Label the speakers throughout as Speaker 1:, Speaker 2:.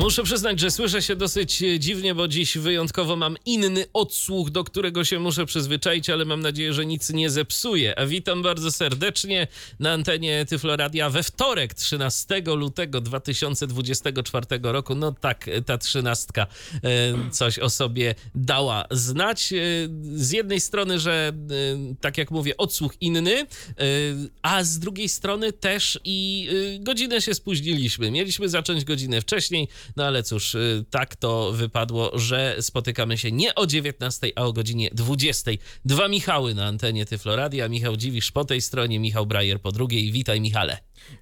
Speaker 1: Muszę przyznać, że słyszę się dosyć e, dziwnie, bo dziś wyjątkowo mam inny odsłuch, do którego się muszę przyzwyczaić, ale mam nadzieję, że nic nie zepsuje. A witam bardzo serdecznie na antenie Tyfloradia we wtorek, 13 lutego 2024 roku. No tak, ta trzynastka e, coś o sobie dała znać. E, z jednej strony, że tak jak mówię, odsłuch inny, a z drugiej strony też i godzinę się spóźniliśmy. Mieliśmy zacząć godzinę wcześniej, no ale cóż, y, tak to wypadło, że spotykamy się nie o 19, a o godzinie 20. Dwa Michały na antenie Tyfloradia. Michał Dziwisz po tej stronie, Michał Brajer po drugiej. Witaj Michale.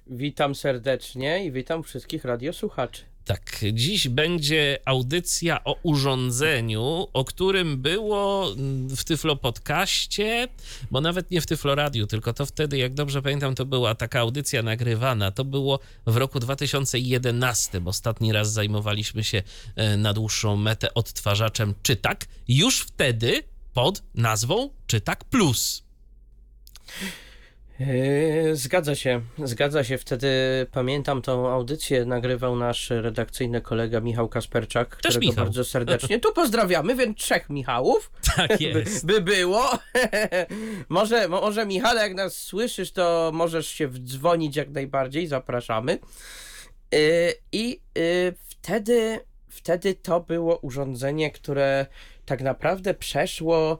Speaker 2: Witam serdecznie i witam wszystkich radiosłuchaczy.
Speaker 1: Tak, dziś będzie audycja o urządzeniu, o którym było w Tyflo Podcaście, bo nawet nie w Tyflo Radiu, tylko to wtedy, jak dobrze pamiętam, to była taka audycja nagrywana. To było w roku 2011. Ostatni raz zajmowaliśmy się e, na dłuższą metę odtwarzaczem Czytak, już wtedy pod nazwą Czytak Plus.
Speaker 2: Yy, zgadza się, zgadza się. Wtedy pamiętam tą audycję, nagrywał nasz redakcyjny kolega Michał Kasperczak,
Speaker 1: Też
Speaker 2: którego
Speaker 1: Michał.
Speaker 2: bardzo serdecznie tu pozdrawiamy, więc trzech Michałów
Speaker 1: Tak jest.
Speaker 2: by, by było. może, może Michale, jak nas słyszysz, to możesz się wdzwonić jak najbardziej, zapraszamy. Yy, I yy, wtedy, wtedy to było urządzenie, które tak naprawdę przeszło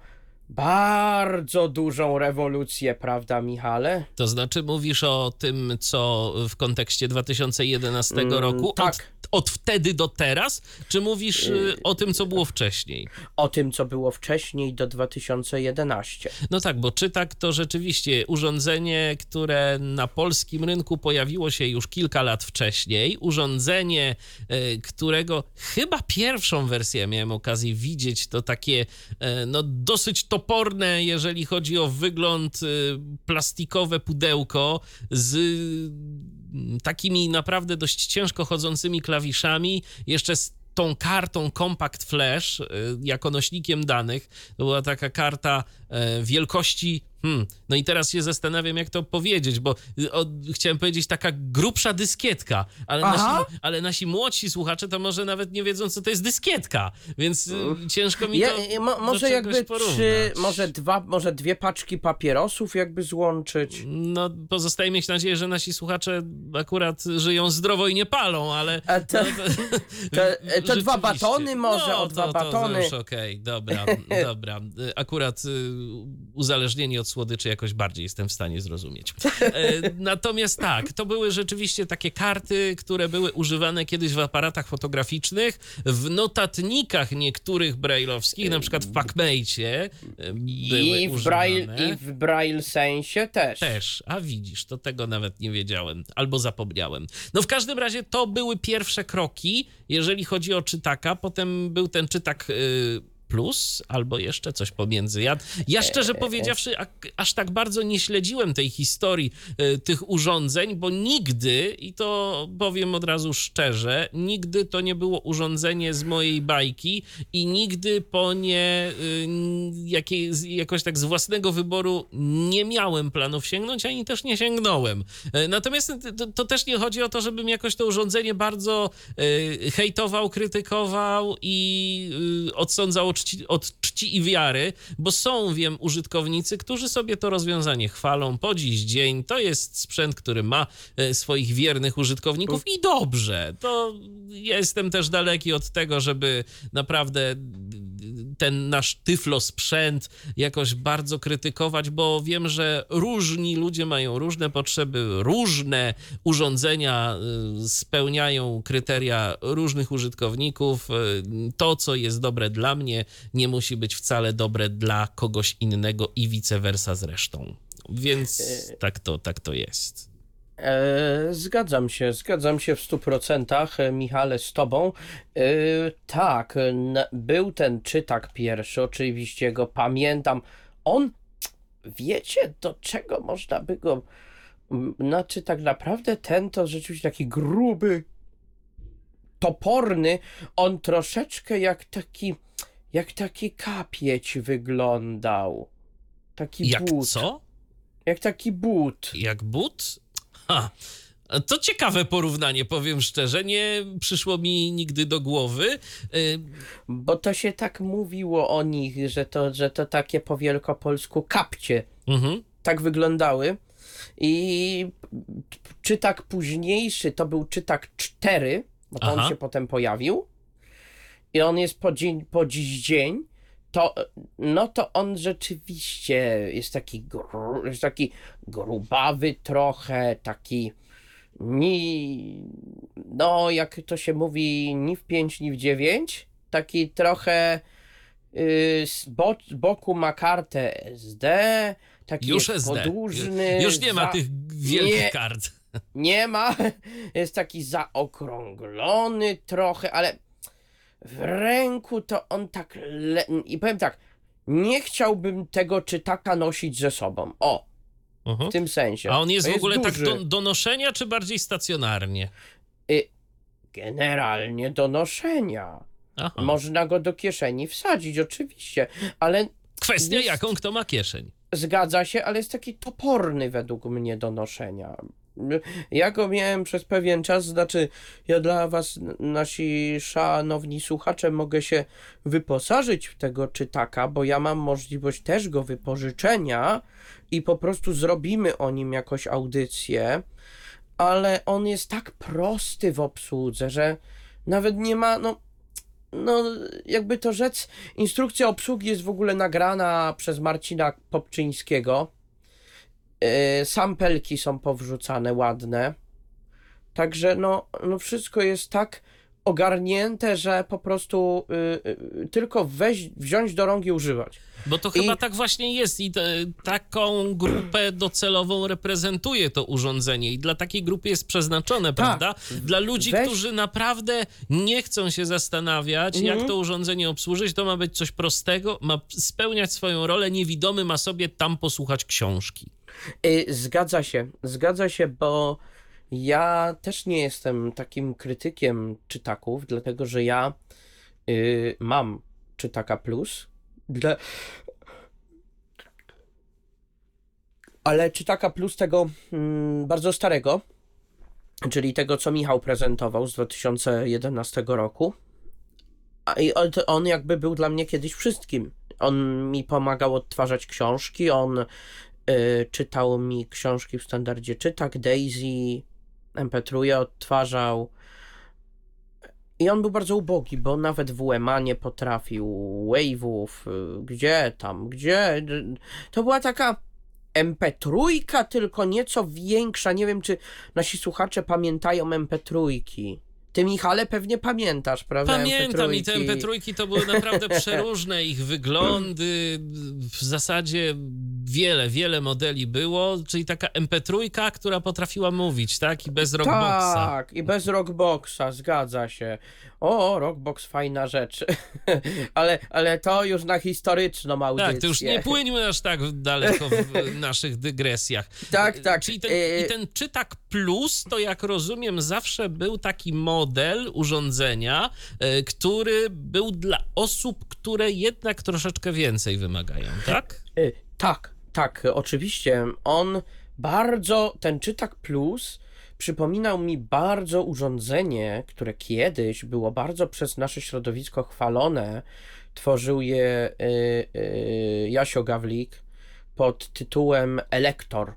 Speaker 2: bardzo dużą rewolucję, prawda, Michale?
Speaker 1: To znaczy mówisz o tym, co w kontekście 2011
Speaker 2: Mm,
Speaker 1: roku?
Speaker 2: tak.
Speaker 1: Od, od wtedy do teraz? Czy mówisz y, o tym, co było wcześniej?
Speaker 2: O tym, co było wcześniej do 2011.
Speaker 1: No tak, bo czytak to rzeczywiście urządzenie, które na polskim rynku pojawiło się już kilka lat wcześniej. Urządzenie, y, którego chyba pierwszą wersję miałem okazję widzieć, to takie y, no, dosyć toporne, jeżeli chodzi o wygląd, y, plastikowe pudełko z mm, takimi naprawdę dość ciężko chodzącymi klawiszami, jeszcze z tą kartą Compact Flash y, jako nośnikiem danych. To była taka karta wielkości. Hmm, no i teraz się zastanawiam, jak to powiedzieć, bo y, o, chciałem powiedzieć taka grubsza dyskietka, ale
Speaker 2: Aha.
Speaker 1: nasi, ale nasi młodsi słuchacze to może nawet nie wiedzą, co to jest dyskietka, więc y, ciężko mi
Speaker 2: Ja,
Speaker 1: to
Speaker 2: ja, mo,
Speaker 1: do
Speaker 2: może jakby
Speaker 1: porównać.
Speaker 2: trzy, może dwa, może dwie paczki papierosów jakby złączyć.
Speaker 1: No, pozostaje mieć nadzieję, że nasi słuchacze akurat żyją zdrowo i nie palą, ale...
Speaker 2: A to,
Speaker 1: no,
Speaker 2: to, to dwa batony może,
Speaker 1: no,
Speaker 2: o dwa
Speaker 1: to,
Speaker 2: batony.
Speaker 1: To już okej, dobra, dobra. Y, Akurat y, uzależnieni od słodyczy jakoś bardziej jestem w stanie zrozumieć. E, Natomiast tak, to były rzeczywiście takie karty, które były używane kiedyś w aparatach fotograficznych, w notatnikach niektórych brailleowskich, na przykład w PacMate e, były
Speaker 2: I w,
Speaker 1: używane.
Speaker 2: braille, I w braille sensie też.
Speaker 1: Też, a widzisz, to tego nawet nie wiedziałem, albo zapomniałem. No w każdym razie to były pierwsze kroki, jeżeli chodzi o czytaka. Potem był ten czytak y, plus, albo jeszcze coś pomiędzy. Ja, ja szczerze powiedziawszy, a, aż tak bardzo nie śledziłem tej historii tych urządzeń, bo nigdy, i to powiem od razu szczerze, nigdy to nie było urządzenie z mojej bajki i nigdy po nie y, jakiej, jakoś tak z własnego wyboru nie miałem planów sięgnąć, ani też nie sięgnąłem. E, Natomiast to, to też nie chodzi o to, żebym jakoś to urządzenie bardzo hejtował, krytykował i y, odsądzał od czci, od czci i wiary, bo są, wiem, użytkownicy, którzy sobie to rozwiązanie chwalą po dziś dzień. To jest sprzęt, który ma e, swoich wiernych użytkowników i dobrze. To jestem też daleki od tego, żeby naprawdę ten nasz tyflo sprzęt jakoś bardzo krytykować, bo wiem, że różni ludzie mają różne potrzeby, różne urządzenia y, spełniają kryteria różnych użytkowników. Y, To, co jest dobre dla mnie, nie musi być wcale dobre dla kogoś innego i vice versa zresztą. Więc tak to, tak to jest.
Speaker 2: E, zgadzam się, zgadzam się w stu procentach, e, Michale, z tobą. E, tak, był ten czytak pierwszy, oczywiście go pamiętam. On, wiecie, do czego można by go... Znaczy, tak naprawdę ten to rzeczywiście taki gruby, toporny, on troszeczkę jak taki jak taki kapieć wyglądał. Taki
Speaker 1: Jak
Speaker 2: but.
Speaker 1: co?
Speaker 2: Jak taki but.
Speaker 1: Jak but? Ha. To ciekawe porównanie, powiem szczerze. Nie przyszło mi nigdy do głowy. Y,
Speaker 2: Bo to się tak mówiło o nich, że to, że to takie po wielkopolsku kapcie
Speaker 1: mhm.
Speaker 2: tak wyglądały. I czytak późniejszy to był czytak 4, bo
Speaker 1: Aha.
Speaker 2: on się potem pojawił. I on jest po, dzień, po dziś dzień. To, no to on rzeczywiście jest taki, gru, jest taki grubawy trochę, taki ni, no jak to się mówi, ni w 5, ni w 9. Taki trochę y, z bo, boku ma kartę SD, taki
Speaker 1: Już
Speaker 2: jest
Speaker 1: SD.
Speaker 2: podłużny.
Speaker 1: Już nie ma
Speaker 2: za-
Speaker 1: tych wielkich
Speaker 2: Nie.
Speaker 1: kart.
Speaker 2: nie ma. Jest taki zaokrąglony trochę, ale w ręku to on tak. Le... I powiem tak, nie chciałbym tego czytaka nosić ze sobą. O,
Speaker 1: Mhm.
Speaker 2: w tym sensie.
Speaker 1: A on jest
Speaker 2: To
Speaker 1: w ogóle tak
Speaker 2: duży.
Speaker 1: do, do noszenia, czy bardziej stacjonarnie?
Speaker 2: Y, Generalnie do noszenia.
Speaker 1: Aha.
Speaker 2: Można go do kieszeni wsadzić, oczywiście, ale
Speaker 1: Kwestia,
Speaker 2: jest-
Speaker 1: jaką kto ma kieszeń.
Speaker 2: Zgadza się, ale jest taki toporny według mnie do noszenia. Ja go miałem przez pewien czas, znaczy ja dla was, nasi szanowni słuchacze, mogę się wyposażyć w tego czytaka, bo ja mam możliwość też go wypożyczenia i po prostu zrobimy o nim jakoś audycję, ale on jest tak prosty w obsłudze, że nawet nie ma, no, no jakby to rzec, Instrukcja obsługi jest w ogóle nagrana przez Marcina Popczyńskiego. Yy, Sampelki są powrzucane ładne. Także no, no wszystko jest tak ogarnięte, że po prostu yy, yy, tylko weź, wziąć do rąk i używać.
Speaker 1: Bo to
Speaker 2: I-
Speaker 1: chyba tak właśnie jest i te, taką grupę docelową reprezentuje to urządzenie i dla takiej grupy jest przeznaczone, prawda? Dla ludzi,
Speaker 2: Tak. Weź-
Speaker 1: którzy naprawdę nie chcą się zastanawiać,
Speaker 2: Mhm.
Speaker 1: jak to urządzenie obsłużyć, to ma być coś prostego, ma spełniać swoją rolę, niewidomy ma sobie tam posłuchać książki.
Speaker 2: Yy, zgadza się, zgadza się, bo ja też nie jestem takim krytykiem czytaków, dlatego że ja yy, mam czytaka plus. Dla... Ale czytaka plus tego mm, bardzo starego, czyli tego, co Michał prezentował z 2011 roku. A i on, jakby był dla mnie kiedyś wszystkim. On mi pomagał odtwarzać książki, on y, czytał mi książki w standardzie czytak, Daisy, MP3 odtwarzał. I on był bardzo ubogi, bo nawet WMA nie potrafił, Wave'ów, y, gdzie tam, gdzie. To była taka MP3, tylko nieco większa. Nie wiem, czy nasi słuchacze pamiętają MP3. Ty, Michale, pewnie pamiętasz, prawda?
Speaker 1: Pamiętam i te
Speaker 2: MP3.
Speaker 1: MP3 to były naprawdę przeróżne ich wyglądy. W zasadzie wiele, wiele modeli było, czyli taka MP3, która potrafiła mówić, tak? I bez rockboxa.
Speaker 2: Tak, i bez rockboxa, zgadza się. O, rockbox fajna rzecz. ale, ale to już na historyczną audycję.
Speaker 1: Tak, to już nie płyńmy aż tak daleko w naszych dygresjach.
Speaker 2: Tak, tak.
Speaker 1: Czyli ten, I ten czytak plus, to jak rozumiem, zawsze był taki model urządzenia, e, który był dla osób, które jednak troszeczkę więcej wymagają, tak?
Speaker 2: Y, Tak, tak, oczywiście. On bardzo, ten czytak plus przypominał mi bardzo urządzenie, które kiedyś było bardzo przez nasze środowisko chwalone. Tworzył je y, y, Jasio Gawlik pod tytułem Elektor.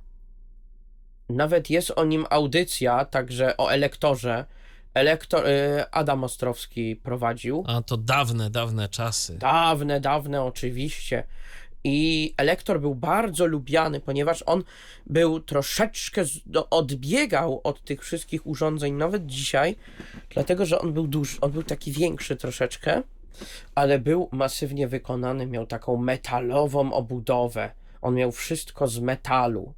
Speaker 2: Nawet jest o nim audycja, także o elektorze. Elektor, y, Adam Ostrowski prowadził.
Speaker 1: A to dawne, dawne czasy.
Speaker 2: Dawne, dawne oczywiście. I Elektor był bardzo lubiany, ponieważ on był troszeczkę, odbiegał od tych wszystkich urządzeń, nawet dzisiaj, dlatego że on był duży, on był taki większy troszeczkę, ale był masywnie wykonany, miał taką metalową obudowę. On miał wszystko z metalu.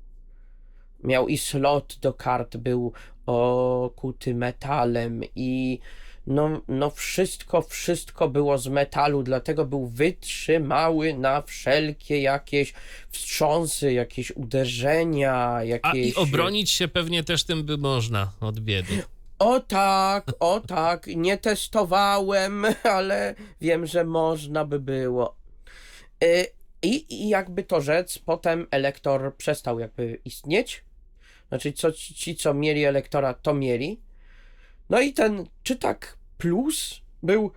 Speaker 2: Miał i slot do kart, był okuty metalem i no, no wszystko, wszystko było z metalu, dlatego był wytrzymały na wszelkie jakieś wstrząsy, jakieś uderzenia, jakieś...
Speaker 1: A i obronić się pewnie też tym by można od biedy.
Speaker 2: O tak, o tak, nie testowałem, ale wiem, że można by było. Y, I, I jakby to rzec, potem elektor przestał jakby istnieć. Znaczy, co, ci, co mieli elektora, to mieli. No i ten czytak plus był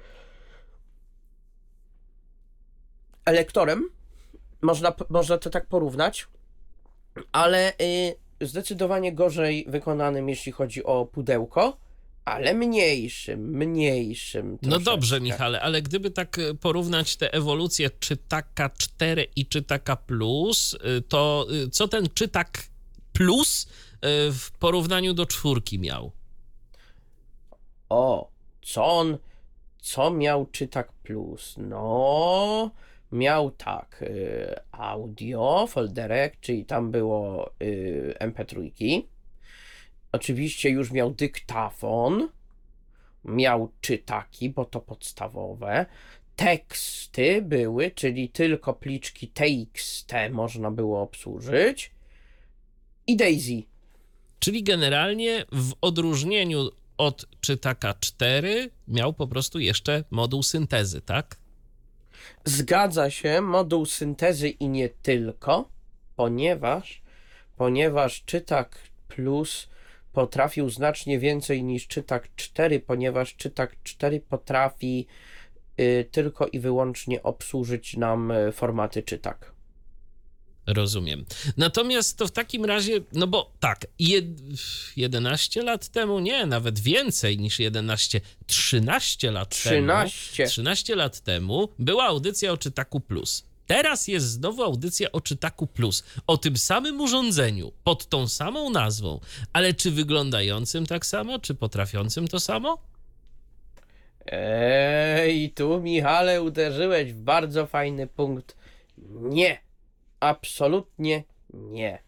Speaker 2: elektorem. Można, można to tak porównać, ale y, zdecydowanie gorzej wykonanym, jeśli chodzi o pudełko, ale mniejszym, mniejszym.
Speaker 1: No
Speaker 2: troszeczkę.
Speaker 1: dobrze, Michale, ale gdyby tak e, porównać te ewolucje czytaka 4 i czytaka plus, y, to y, co ten czytak plus y, w porównaniu do czwórki miał?
Speaker 2: O, co on, co miał czytak plus? No, miał tak, y, audio, folderek, czyli tam było y, MP3. Oczywiście już miał dyktafon, miał czytaki, bo to podstawowe. Teksty były, czyli tylko pliczki TXT można było obsłużyć. I Daisy.
Speaker 1: Czyli generalnie w odróżnieniu od czytaka 4 miał po prostu jeszcze moduł syntezy, tak?
Speaker 2: Zgadza się, moduł syntezy i nie tylko, ponieważ, ponieważ czytak plus potrafił znacznie więcej niż czytak 4, ponieważ czytak 4 potrafi y, tylko i wyłącznie obsłużyć nam y, formaty czytak.
Speaker 1: Rozumiem. Natomiast to w takim razie, no bo tak, jed, 11 lat temu, nie, nawet więcej niż 11, 13 lat
Speaker 2: 13.
Speaker 1: temu. 13 lat temu była audycja o Czytaku Plus. Teraz jest znowu audycja o Czytaku Plus, o tym samym urządzeniu, pod tą samą nazwą, ale czy wyglądającym tak samo, czy potrafiącym to samo?
Speaker 2: Ej, tu Michale uderzyłeś w bardzo fajny punkt. Nie, absolutnie nie.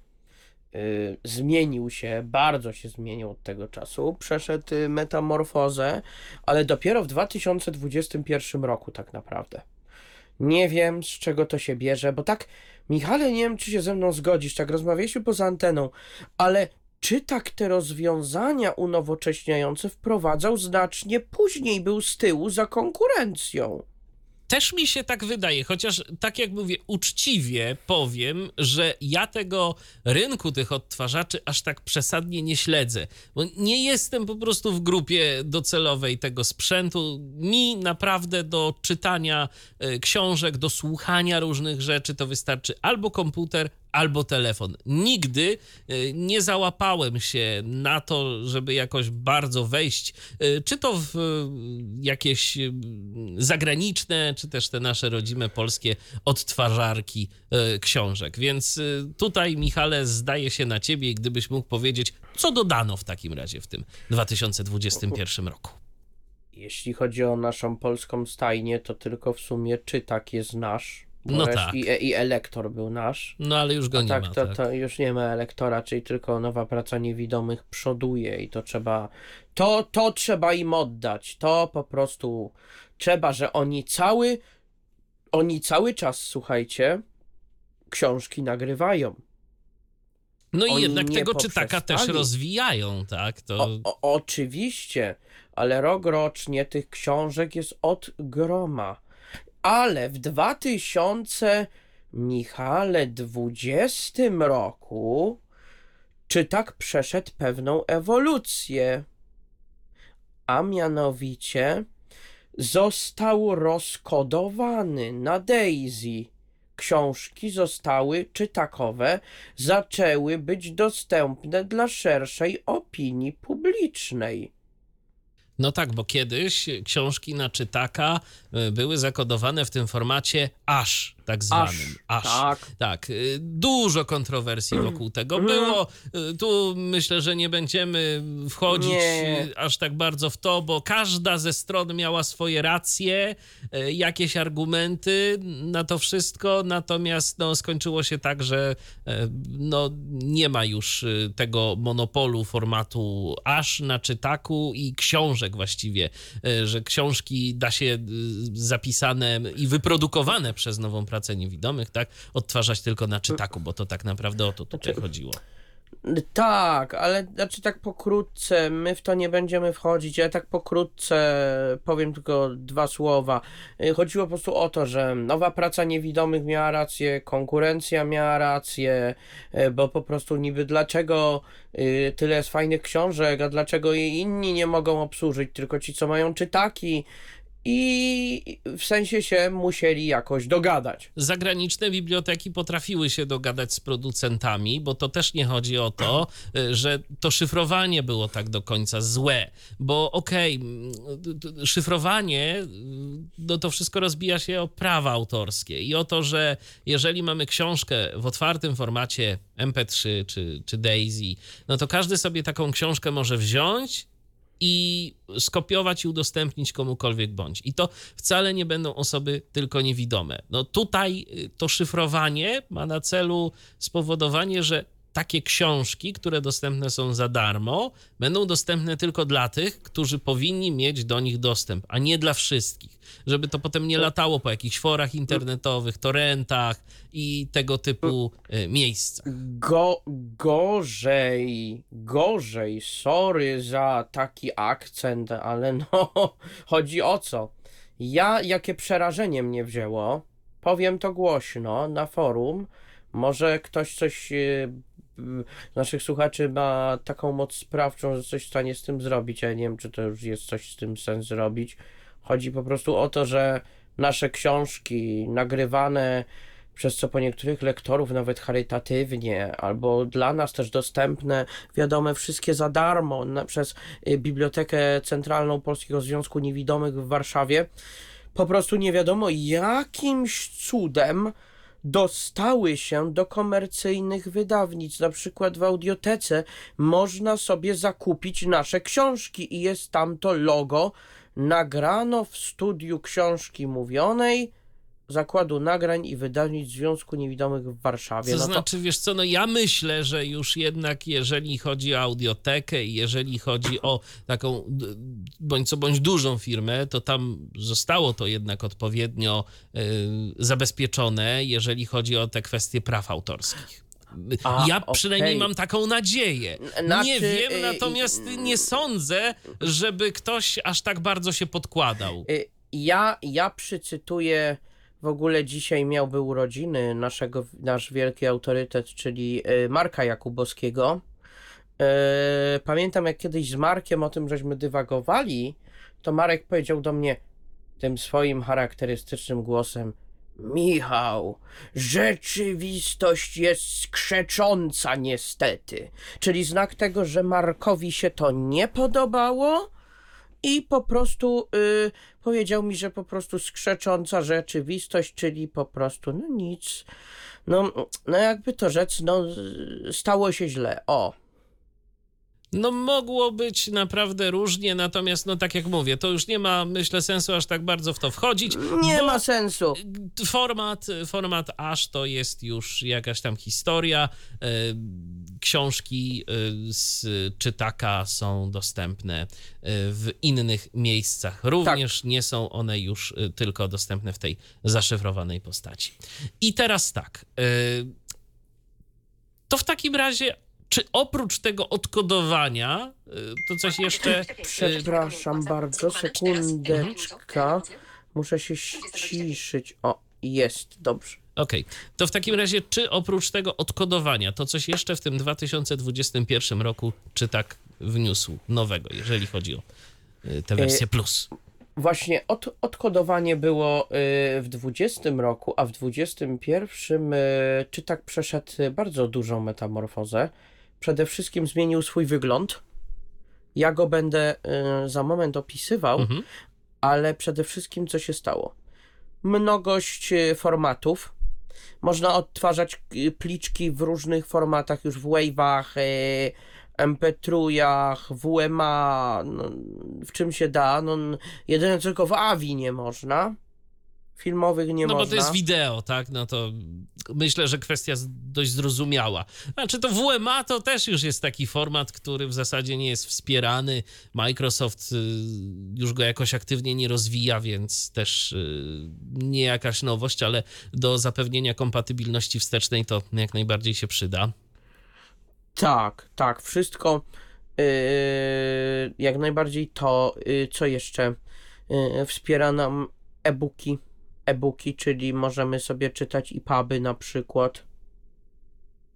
Speaker 2: Y, zmienił się, bardzo się zmienił od tego czasu, przeszedł y, metamorfozę, ale dopiero w 2021 roku tak naprawdę. Nie wiem, z czego to się bierze, bo tak, Michale, nie wiem, czy się ze mną zgodzisz, tak rozmawialiśmy poza anteną, ale czy tak te rozwiązania unowocześniające wprowadzał znacznie później, był z tyłu za konkurencją.
Speaker 1: Też mi się tak wydaje, chociaż tak jak mówię, uczciwie powiem, że ja tego rynku tych odtwarzaczy aż tak przesadnie nie śledzę, bo nie jestem po prostu w grupie docelowej tego sprzętu. Mi naprawdę do czytania e, książek, do słuchania różnych rzeczy to wystarczy albo komputer, albo telefon. Nigdy e, nie załapałem się na to, żeby jakoś bardzo wejść, e, czy to w e, jakieś zagraniczne, czy też te nasze rodzime polskie odtwarzarki książek. Więc tutaj, Michale, zdaje się na ciebie, gdybyś mógł powiedzieć, co dodano w takim razie w tym 2021 roku.
Speaker 2: Jeśli chodzi o naszą polską stajnię, to tylko w sumie czytak jest nasz. Bo
Speaker 1: No tak.
Speaker 2: I, I elektor był nasz.
Speaker 1: No ale już go nie
Speaker 2: tak,
Speaker 1: ma.
Speaker 2: to,
Speaker 1: tak.
Speaker 2: to już nie ma elektora, czyli tylko nowa praca niewidomych przoduje i to trzeba, to, to trzeba im oddać, to po prostu trzeba, że oni cały, oni cały czas, słuchajcie, książki nagrywają.
Speaker 1: No i
Speaker 2: oni
Speaker 1: jednak tego czytaka też rozwijają, tak? To...
Speaker 2: O, o, oczywiście, ale rok rocznie tych książek jest od groma. Ale w 2000, Michale, 20 roku czytak przeszedł pewną ewolucję. A mianowicie został rozkodowany na Daisy. Książki zostały czytakowe, zaczęły być dostępne dla szerszej opinii publicznej.
Speaker 1: No tak, bo kiedyś książki na czytaka y, były zakodowane w tym formacie aż, tak zwanym. Aż.
Speaker 2: tak.
Speaker 1: Tak, y, dużo kontrowersji wokół tego
Speaker 2: Mhm.
Speaker 1: było. Y, Tu myślę, że nie będziemy wchodzić
Speaker 2: Nie.
Speaker 1: y, aż tak bardzo w to, bo każda ze stron miała swoje racje, jakieś argumenty na to wszystko, natomiast no, skończyło się tak, że no, nie ma już tego monopolu formatu aż na czytaku i książek właściwie, że książki da się zapisane i wyprodukowane przez nową pracę niewidomych, tak, odtwarzać tylko na czytaku, bo to tak naprawdę o to tutaj
Speaker 2: Znaczy-
Speaker 1: chodziło.
Speaker 2: Tak, ale znaczy tak pokrótce, my w to nie będziemy wchodzić, ja tak pokrótce powiem tylko dwa słowa. Y, chodziło po prostu o to, że nowa praca niewidomych miała rację, konkurencja miała rację, y, bo po prostu niby dlaczego y, tyle jest fajnych książek, a dlaczego jej inni nie mogą obsłużyć, tylko ci co mają czytaki, i w sensie się musieli jakoś dogadać.
Speaker 1: Zagraniczne biblioteki potrafiły się dogadać z producentami, bo to też nie chodzi o to, że to szyfrowanie było tak do końca złe, bo okej, okay, szyfrowanie, no to wszystko rozbija się o prawa autorskie i o to, że jeżeli mamy książkę w otwartym formacie MP3 czy, czy Daisy, no to każdy sobie taką książkę może wziąć i skopiować i udostępnić komukolwiek bądź. I to wcale nie będą osoby tylko niewidome. No tutaj y, to szyfrowanie ma na celu spowodowanie, że takie książki, które dostępne są za darmo, będą dostępne tylko dla tych, którzy powinni mieć do nich dostęp, a nie dla wszystkich. Żeby to potem nie latało po jakichś forach internetowych, torrentach i tego typu e, miejscach.
Speaker 2: Go, gorzej, gorzej, sorry za taki akcent, ale no, chodzi o co? Ja, jakie przerażenie mnie wzięło, powiem to głośno na forum, może ktoś coś e, naszych słuchaczy ma taką moc sprawczą, że coś w stanie z tym zrobić. Ja nie wiem, czy to już jest coś z tym sens zrobić. Chodzi po prostu o to, że nasze książki nagrywane przez co po niektórych lektorów nawet charytatywnie, albo dla nas też dostępne, wiadome wszystkie za darmo na, przez y, Bibliotekę Centralną Polskiego Związku Niewidomych w Warszawie, po prostu nie wiadomo jakimś cudem dostały się do komercyjnych wydawnictw. Na przykład w audiotece można sobie zakupić nasze książki i jest tam to logo. Nagrano w studiu książki mówionej Zakładu Nagrań i Wydawnictw Związku Niewidomych w Warszawie.
Speaker 1: To no znaczy, to... wiesz co, no ja myślę, że już jednak jeżeli chodzi o audiotekę i jeżeli chodzi o taką bądź co bądź dużą firmę, to tam zostało to jednak odpowiednio y, zabezpieczone, jeżeli chodzi o te kwestie praw autorskich. A, ja przynajmniej okay. mam taką nadzieję. Znaczy, nie wiem, y, natomiast y, nie sądzę, żeby ktoś aż tak bardzo się podkładał.
Speaker 2: Ja, ja przycytuję w ogóle dzisiaj miałby urodziny naszego, nasz wielki autorytet, czyli e, Marka Jakubowskiego. E, pamiętam, jak kiedyś z Markiem o tym żeśmy dywagowali, to Marek powiedział do mnie tym swoim charakterystycznym głosem: Michał, rzeczywistość jest skrzecząca niestety. Czyli znak tego, że Markowi się to nie podobało i po prostu y, powiedział mi, że po prostu skrzecząca rzeczywistość, czyli po prostu no nic. No, no jakby to rzec, no stało się źle. O.
Speaker 1: No mogło być naprawdę różnie, natomiast no tak jak mówię, to już nie ma, myślę, sensu aż tak bardzo w to wchodzić.
Speaker 2: Nie ma sensu.
Speaker 1: Format, format aż to jest już jakaś tam historia. E, książki e, z czytaka są dostępne e, w innych miejscach. Również tak. nie są one już tylko dostępne w tej zaszyfrowanej postaci. I teraz tak. To w takim razie czy oprócz tego odkodowania, y, to coś jeszcze.
Speaker 2: Y, Przepraszam bardzo, sekundeczka. Muszę się ściszyć. O, jest, dobrze.
Speaker 1: Okej, okay. to w takim razie, czy oprócz tego odkodowania, to coś jeszcze w tym 2021 roku, czy tak wniósł nowego, jeżeli chodzi o y, tę wersję plus?
Speaker 2: Właśnie od, odkodowanie było w 20 roku, a w 21 czy tak przeszedł bardzo dużą metamorfozę przede wszystkim zmienił swój wygląd. Ja go będę y, za moment opisywał, mhm. ale przede wszystkim co się stało? Mnogość y, formatów. Można odtwarzać y, pliczki w różnych formatach, już w Wave'ach, MP3, WMA, no, w czym się da. No, jedyne tylko w AVI nie można filmowych nie
Speaker 1: no,
Speaker 2: można.
Speaker 1: No bo to jest wideo, tak? No to myślę, że kwestia dość zrozumiała. Znaczy to WMA to też już jest taki format, który w zasadzie nie jest wspierany. Microsoft y, już go jakoś aktywnie nie rozwija, więc też y, nie jakaś nowość, ale do zapewnienia kompatybilności wstecznej to jak najbardziej się przyda.
Speaker 2: Tak, tak, wszystko yy, jak najbardziej to, yy, co jeszcze yy, wspiera nam e-booki, e-booki, czyli możemy sobie czytać i puby na przykład.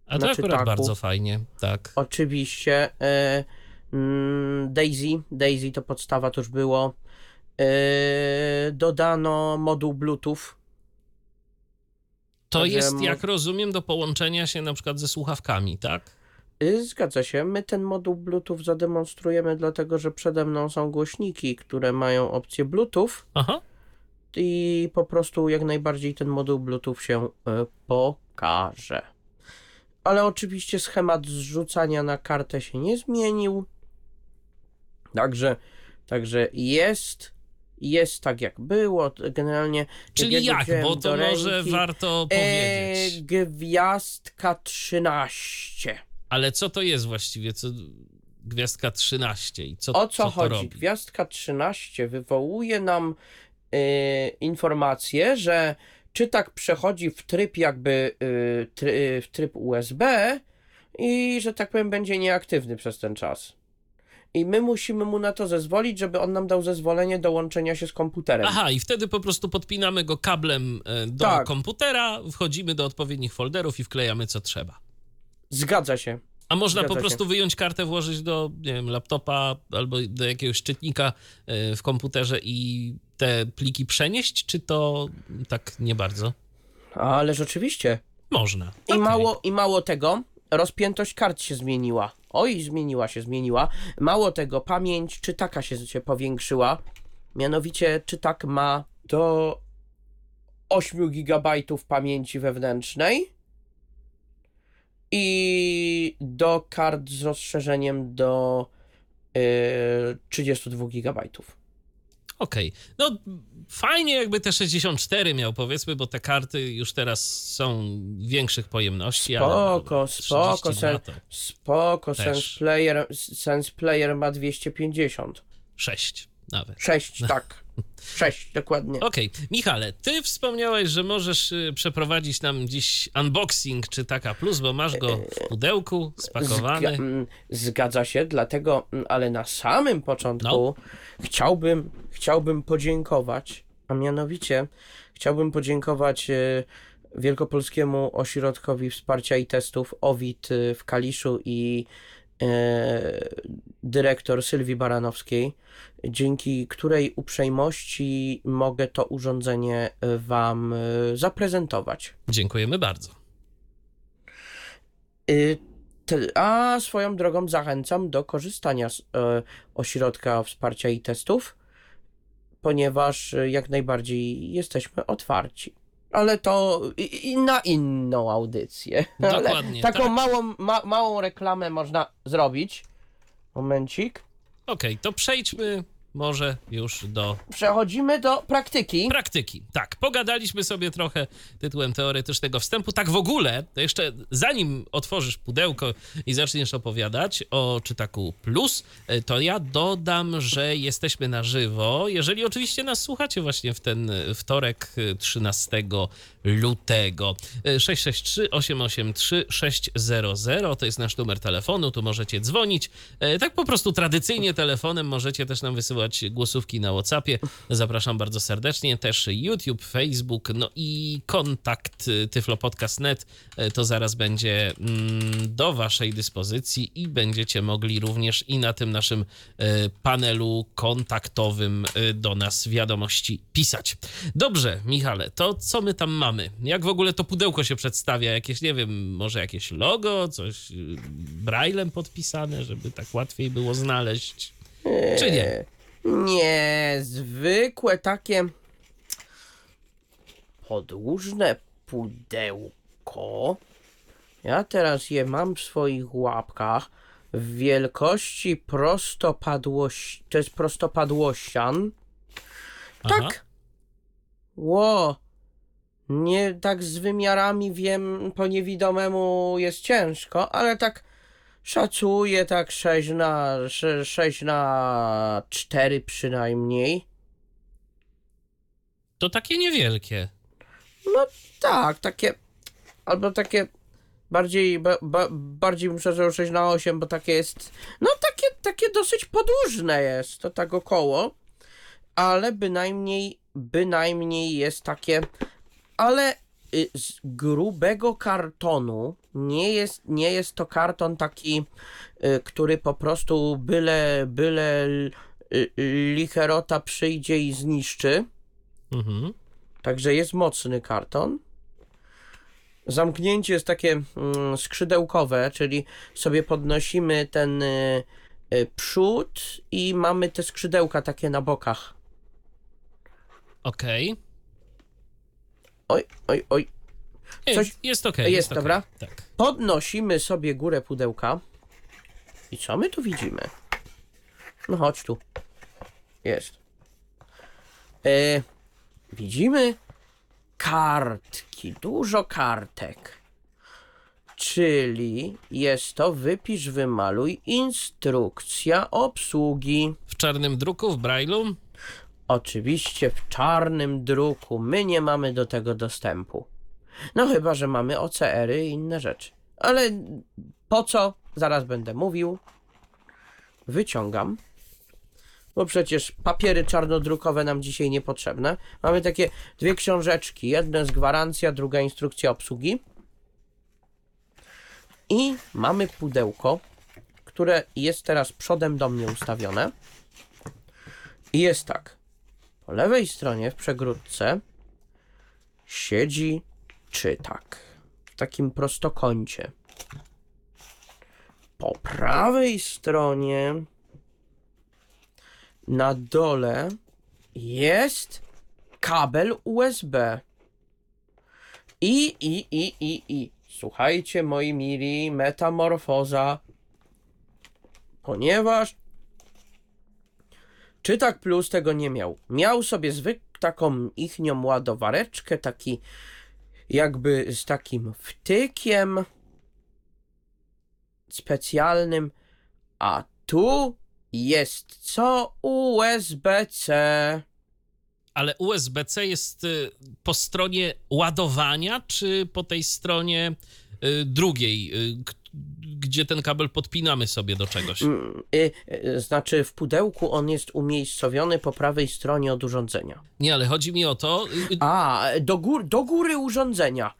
Speaker 1: A to
Speaker 2: Na
Speaker 1: akurat
Speaker 2: czytaku.
Speaker 1: bardzo fajnie, tak.
Speaker 2: Oczywiście yy, mm, Daisy, Daisy to podstawa, to już było. Yy, dodano moduł Bluetooth.
Speaker 1: To
Speaker 2: Także
Speaker 1: jest, jak rozumiem, do połączenia się na przykład ze słuchawkami, tak?
Speaker 2: Y, Zgadza się. My ten moduł Bluetooth zademonstrujemy, dlatego że przede mną są głośniki, które mają opcję Bluetooth
Speaker 1: Aha.
Speaker 2: I po prostu jak najbardziej ten moduł Bluetooth się y, pokaże. Ale oczywiście schemat zrzucania na kartę się nie zmienił. Także, także jest, jest tak jak było. Generalnie.
Speaker 1: Czyli jak? Bo to może
Speaker 2: ręki,
Speaker 1: warto
Speaker 2: e,
Speaker 1: powiedzieć.
Speaker 2: Gwiazdka 13.
Speaker 1: Ale co to jest właściwie? Co... Gwiazdka 13 i co,
Speaker 2: O co,
Speaker 1: to
Speaker 2: chodzi? Gwiazdka 13 wywołuje nam informację, że czytak przechodzi w tryb jakby y, try, w tryb USB i że tak powiem będzie nieaktywny przez ten czas. I my musimy mu na to zezwolić, żeby on nam dał zezwolenie do łączenia się z komputerem.
Speaker 1: Aha, i wtedy po prostu podpinamy go kablem do
Speaker 2: Tak.
Speaker 1: komputera, wchodzimy do odpowiednich folderów i wklejamy co trzeba.
Speaker 2: Zgadza się.
Speaker 1: A można po
Speaker 2: Zgadza się.
Speaker 1: prostu wyjąć kartę, włożyć do nie wiem, laptopa albo do jakiegoś czytnika e, w komputerze i te pliki przenieść, czy to tak nie bardzo?
Speaker 2: Ależ oczywiście.
Speaker 1: Można.
Speaker 2: I
Speaker 1: Okej.
Speaker 2: mało, I mało tego, rozpiętość kart się zmieniła. Oj, zmieniła się, zmieniła. Mało tego, pamięć czytaka się, się powiększyła. Mianowicie czytak ma do 8 GB pamięci wewnętrznej i do kart z rozszerzeniem do yy, 32 GB.
Speaker 1: Okej. No fajnie jakby te 64 miał powiedzmy, bo te karty już teraz są większych pojemności, ale
Speaker 2: Spoko,
Speaker 1: no,
Speaker 2: spoko,
Speaker 1: 32
Speaker 2: sen, spoko,
Speaker 1: Też.
Speaker 2: Sense Player, Sense Player ma 250.
Speaker 1: 6 nawet.
Speaker 2: Sześć, tak. Sześć, dokładnie.
Speaker 1: Okej, Michale, ty wspomniałeś, że możesz y, przeprowadzić nam dziś unboxing czy taka plus, bo masz go w pudełku spakowany.
Speaker 2: Zga- mm, zgadza się, dlatego, mm, ale na samym początku
Speaker 1: No.
Speaker 2: chciałbym, chciałbym podziękować, a mianowicie chciałbym podziękować e, Wielkopolskiemu Ośrodkowi Wsparcia i Testów OWIT e, w Kaliszu i e, dyrektor Sylwii Baranowskiej, dzięki której uprzejmości mogę to urządzenie e, Wam e, zaprezentować.
Speaker 1: Dziękujemy bardzo.
Speaker 2: A swoją drogą zachęcam do korzystania z e, ośrodka wsparcia i testów, ponieważ e, jak najbardziej jesteśmy otwarci. Ale to i, i na inną audycję.
Speaker 1: Dokładnie,
Speaker 2: taką
Speaker 1: tak.
Speaker 2: małą, ma, małą reklamę można zrobić. Momencik.
Speaker 1: Okej, to przejdźmy może już do
Speaker 2: Przechodzimy do praktyki.
Speaker 1: praktyki. Tak, pogadaliśmy sobie trochę tytułem teoretycznego wstępu. Tak w ogóle, to jeszcze zanim otworzysz pudełko i zaczniesz opowiadać o Czytaku Plus, e, to ja dodam, że jesteśmy na żywo. Jeżeli oczywiście nas słuchacie właśnie w ten e, wtorek e, 13 lutego. E, 663 883 600 to jest nasz numer telefonu, tu możecie dzwonić. Tak po prostu tradycyjnie telefonem możecie też nam wysyłać głosówki na WhatsAppie. Zapraszam bardzo serdecznie. Też YouTube, Facebook, no i kontakt y, tyflopodcast.net e, to zaraz będzie mm, do waszej dyspozycji i będziecie mogli również i na tym naszym e, panelu kontaktowym do nas wiadomości pisać. Dobrze, Michale, to co my tam mamy? Jak w ogóle to pudełko się przedstawia? Jakieś, nie wiem, może jakieś logo, coś y, braillem podpisane, żeby tak łatwiej było znaleźć? Czy nie?
Speaker 2: Nie, zwykłe takie podłużne pudełko. Ja teraz je mam w swoich łapkach w wielkości prostopadłości. To jest prostopadłościan.
Speaker 1: Aha.
Speaker 2: Tak. Ło. Nie tak z wymiarami wiem, po niewidomemu jest ciężko, ale tak szacuję tak 6 na 6 na 4 przynajmniej.
Speaker 1: To takie niewielkie.
Speaker 2: No tak, takie albo takie Bardziej, ba, ba, bardziej bym przeżył 6 na 8, bo takie jest, no takie, takie dosyć podłużne jest, to tak około, ale bynajmniej, bynajmniej jest takie, ale z grubego kartonu, nie jest, nie jest to karton taki, y, który po prostu byle, byle y, y, licherota przyjdzie i zniszczy,
Speaker 1: Mhm.
Speaker 2: Także jest mocny karton. Zamknięcie jest takie mm, skrzydełkowe, czyli sobie podnosimy ten y, y, przód i mamy te skrzydełka takie na bokach.
Speaker 1: Okej.
Speaker 2: Oj, oj, oj. Coś-
Speaker 1: Jest okej.
Speaker 2: jest,
Speaker 1: okej.
Speaker 2: dobra?
Speaker 1: Tak.
Speaker 2: Podnosimy sobie górę pudełka. I co my tu widzimy? No chodź tu. Jest. E, widzimy kartki, dużo kartek. Czyli jest to wypisz, wymaluj, instrukcja obsługi.
Speaker 1: W czarnym druku, w Braille'u?
Speaker 2: Oczywiście w czarnym druku. My nie mamy do tego dostępu. No chyba, że mamy OCR-y i inne rzeczy. Ale po co? Zaraz będę mówił. Wyciągam. Bo przecież papiery czarnodrukowe nam dzisiaj niepotrzebne. Mamy takie dwie książeczki. Jedna jest gwarancja, druga instrukcja obsługi. I mamy pudełko, które jest teraz przodem do mnie ustawione. I jest tak. Po lewej stronie w przegródce siedzi czytak w takim prostokącie. Po prawej stronie na dole jest kabel USB. I, i, i, i, i. Słuchajcie, moi mili, metamorfoza. Ponieważ Czytak Plus tego nie miał. Miał sobie zwykłą taką ichnią ładowareczkę, taki jakby z takim wtykiem specjalnym, a tu jest co USB-C.
Speaker 1: Ale USB-C jest y, po stronie ładowania, czy po tej stronie y, drugiej, y, gdzie ten kabel podpinamy sobie do czegoś?
Speaker 2: Mm, y, y, Znaczy w pudełku on jest umiejscowiony po prawej stronie od urządzenia.
Speaker 1: Nie, ale chodzi mi o to. y,
Speaker 2: A, do, gór, do góry urządzenia.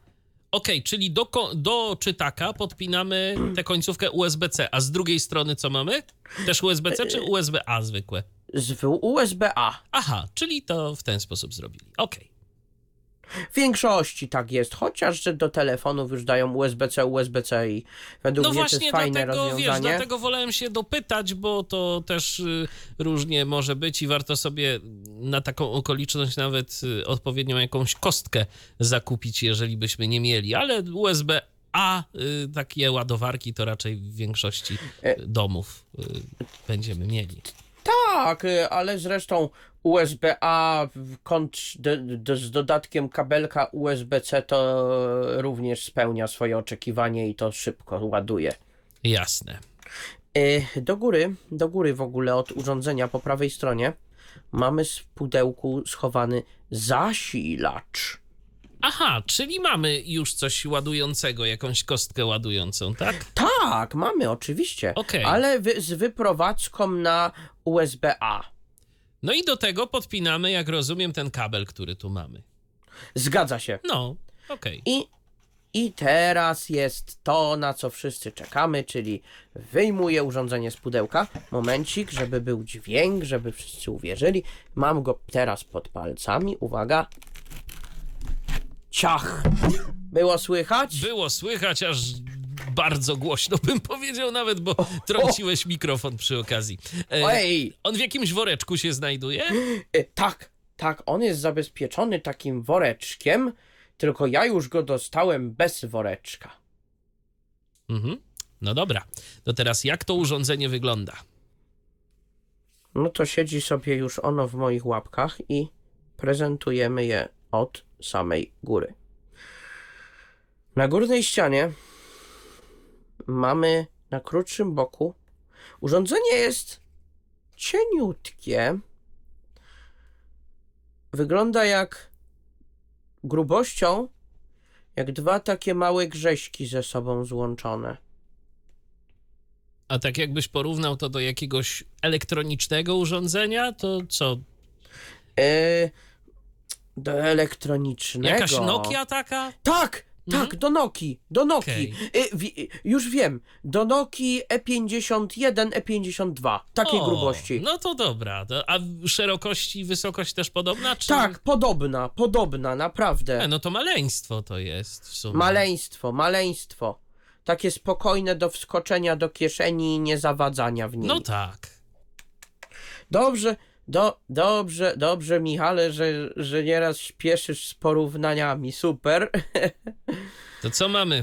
Speaker 1: Okej, czyli do, do czytaka podpinamy tę końcówkę USB-C, a z drugiej strony co mamy? Też USB-C czy USB-A zwykłe?
Speaker 2: Z USB-A.
Speaker 1: Aha, czyli to w ten sposób zrobili. Okej.
Speaker 2: W większości tak jest, chociaż że do telefonów już dają USB-C, USB-C i według
Speaker 1: No
Speaker 2: mnie to jest fajne
Speaker 1: dlatego, wiesz,
Speaker 2: rozwiązanie.
Speaker 1: dlatego wolałem się dopytać, bo to też y, różnie może być i warto sobie na taką okoliczność nawet y, odpowiednią jakąś kostkę zakupić, jeżeli byśmy nie mieli, ale USB A, y, takie ładowarki to raczej w większości
Speaker 2: E-
Speaker 1: domów y, będziemy mieli.
Speaker 2: Tak, y, ale zresztą USB-A z dodatkiem kabelka USB-C to również spełnia swoje oczekiwanie i to szybko ładuje.
Speaker 1: Jasne.
Speaker 2: Y, Do góry, do góry w ogóle od urządzenia po prawej stronie mamy w pudełku schowany zasilacz.
Speaker 1: Aha, czyli mamy już coś ładującego, jakąś kostkę ładującą, tak?
Speaker 2: Tak, mamy oczywiście,
Speaker 1: Okej.
Speaker 2: ale wy, z wyprowadzką na USB-A.
Speaker 1: No i do tego podpinamy, jak rozumiem, ten kabel, który tu mamy.
Speaker 2: Zgadza się.
Speaker 1: No, okej.
Speaker 2: I, I teraz jest to, na co wszyscy czekamy, czyli wyjmuję urządzenie z pudełka. Momencik, żeby był dźwięk, żeby wszyscy uwierzyli. Mam go teraz pod palcami. Uwaga. Ciach. Było słychać?
Speaker 1: Było słychać aż bardzo głośno, bym powiedział nawet, bo trąciłeś mikrofon przy okazji. E,
Speaker 2: Ej,
Speaker 1: on w jakimś woreczku się znajduje?
Speaker 2: e, tak, tak, on jest zabezpieczony takim woreczkiem, tylko ja już go dostałem bez woreczka.
Speaker 1: Mhm. No dobra. To teraz jak to urządzenie wygląda?
Speaker 2: No to siedzi sobie już ono w moich łapkach i prezentujemy je od samej góry. Na górnej ścianie mamy na krótszym boku urządzenie jest cieniutkie. Wygląda jak grubością jak dwa takie małe grześki ze sobą złączone.
Speaker 1: A tak jakbyś porównał to do jakiegoś elektronicznego urządzenia, to co?
Speaker 2: E, do elektronicznego.
Speaker 1: Jakaś Nokia taka?
Speaker 2: Tak,
Speaker 1: Mhm.
Speaker 2: tak, do Nokii, do Nokii.
Speaker 1: Okej.
Speaker 2: E, wi- już wiem, do Nokii E E51, E52, takiej
Speaker 1: O,
Speaker 2: grubości.
Speaker 1: No to dobra. A szerokość i wysokość też podobna? Czy...
Speaker 2: Tak, podobna, podobna, naprawdę.
Speaker 1: E, no to maleństwo to jest w sumie.
Speaker 2: Maleństwo, maleństwo. Takie spokojne do wskoczenia do kieszeni i nie zawadzania w niej.
Speaker 1: No tak.
Speaker 2: Dobrze, do, dobrze, dobrze, Michale, że, że nieraz śpieszysz z porównaniami. Super.
Speaker 1: To co mamy y,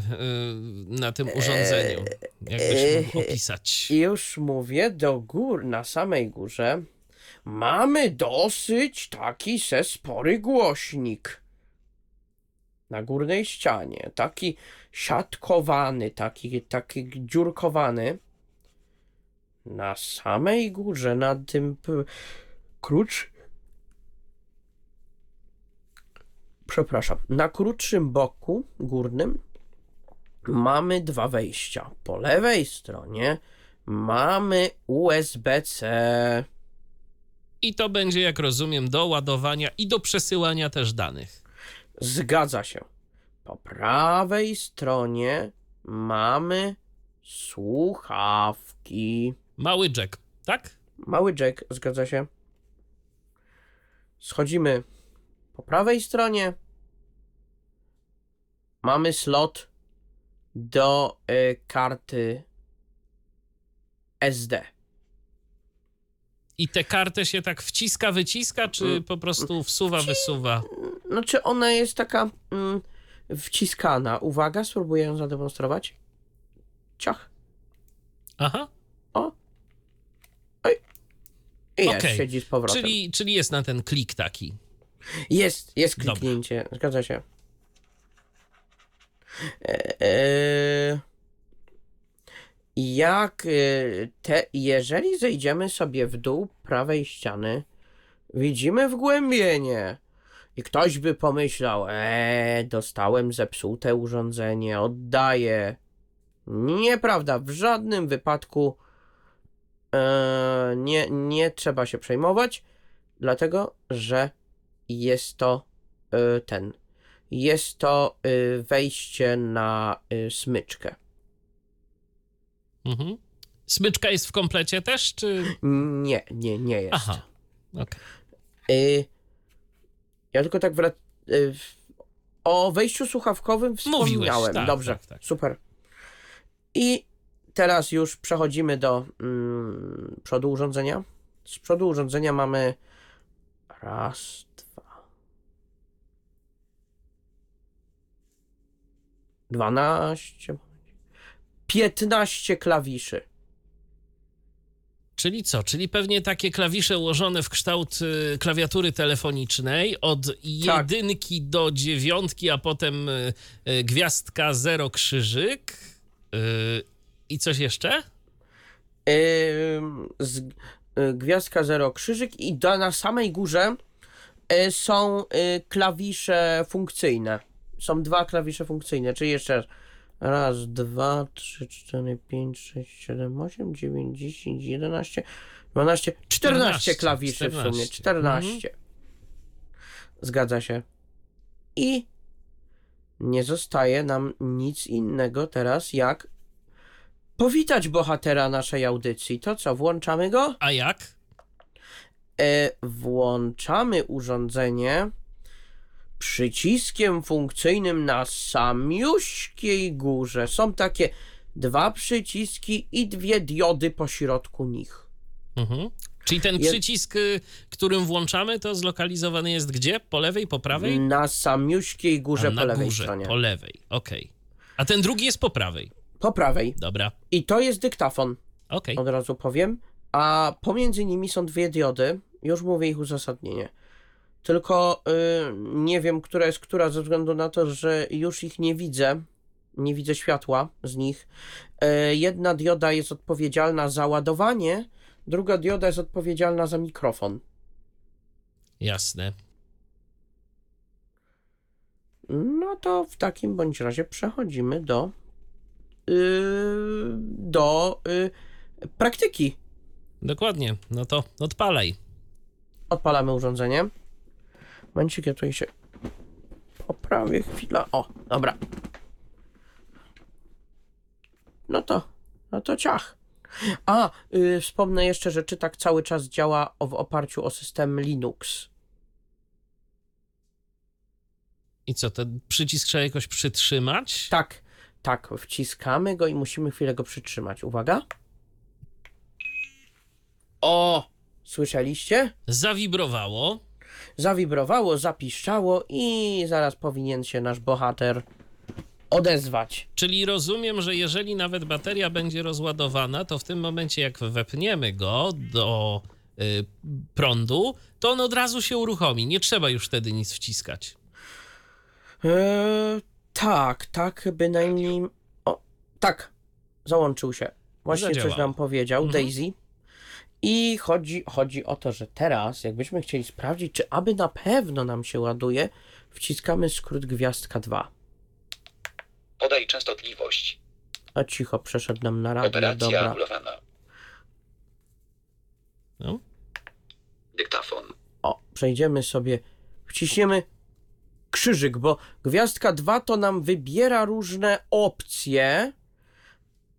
Speaker 1: na tym urządzeniu? Jakbyś mógł opisać?
Speaker 2: Już mówię, do gór, na samej górze mamy dosyć taki se spory głośnik. Na górnej ścianie, taki siatkowany, taki, taki dziurkowany. Na samej górze, na tym krótsz... Przepraszam, na krótszym boku górnym mamy dwa wejścia. Po lewej stronie mamy USB-C.
Speaker 1: I to będzie, jak rozumiem, do ładowania i do przesyłania też danych.
Speaker 2: Zgadza się. Po prawej stronie mamy słuchawki.
Speaker 1: Mały jack, tak?
Speaker 2: Mały jack, zgadza się. Schodzimy po prawej stronie. Mamy slot do y, karty SD.
Speaker 1: I tę kartę się tak wciska, wyciska, czy po prostu wsuwa, wysuwa?
Speaker 2: Znaczy ona jest taka mm, wciskana. Uwaga, spróbuję ją zademonstrować. Ciach.
Speaker 1: Aha,
Speaker 2: I jest,
Speaker 1: Okej.
Speaker 2: siedzi z powrotem.
Speaker 1: czyli, czyli jest na ten klik taki.
Speaker 2: Jest, jest
Speaker 1: Dobra.
Speaker 2: kliknięcie. Zgadza się. E, e, jak e, te, jeżeli zejdziemy sobie w dół prawej ściany, widzimy wgłębienie. I ktoś by pomyślał, eee, dostałem zepsute urządzenie, oddaję. Nieprawda, w żadnym wypadku e, nie, nie trzeba się przejmować, dlatego że jest to y, ten. Jest to y, wejście na y, smyczkę.
Speaker 1: Mhm. Smyczka jest w komplecie też, czy...
Speaker 2: Nie, nie, nie jest.
Speaker 1: Aha, okej.
Speaker 2: Y, ja tylko tak wrac... Y, w- o wejściu słuchawkowym
Speaker 1: Mówiłeś,
Speaker 2: wspomniałem.
Speaker 1: tak,
Speaker 2: Dobrze,
Speaker 1: tak, tak.
Speaker 2: super. I teraz już przechodzimy do mm, przodu urządzenia. Z przodu urządzenia mamy raz, dwa, dwanaście, piętnaście klawiszy.
Speaker 1: Czyli co? Czyli pewnie takie klawisze ułożone w kształt y, klawiatury telefonicznej od
Speaker 2: Tak.
Speaker 1: jedynki do dziewiątki, a potem y, y, gwiazdka, zero, krzyżyk. Y, I coś jeszcze?
Speaker 2: Z, y, gwiazdka zero krzyżyk i na samej górze y, są y, klawisze funkcyjne. Są dwa klawisze funkcyjne, czyli jeszcze raz. Raz, dwa, trzy, cztery, pięć, sześć, siedem, osiem, dziewięć, dziesięć, jedenaście, dwanaście, czternaście
Speaker 1: 14,
Speaker 2: klawiszy w sumie.
Speaker 1: 14.
Speaker 2: Czternaście. Zgadza się. I nie zostaje nam nic innego teraz jak powitać bohatera naszej audycji. To co, włączamy go?
Speaker 1: A jak?
Speaker 2: E, włączamy urządzenie przyciskiem funkcyjnym na samiuśkiej górze. Są takie dwa przyciski i dwie diody pośrodku nich.
Speaker 1: Mhm. Czyli ten przycisk, y, którym włączamy, to zlokalizowany jest gdzie? Po lewej, po prawej?
Speaker 2: Na samiuśkiej górze
Speaker 1: A,
Speaker 2: po
Speaker 1: na
Speaker 2: lewej
Speaker 1: górze,
Speaker 2: stronie.
Speaker 1: po lewej, okej. A ten drugi jest po prawej.
Speaker 2: Po prawej.
Speaker 1: Dobra,
Speaker 2: I to jest dyktafon,
Speaker 1: okej.
Speaker 2: od razu powiem. A pomiędzy nimi są dwie diody. Już mówię ich uzasadnienie. Tylko y, nie wiem, która jest która, ze względu na to, że już ich nie widzę. Nie widzę światła z nich. Y, jedna dioda jest odpowiedzialna za ładowanie, druga dioda jest odpowiedzialna za mikrofon.
Speaker 1: Jasne.
Speaker 2: No to w takim bądź razie przechodzimy do do yy, praktyki.
Speaker 1: Dokładnie. No to odpalaj.
Speaker 2: Odpalamy urządzenie. Momencik, ja tutaj się poprawię chwila. O, dobra. No to, no to ciach. A, yy, wspomnę jeszcze, że czy tak cały czas działa w oparciu o system Linux.
Speaker 1: I co, ten przycisk trzeba jakoś przytrzymać?
Speaker 2: Tak, tak, wciskamy go i musimy chwilę go przytrzymać. Uwaga. O! Słyszeliście?
Speaker 1: Zawibrowało.
Speaker 2: Zawibrowało, zapiszczało i zaraz powinien się nasz bohater odezwać.
Speaker 1: Czyli rozumiem, że jeżeli nawet bateria będzie rozładowana, to w tym momencie, jak wepniemy go do y, prądu, to on od razu się uruchomi. Nie trzeba już wtedy nic wciskać.
Speaker 2: Eee, tak, tak, bynajmniej. O, tak, załączył się. Właśnie coś nam powiedział
Speaker 1: Mhm.
Speaker 2: Daisy. I chodzi, chodzi o to, że teraz, jakbyśmy chcieli sprawdzić, czy aby na pewno nam się ładuje, wciskamy skrót gwiazdka 2.
Speaker 3: Podaj częstotliwość.
Speaker 2: A cicho, przeszedł nam na radio,
Speaker 3: Operacja
Speaker 2: dobra.
Speaker 3: anulowana.
Speaker 1: No.
Speaker 3: Dyktafon.
Speaker 2: O, przejdziemy sobie, wciśniemy krzyżyk, bo gwiazdka 2 to nam wybiera różne opcje.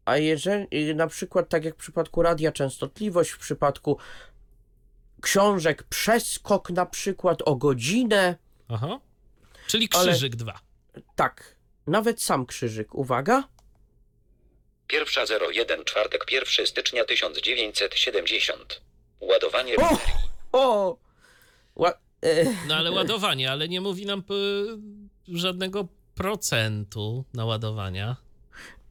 Speaker 2: A jeżeli na przykład, tak jak w przypadku radia, częstotliwość, w przypadku książek, przeskok na przykład o godzinę,
Speaker 1: Aha. Czyli krzyżyk 2.
Speaker 2: tak, nawet sam krzyżyk, uwaga.
Speaker 3: Pierwsza 01 czwartek 1 stycznia 1970. Ładowanie
Speaker 2: O!
Speaker 3: baterii.
Speaker 2: O! Ła,
Speaker 1: No ale ładowanie, ale nie mówi nam p- żadnego procentu naładowania.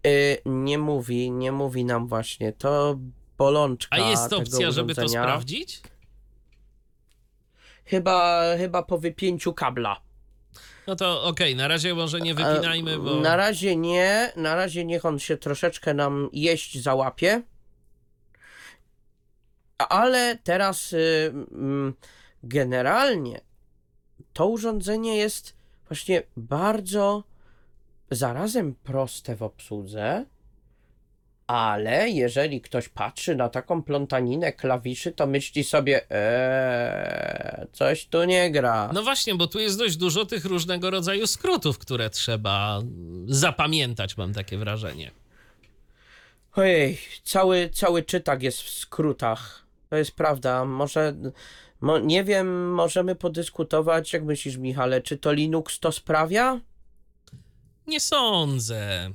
Speaker 2: e, nie mówi, nie mówi nam właśnie, to bolączka
Speaker 1: A jest opcja, żeby to sprawdzić?
Speaker 2: Chyba, chyba po wypięciu kabla.
Speaker 1: No to okej, na razie może nie wypinajmy,
Speaker 2: E,
Speaker 1: bo...
Speaker 2: Na razie nie, na razie niech on się troszeczkę nam jeść załapie. Ale teraz y, mm, generalnie to urządzenie jest właśnie bardzo zarazem proste w obsłudze, ale jeżeli ktoś patrzy na taką plątaninę klawiszy, to myśli sobie, eee, coś tu nie gra.
Speaker 1: No właśnie, bo tu jest dość dużo tych różnego rodzaju skrótów, które trzeba zapamiętać, mam takie wrażenie.
Speaker 2: Ojej, cały, cały czytak jest w skrótach. To jest prawda. Może, mo, nie wiem, możemy podyskutować, jak myślisz, Michale, czy to Linux to sprawia?
Speaker 1: Nie sądzę.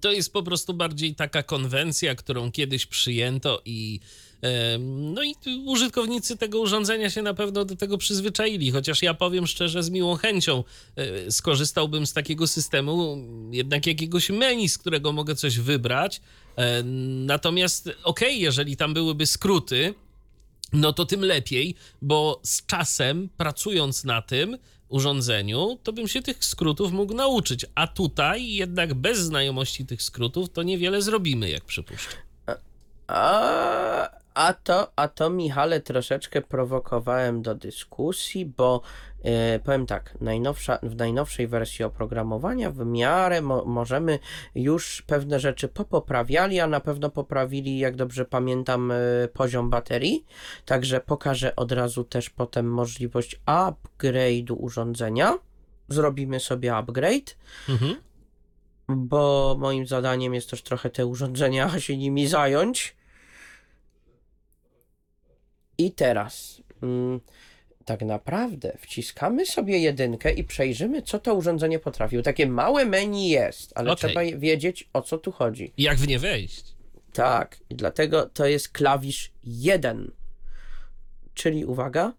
Speaker 1: To jest po prostu bardziej taka konwencja, którą kiedyś przyjęto i em, no i użytkownicy tego urządzenia się na pewno do tego przyzwyczaili, chociaż ja powiem szczerze, z miłą chęcią e, skorzystałbym z takiego systemu, jednak jakiegoś menu, z którego mogę coś wybrać. E, Natomiast okej, jeżeli tam byłyby skróty, no to tym lepiej, bo z czasem pracując na tym urządzeniu, to bym się tych skrótów mógł nauczyć. A tutaj jednak bez znajomości tych skrótów to niewiele zrobimy, jak przypuszczam.
Speaker 2: A, a, to, a to, Michale, troszeczkę prowokowałem do dyskusji, bo e, powiem tak, najnowsza, w najnowszej wersji oprogramowania w miarę mo, możemy już pewne rzeczy popoprawiali, a na pewno poprawili, jak dobrze pamiętam, e, poziom baterii. Także pokażę od razu też potem możliwość upgrade'u urządzenia. Zrobimy sobie upgrade
Speaker 1: Mhm.
Speaker 2: bo moim zadaniem jest też trochę te urządzenia się nimi zająć. I teraz mm, tak naprawdę wciskamy sobie jedynkę i przejrzymy, co to urządzenie potrafiło. Takie małe menu jest, ale
Speaker 1: Okej.
Speaker 2: trzeba wiedzieć, o co tu chodzi.
Speaker 1: Jak w nie wejść?
Speaker 2: Tak, i dlatego to jest klawisz 1. Czyli uwaga.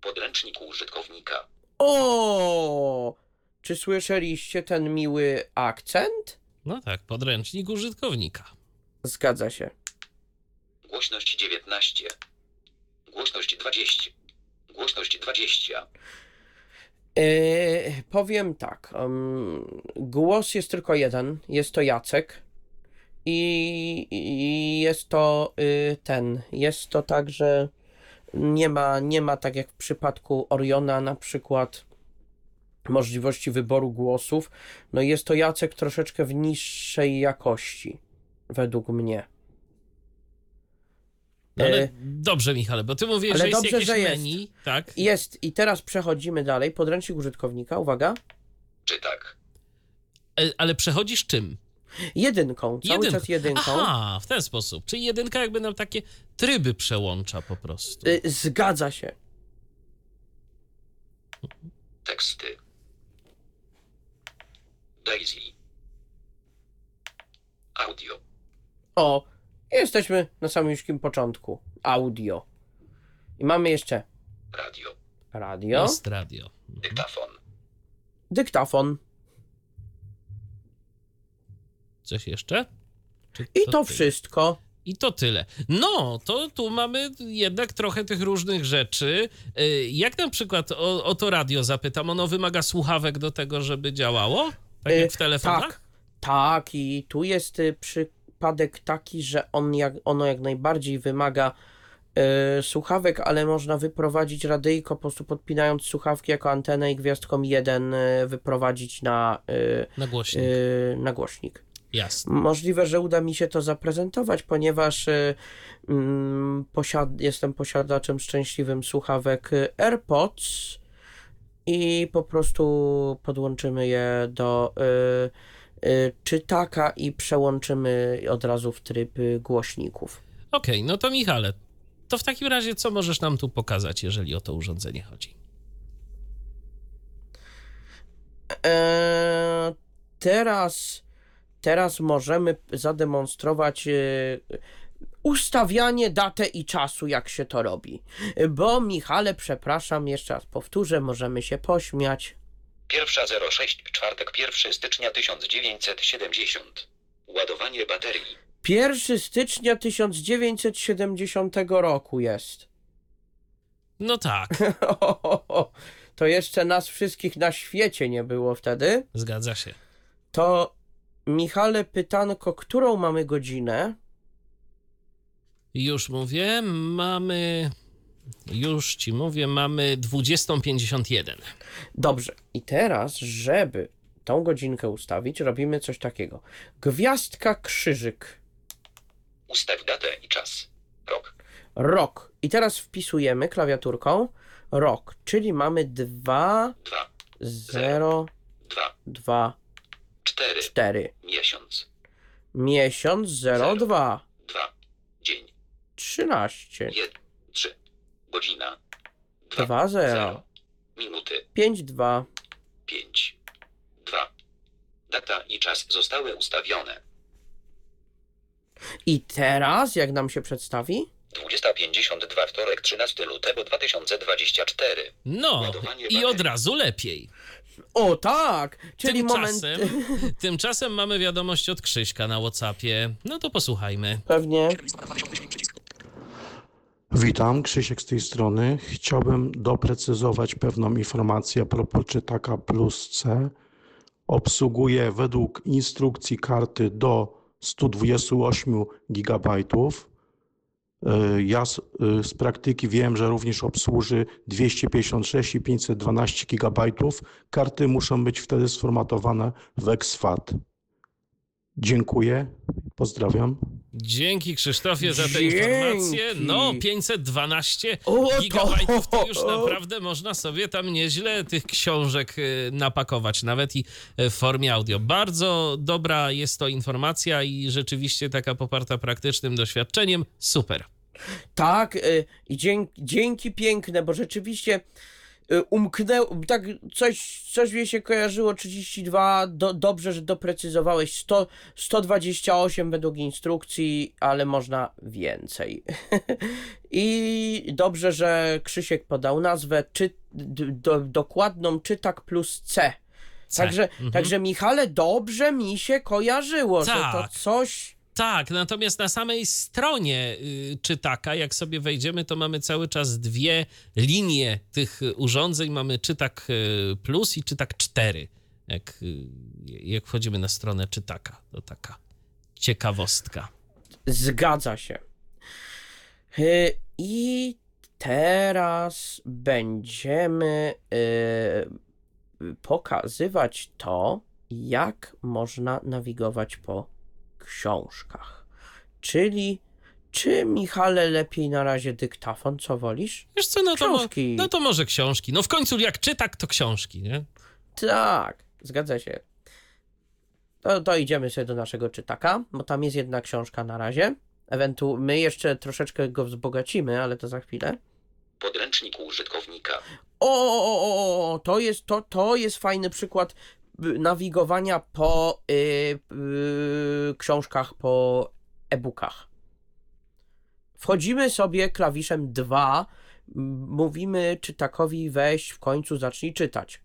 Speaker 3: Podręcznik użytkownika.
Speaker 2: O! Czy słyszeliście ten miły akcent?
Speaker 1: No tak, podręcznik użytkownika.
Speaker 2: Zgadza się.
Speaker 3: Głośność 19. Głośność 20. Głośność 20.
Speaker 2: Yy, powiem tak. em, głos jest tylko jeden. Jest to Jacek. I, i jest to y, ten. Jest to tak, że nie ma, nie ma tak jak w przypadku Oriona na przykład możliwości wyboru głosów. No jest to Jacek troszeczkę w niższej jakości, według mnie.
Speaker 1: No, ale
Speaker 2: E,
Speaker 1: dobrze, Michale, bo ty mówisz,
Speaker 2: ale
Speaker 1: że jest
Speaker 2: dobrze,
Speaker 1: jakieś
Speaker 2: że jest.
Speaker 1: menu, tak?
Speaker 2: Jest i teraz przechodzimy dalej. Podręcznik użytkownika, uwaga.
Speaker 3: Czy tak?
Speaker 1: E, Ale przechodzisz czym?
Speaker 2: Jedynką, cały
Speaker 1: Jedynką.
Speaker 2: czas jedynką.
Speaker 1: Aha, w ten sposób. Czyli jedynka jakby nam takie tryby przełącza po prostu.
Speaker 2: Y, Zgadza się.
Speaker 3: Teksty. Daisy. Audio.
Speaker 2: O, jesteśmy na samym już początku. Audio. I mamy jeszcze
Speaker 3: Radio.
Speaker 2: radio,
Speaker 1: Jest radio.
Speaker 3: Dyktafon.
Speaker 2: dyktafon
Speaker 1: Coś jeszcze? Czy
Speaker 2: i to
Speaker 1: tyle?
Speaker 2: wszystko.
Speaker 1: I to tyle. No, to tu mamy jednak trochę tych różnych rzeczy. Y, Jak na przykład o, o to radio zapytam, ono wymaga słuchawek do tego, żeby działało? Tak
Speaker 2: Y,
Speaker 1: jak w telefonach?
Speaker 2: Tak, tak i tu jest y, przypadek taki, że on jak, ono jak najbardziej wymaga y, słuchawek, ale można wyprowadzić radyjko po prostu podpinając słuchawki jako antenę i gwiazdką 1 y, wyprowadzić na, y,
Speaker 1: Na głośnik.
Speaker 2: na głośnik.
Speaker 1: Jasne.
Speaker 2: Możliwe, że uda mi się to zaprezentować, ponieważ mm, posiad- jestem posiadaczem szczęśliwym słuchawek AirPods i po prostu podłączymy je do y, y, czytaka i przełączymy od razu w tryb głośników.
Speaker 1: Okej, no to Michale, to w takim razie co możesz nam tu pokazać, jeżeli o to urządzenie chodzi?
Speaker 2: Eee, teraz, teraz możemy zademonstrować e, ustawianie datę i czasu, jak się to robi. Bo, Michale, przepraszam, jeszcze raz powtórzę, możemy się pośmiać.
Speaker 3: Pierwsza 06, czwartek 1 stycznia 1970. Ładowanie baterii.
Speaker 2: 1 stycznia 1970 roku jest.
Speaker 1: No tak,
Speaker 2: To jeszcze nas wszystkich na świecie nie było wtedy.
Speaker 1: zgadza się.
Speaker 2: To, Michale, pytanko, którą mamy godzinę?
Speaker 1: Już mówię, mamy. Już ci mówię, mamy 20.51.
Speaker 2: Dobrze. I teraz, żeby tą godzinkę ustawić, robimy coś takiego. Gwiazdka, krzyżyk,
Speaker 3: Ustaw datę i czas. Rok.
Speaker 2: rok. I teraz wpisujemy klawiaturką rok, czyli mamy 2,
Speaker 3: 2,
Speaker 2: 0,
Speaker 3: 2,
Speaker 2: 2,
Speaker 3: 4.
Speaker 2: 4.
Speaker 3: Miesiąc.
Speaker 2: Miesiąc 0, 2,
Speaker 3: 2. Dzień.
Speaker 2: 13,
Speaker 3: 1. 3. Godzina.
Speaker 2: 2, 0,
Speaker 3: Minuty.
Speaker 2: 5, 2.
Speaker 3: 5. 2. Data i czas zostały ustawione.
Speaker 2: I teraz, jak nam się przedstawi?
Speaker 3: 20.52 wtorek 13 lutego 2024.
Speaker 1: No,
Speaker 3: Ładowanie
Speaker 1: i od razu lepiej.
Speaker 2: O tak! Czyli moment.
Speaker 1: Tymczasem, tymczasem mamy wiadomość od Krzyśka na Whatsappie. No to posłuchajmy.
Speaker 2: Pewnie.
Speaker 4: Witam, Krzysiek z tej strony. Chciałbym doprecyzować pewną informację a propos czytaka plus C. Obsługuje według instrukcji karty do 128 GB. Ja z, y, z praktyki wiem, że również obsłuży 256 i 512 GB. Karty muszą być wtedy sformatowane w exFAT. Dziękuję, pozdrawiam.
Speaker 1: Dzięki Krzysztofie za te
Speaker 2: Dzięki.
Speaker 1: informacje. No, 512
Speaker 2: O, to-
Speaker 1: gigabajtów to już naprawdę można sobie tam nieźle tych książek y, napakować, nawet i y, w formie audio. Bardzo dobra jest to informacja i rzeczywiście taka poparta praktycznym doświadczeniem. Super.
Speaker 2: Tak, y, i dzięki, dzięki piękne, bo rzeczywiście umknęło, tak coś, coś mi się kojarzyło, 32, do, dobrze, że doprecyzowałeś, 100, 128 według instrukcji, ale można więcej. I dobrze, że Krzysiek podał nazwę, czy, do, dokładną czytak plus C.
Speaker 1: C.
Speaker 2: Także,
Speaker 1: Mhm.
Speaker 2: także Michale, dobrze mi się kojarzyło, że to
Speaker 1: Tak.
Speaker 2: coś...
Speaker 1: Tak, natomiast na samej stronie y, czytaka, jak sobie wejdziemy, to mamy cały czas dwie linie tych urządzeń. Mamy czytak y, plus i czytak 4. Jak, y, jak wchodzimy na stronę czytaka, to taka ciekawostka.
Speaker 2: Zgadza się. I teraz będziemy pokazywać to, jak można nawigować po książkach. Czyli, czy Michale lepiej na razie dyktafon, co wolisz?
Speaker 1: Wiesz co, no to, mo-
Speaker 2: Książki.
Speaker 1: no to może książki. No w końcu jak czytak, to książki, nie?
Speaker 2: Tak, zgadza się. To, to idziemy sobie do naszego czytaka, bo tam jest jedna książka na razie. Ewentu my jeszcze troszeczkę go wzbogacimy, ale to za chwilę.
Speaker 3: Podręcznik użytkownika.
Speaker 2: O, o, o, o, to jest, to, to jest fajny przykład nawigowania po y, y, książkach, po e-bookach. Wchodzimy sobie klawiszem 2, m, mówimy czytakowi weź w końcu zacznij czytać.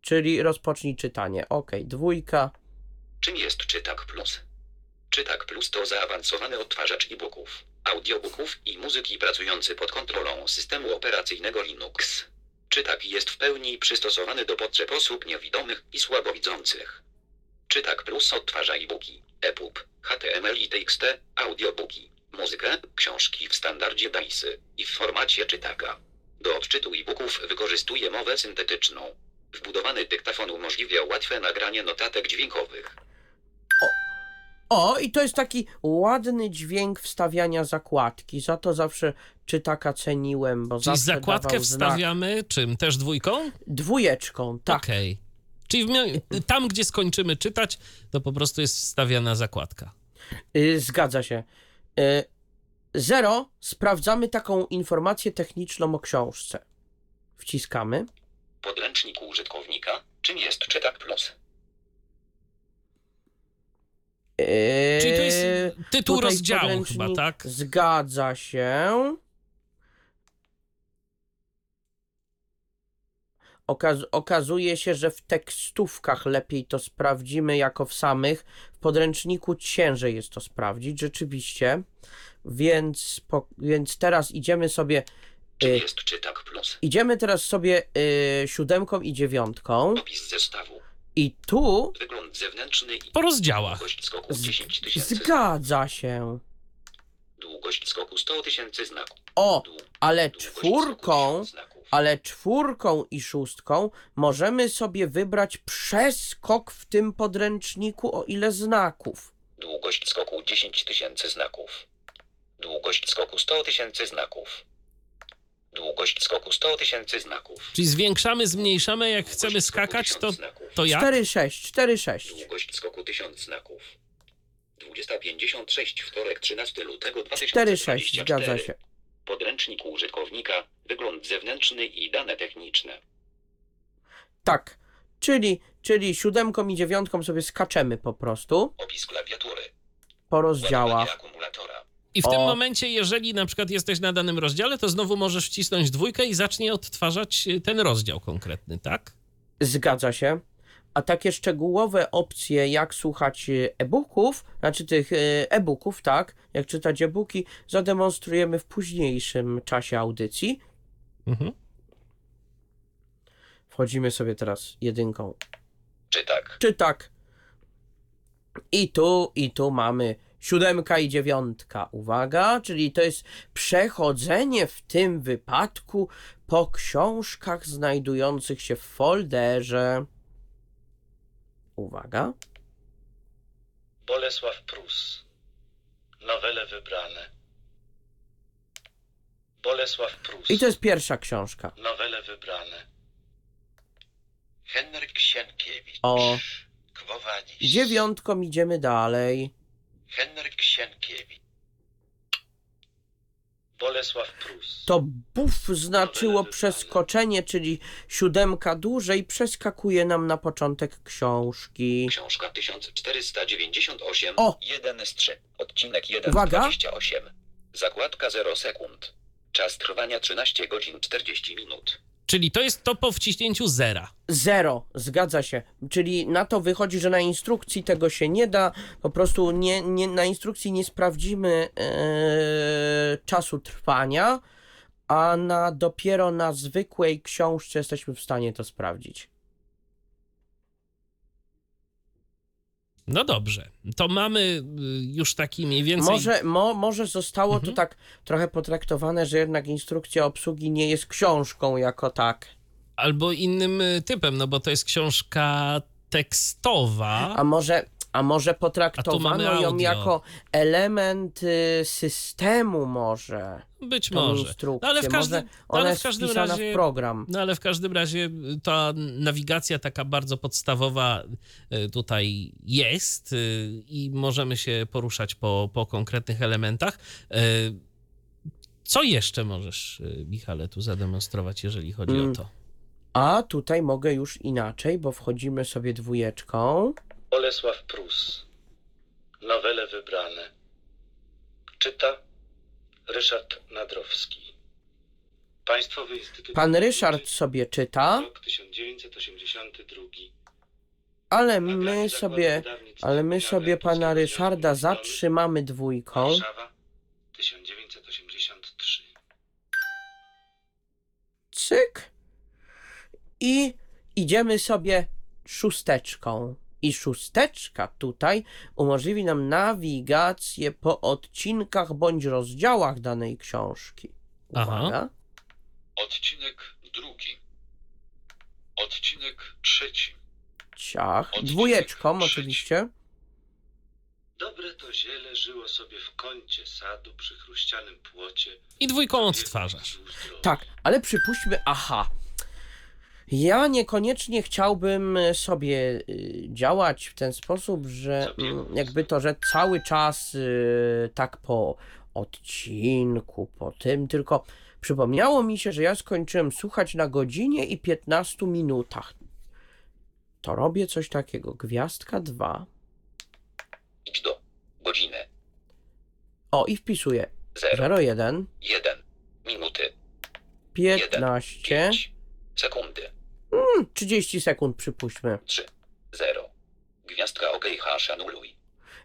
Speaker 2: Czyli rozpocznij czytanie. Ok, dwójka.
Speaker 3: Czym jest Czytak Plus? Czytak Plus to zaawansowany odtwarzacz e-booków, audiobooków i muzyki pracujący pod kontrolą systemu operacyjnego Linux. Czytak jest w pełni przystosowany do potrzeb osób niewidomych i słabowidzących. Czytak Plus odtwarza e-booki, EPUB, HTML i TXT, audiobooki, muzykę, książki w standardzie DAISY i w formacie czytaka. Do odczytu e-booków wykorzystuje mowę syntetyczną. Wbudowany dyktafon umożliwia łatwe nagranie notatek dźwiękowych.
Speaker 2: O, i to jest taki ładny dźwięk wstawiania zakładki. Za to zawsze czytaka ceniłem, bo
Speaker 1: Czyli
Speaker 2: zawsze
Speaker 1: zakładkę
Speaker 2: dawał znak.
Speaker 1: wstawiamy czym? Też dwójką?
Speaker 2: Dwójeczką, tak.
Speaker 1: Okej. Czyli w mio- tam, gdzie skończymy czytać, to po prostu jest wstawiana zakładka.
Speaker 2: Y, zgadza się. Y, zero, sprawdzamy taką informację techniczną o książce. Wciskamy.
Speaker 3: Podręcznik użytkownika. Czym jest Czytak Plus?
Speaker 2: Y,
Speaker 1: Czyli to jest tytuł
Speaker 2: tutaj
Speaker 1: rozdziału chyba, tak?
Speaker 2: Zgadza się. Okaz- okazuje się, że w tekstówkach lepiej to sprawdzimy jako w samych. W podręczniku ciężej jest to sprawdzić, rzeczywiście. Więc, więc teraz idziemy sobie.
Speaker 3: Czym
Speaker 2: Y,
Speaker 3: jest Czytak Plus?
Speaker 2: idziemy teraz sobie y, siódemką i dziewiątką.
Speaker 3: Opis zestawu.
Speaker 2: I tu
Speaker 3: Wygląd zewnętrzny i
Speaker 1: Po rozdziałach.
Speaker 3: długość skoku
Speaker 2: Z-
Speaker 3: 10 tysięcy.
Speaker 2: zgadza się.
Speaker 3: Długość skoku 100 tysięcy znaków.
Speaker 2: O,
Speaker 3: Dłu-
Speaker 2: ale
Speaker 3: długość
Speaker 2: czwórką.
Speaker 3: skoku 1000 znaków.
Speaker 2: ale czwórką i szóstką możemy sobie wybrać przeskok w tym podręczniku o ile znaków.
Speaker 3: Długość skoku 10 tysięcy znaków. Długość skoku 100 tysięcy znaków. Długość skoku 100 tysięcy znaków.
Speaker 1: Czyli zwiększamy, zmniejszamy, jak
Speaker 3: Długość
Speaker 1: chcemy skakać,
Speaker 3: 1000
Speaker 1: to, to jak?
Speaker 2: 4-6, 4-6.
Speaker 3: Długość skoku 1000 znaków. 2056 wtorek 13 lutego
Speaker 2: 4-6,
Speaker 3: 2024.
Speaker 2: zgadza się.
Speaker 3: Podręcznik użytkownika, wygląd zewnętrzny i dane techniczne.
Speaker 2: Tak, czyli, czyli siódemką i dziewiątką sobie skaczemy po prostu
Speaker 3: Opis klawiatury.
Speaker 2: po
Speaker 3: Ładowanie
Speaker 2: rozdziałach.
Speaker 3: akumulatora.
Speaker 1: I w tym
Speaker 2: O.
Speaker 1: momencie, jeżeli na przykład jesteś na danym rozdziale, to znowu możesz wcisnąć dwójkę i zacznie odtwarzać y, ten rozdział konkretny, tak?
Speaker 2: Zgadza się. A takie szczegółowe opcje, jak słuchać y, e-booków, znaczy tych y, e-booków, tak, jak czytać e-booki, zademonstrujemy w późniejszym czasie audycji.
Speaker 1: Mhm.
Speaker 2: Wchodzimy sobie teraz jedynką
Speaker 3: Czy tak?
Speaker 2: czy tak. I tu, i tu mamy siódemka i dziewiątka. Uwaga, czyli to jest przechodzenie w tym wypadku po książkach znajdujących się w folderze. Uwaga.
Speaker 5: Bolesław Prus. Nowele wybrane. Bolesław Prus.
Speaker 2: I to jest pierwsza książka.
Speaker 5: Nowele wybrane. Henryk Sienkiewicz.
Speaker 2: O. Dziewiątką idziemy dalej.
Speaker 5: Henryk Sienkiewicz. Bolesław Prus.
Speaker 2: To buf znaczyło przeskoczenie, czyli siódemka dłużej przeskakuje nam na początek książki.
Speaker 3: Książka 1498.
Speaker 2: O!
Speaker 3: 1 z 3. Odcinek 1
Speaker 2: Uwaga.
Speaker 3: 28. Zakładka 0 sekund. Czas trwania 13 godzin 40 minut.
Speaker 1: Czyli to jest to po wciśnięciu zera.
Speaker 2: Zero, zgadza się. Czyli na to wychodzi, że na instrukcji tego się nie da. Po prostu nie, nie, na instrukcji nie sprawdzimy e, czasu trwania, a na dopiero na zwykłej książce jesteśmy w stanie to sprawdzić.
Speaker 1: No dobrze. To mamy y, już taki mniej więcej.
Speaker 2: Może, mo, może zostało
Speaker 1: Mhm.
Speaker 2: to tak trochę potraktowane, że jednak instrukcja obsługi nie jest książką jako tak.
Speaker 1: Albo innym y, typem, no bo to jest książka tekstowa.
Speaker 2: A może, a może
Speaker 1: A
Speaker 2: potraktowano ją
Speaker 1: audio.
Speaker 2: jako element y, systemu może?
Speaker 1: Być może. No, ale w każdym,
Speaker 2: może
Speaker 1: ale w każdym razie.
Speaker 2: program.
Speaker 1: No ale w każdym razie ta nawigacja taka bardzo podstawowa y, tutaj jest y, i możemy się poruszać po, po konkretnych elementach. Y, Co jeszcze możesz, y, Michale, tu zademonstrować, jeżeli chodzi
Speaker 2: Mm.
Speaker 1: o to?
Speaker 2: A tutaj mogę już inaczej, bo wchodzimy sobie dwójeczką.
Speaker 5: Bolesław Prus. Nowele wybrane. Czyta Ryszard Nadrowski. Państwowy Instytut
Speaker 2: Pan Ryszard sobie czyta,
Speaker 5: Rok 1982.
Speaker 2: ale my sobie, ale my sobie pana Ryszarda zatrzymamy dwójką.
Speaker 5: Warszawa 1983.
Speaker 2: Cyk. I idziemy sobie szósteczką. I szósteczka tutaj umożliwi nam nawigację po odcinkach bądź rozdziałach danej książki.
Speaker 1: Aha.
Speaker 2: Uwaga.
Speaker 5: Odcinek drugi. Odcinek trzeci.
Speaker 2: Ciach.
Speaker 5: Odcinek
Speaker 2: Dwójeczką
Speaker 5: trzeci.
Speaker 2: oczywiście.
Speaker 5: Dobre to ziele żyło sobie w kącie sadu przy chruścianym płocie.
Speaker 1: I dwójką odtwarzasz.
Speaker 2: Tak, ale przypuśćmy, aha. Ja niekoniecznie chciałbym sobie y, działać w ten sposób, że mm, jakby to, że cały czas y, tak po odcinku, po tym, tylko przypomniało mi się, że ja skończyłem słuchać na godzinie i 15 minutach. To robię coś takiego. Gwiazdka 2.
Speaker 3: Idź do godziny.
Speaker 2: O, i wpisuję.
Speaker 3: 0,
Speaker 2: 01,
Speaker 3: 1, minuty.
Speaker 2: 15,
Speaker 3: 5, sekundy
Speaker 2: 30 sekund przypuśćmy.
Speaker 3: 3, 0. Gwiazdka OK hash anuluj.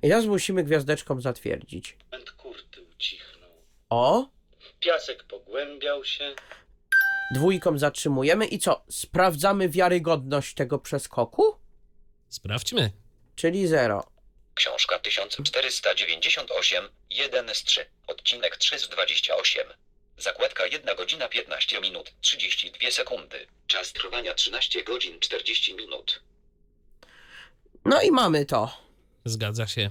Speaker 2: I teraz musimy gwiazdeczką zatwierdzić.
Speaker 5: Moment kurty ucichnął.
Speaker 2: O,
Speaker 5: Piasek pogłębiał się.
Speaker 2: dwójką zatrzymujemy i co? Sprawdzamy wiarygodność tego przeskoku?
Speaker 1: Sprawdźmy.
Speaker 2: Czyli 0.
Speaker 3: Książka 1498, 1 z 3, odcinek 3 z 28. Zakładka 1 godzina 15 minut 32 sekundy. Czas trwania 13 godzin 40 minut.
Speaker 2: No i mamy to.
Speaker 1: Zgadza się.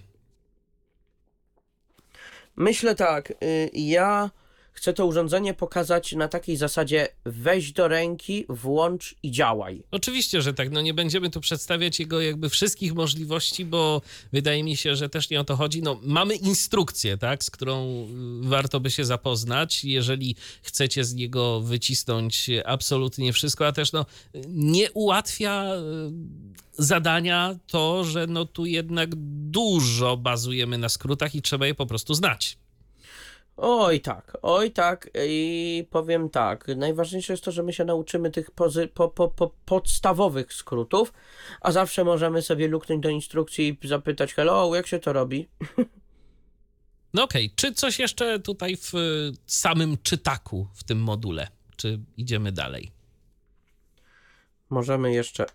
Speaker 2: Myślę tak, y, ja chcę to urządzenie pokazać na takiej zasadzie weź do ręki, włącz i działaj.
Speaker 1: Oczywiście, że tak. No nie będziemy tu przedstawiać jego jakby wszystkich możliwości, bo wydaje mi się, że też nie o to chodzi. No, mamy instrukcję, tak, z którą y, warto by się zapoznać, jeżeli chcecie z niego wycisnąć absolutnie wszystko, a też no, nie ułatwia y, zadania to, że no tu jednak dużo bazujemy na skrótach i trzeba je po prostu znać.
Speaker 2: Oj tak, oj tak i powiem tak, najważniejsze jest to, że my się nauczymy tych pozy, po, po, po podstawowych skrótów, a zawsze możemy sobie luknąć do instrukcji i zapytać hello, jak się to robi?
Speaker 1: No okej, czy coś jeszcze tutaj w y, samym czytaku w tym module? Czy idziemy dalej?
Speaker 2: Możemy jeszcze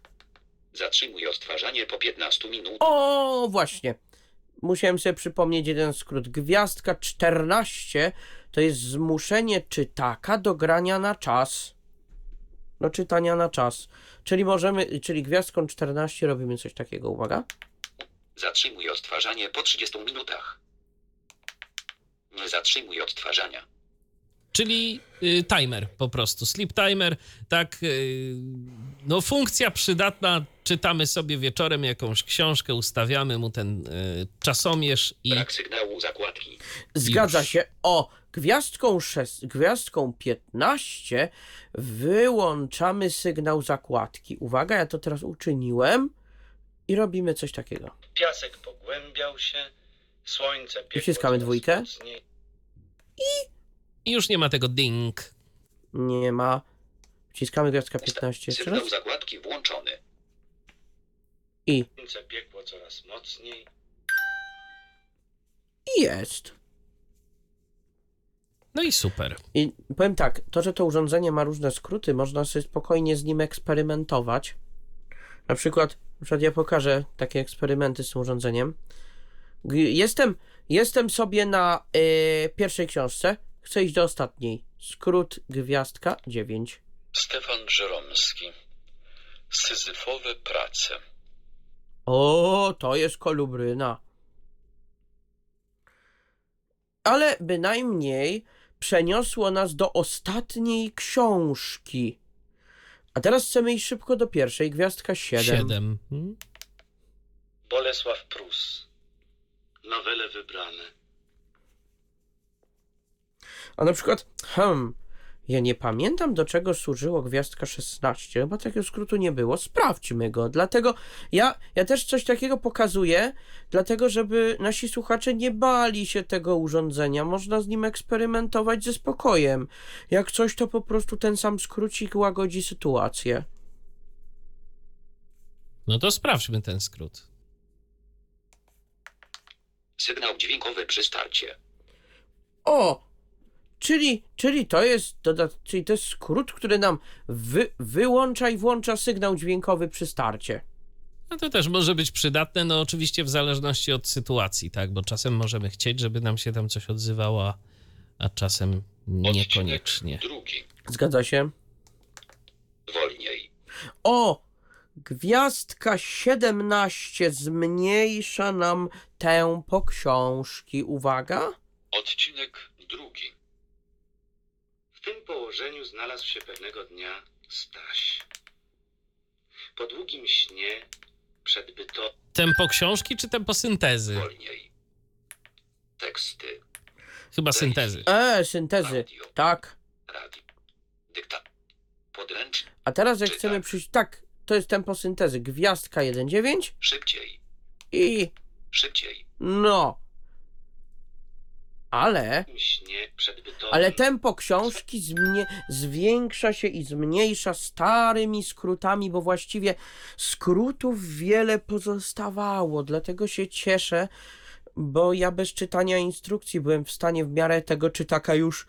Speaker 3: Zatrzymuj odtwarzanie po 15 minut.
Speaker 2: O, właśnie. Musiałem sobie przypomnieć jeden skrót. Gwiazdka 14 to jest zmuszenie czytaka do grania na czas. Do czytania na czas. Czyli możemy, czyli gwiazdką 14 robimy coś takiego, uwaga.
Speaker 3: Zatrzymuj odtwarzanie po 30 minutach. Nie zatrzymuj odtwarzania.
Speaker 1: Czyli y, timer po prostu, sleep timer, tak, y, no funkcja przydatna, czytamy sobie wieczorem jakąś książkę, ustawiamy mu ten y, czasomierz i
Speaker 3: Brak sygnału zakładki.
Speaker 2: Zgadza
Speaker 1: Już.
Speaker 2: się. O, gwiazdką, 6, gwiazdką 15 wyłączamy sygnał zakładki. Uwaga, ja to teraz uczyniłem i robimy coś takiego.
Speaker 5: Piasek pogłębiał się. Słońce piekło
Speaker 2: Wciskamy dwójkę.
Speaker 5: mocniej.
Speaker 1: i już nie ma tego ding.
Speaker 2: Nie ma. Wciskamy gwiazdka 15 jeszcze
Speaker 3: Sygnał
Speaker 2: raz.
Speaker 3: zakładki włączony.
Speaker 2: I,
Speaker 5: Słońce piekło coraz mocniej.
Speaker 2: i jest.
Speaker 1: No i super.
Speaker 2: I powiem tak, to, że to urządzenie ma różne skróty, można sobie spokojnie z nim eksperymentować. Na przykład, na przykład ja pokażę takie eksperymenty z tym urządzeniem. G- Jestem, jestem sobie na y, pierwszej książce, chcę iść do ostatniej. Skrót gwiazdka 9.
Speaker 3: Stefan Żeromski. Syzyfowe prace.
Speaker 2: O, to jest kolubryna. Ale bynajmniej przeniosło nas do ostatniej książki. A teraz chcemy iść szybko do pierwszej, gwiazdka 7.
Speaker 1: Siedem. Hmm?
Speaker 5: Bolesław Prus. Nowele wybrane.
Speaker 2: A na przykład, hmm, ja nie pamiętam do czego służyło gwiazdka 16, chyba takiego skrótu nie było. Sprawdźmy go. Dlatego ja, ja też coś takiego pokazuję, dlatego żeby nasi słuchacze nie bali się tego urządzenia. Można z nim eksperymentować ze spokojem. Jak coś, to po prostu ten sam skrócik łagodzi sytuację.
Speaker 1: No to sprawdźmy ten skrót.
Speaker 3: Sygnał dźwiękowy przy starcie.
Speaker 2: O! Czyli, czyli to jest dodat- czyli to jest skrót, który nam wy, wyłącza i włącza sygnał dźwiękowy przy starcie.
Speaker 1: No to też może być przydatne, no oczywiście w zależności od sytuacji, tak? Bo czasem możemy chcieć, żeby nam się tam coś odzywało, a, a czasem niekoniecznie.
Speaker 3: Odcinek drugi.
Speaker 2: Zgadza się?
Speaker 3: Wolniej.
Speaker 2: O! Gwiazdka 17 zmniejsza nam tempo książki. Uwaga.
Speaker 3: Odcinek drugi.
Speaker 5: W tym położeniu znalazł się pewnego dnia Staś. Po długim śnie przed byto...
Speaker 1: Tempo książki czy tempo syntezy?
Speaker 3: Wolniej. Teksty.
Speaker 1: Chyba syntezy.
Speaker 2: E, syntezy.
Speaker 3: Radio.
Speaker 2: Tak.
Speaker 3: Radio. Dykta. Podręcznik.
Speaker 2: A teraz jak
Speaker 3: Czytam.
Speaker 2: chcemy przyjść. Tak, to jest tempo syntezy. Gwiazdka 1.9
Speaker 3: Szybciej.
Speaker 2: i.
Speaker 3: Szybciej.
Speaker 2: No. Ale. Ale tempo książki zmie- zwiększa się i zmniejsza starymi skrótami, bo właściwie skrótów wiele pozostawało. Dlatego się cieszę, bo ja bez czytania instrukcji byłem w stanie w miarę tego czytaka już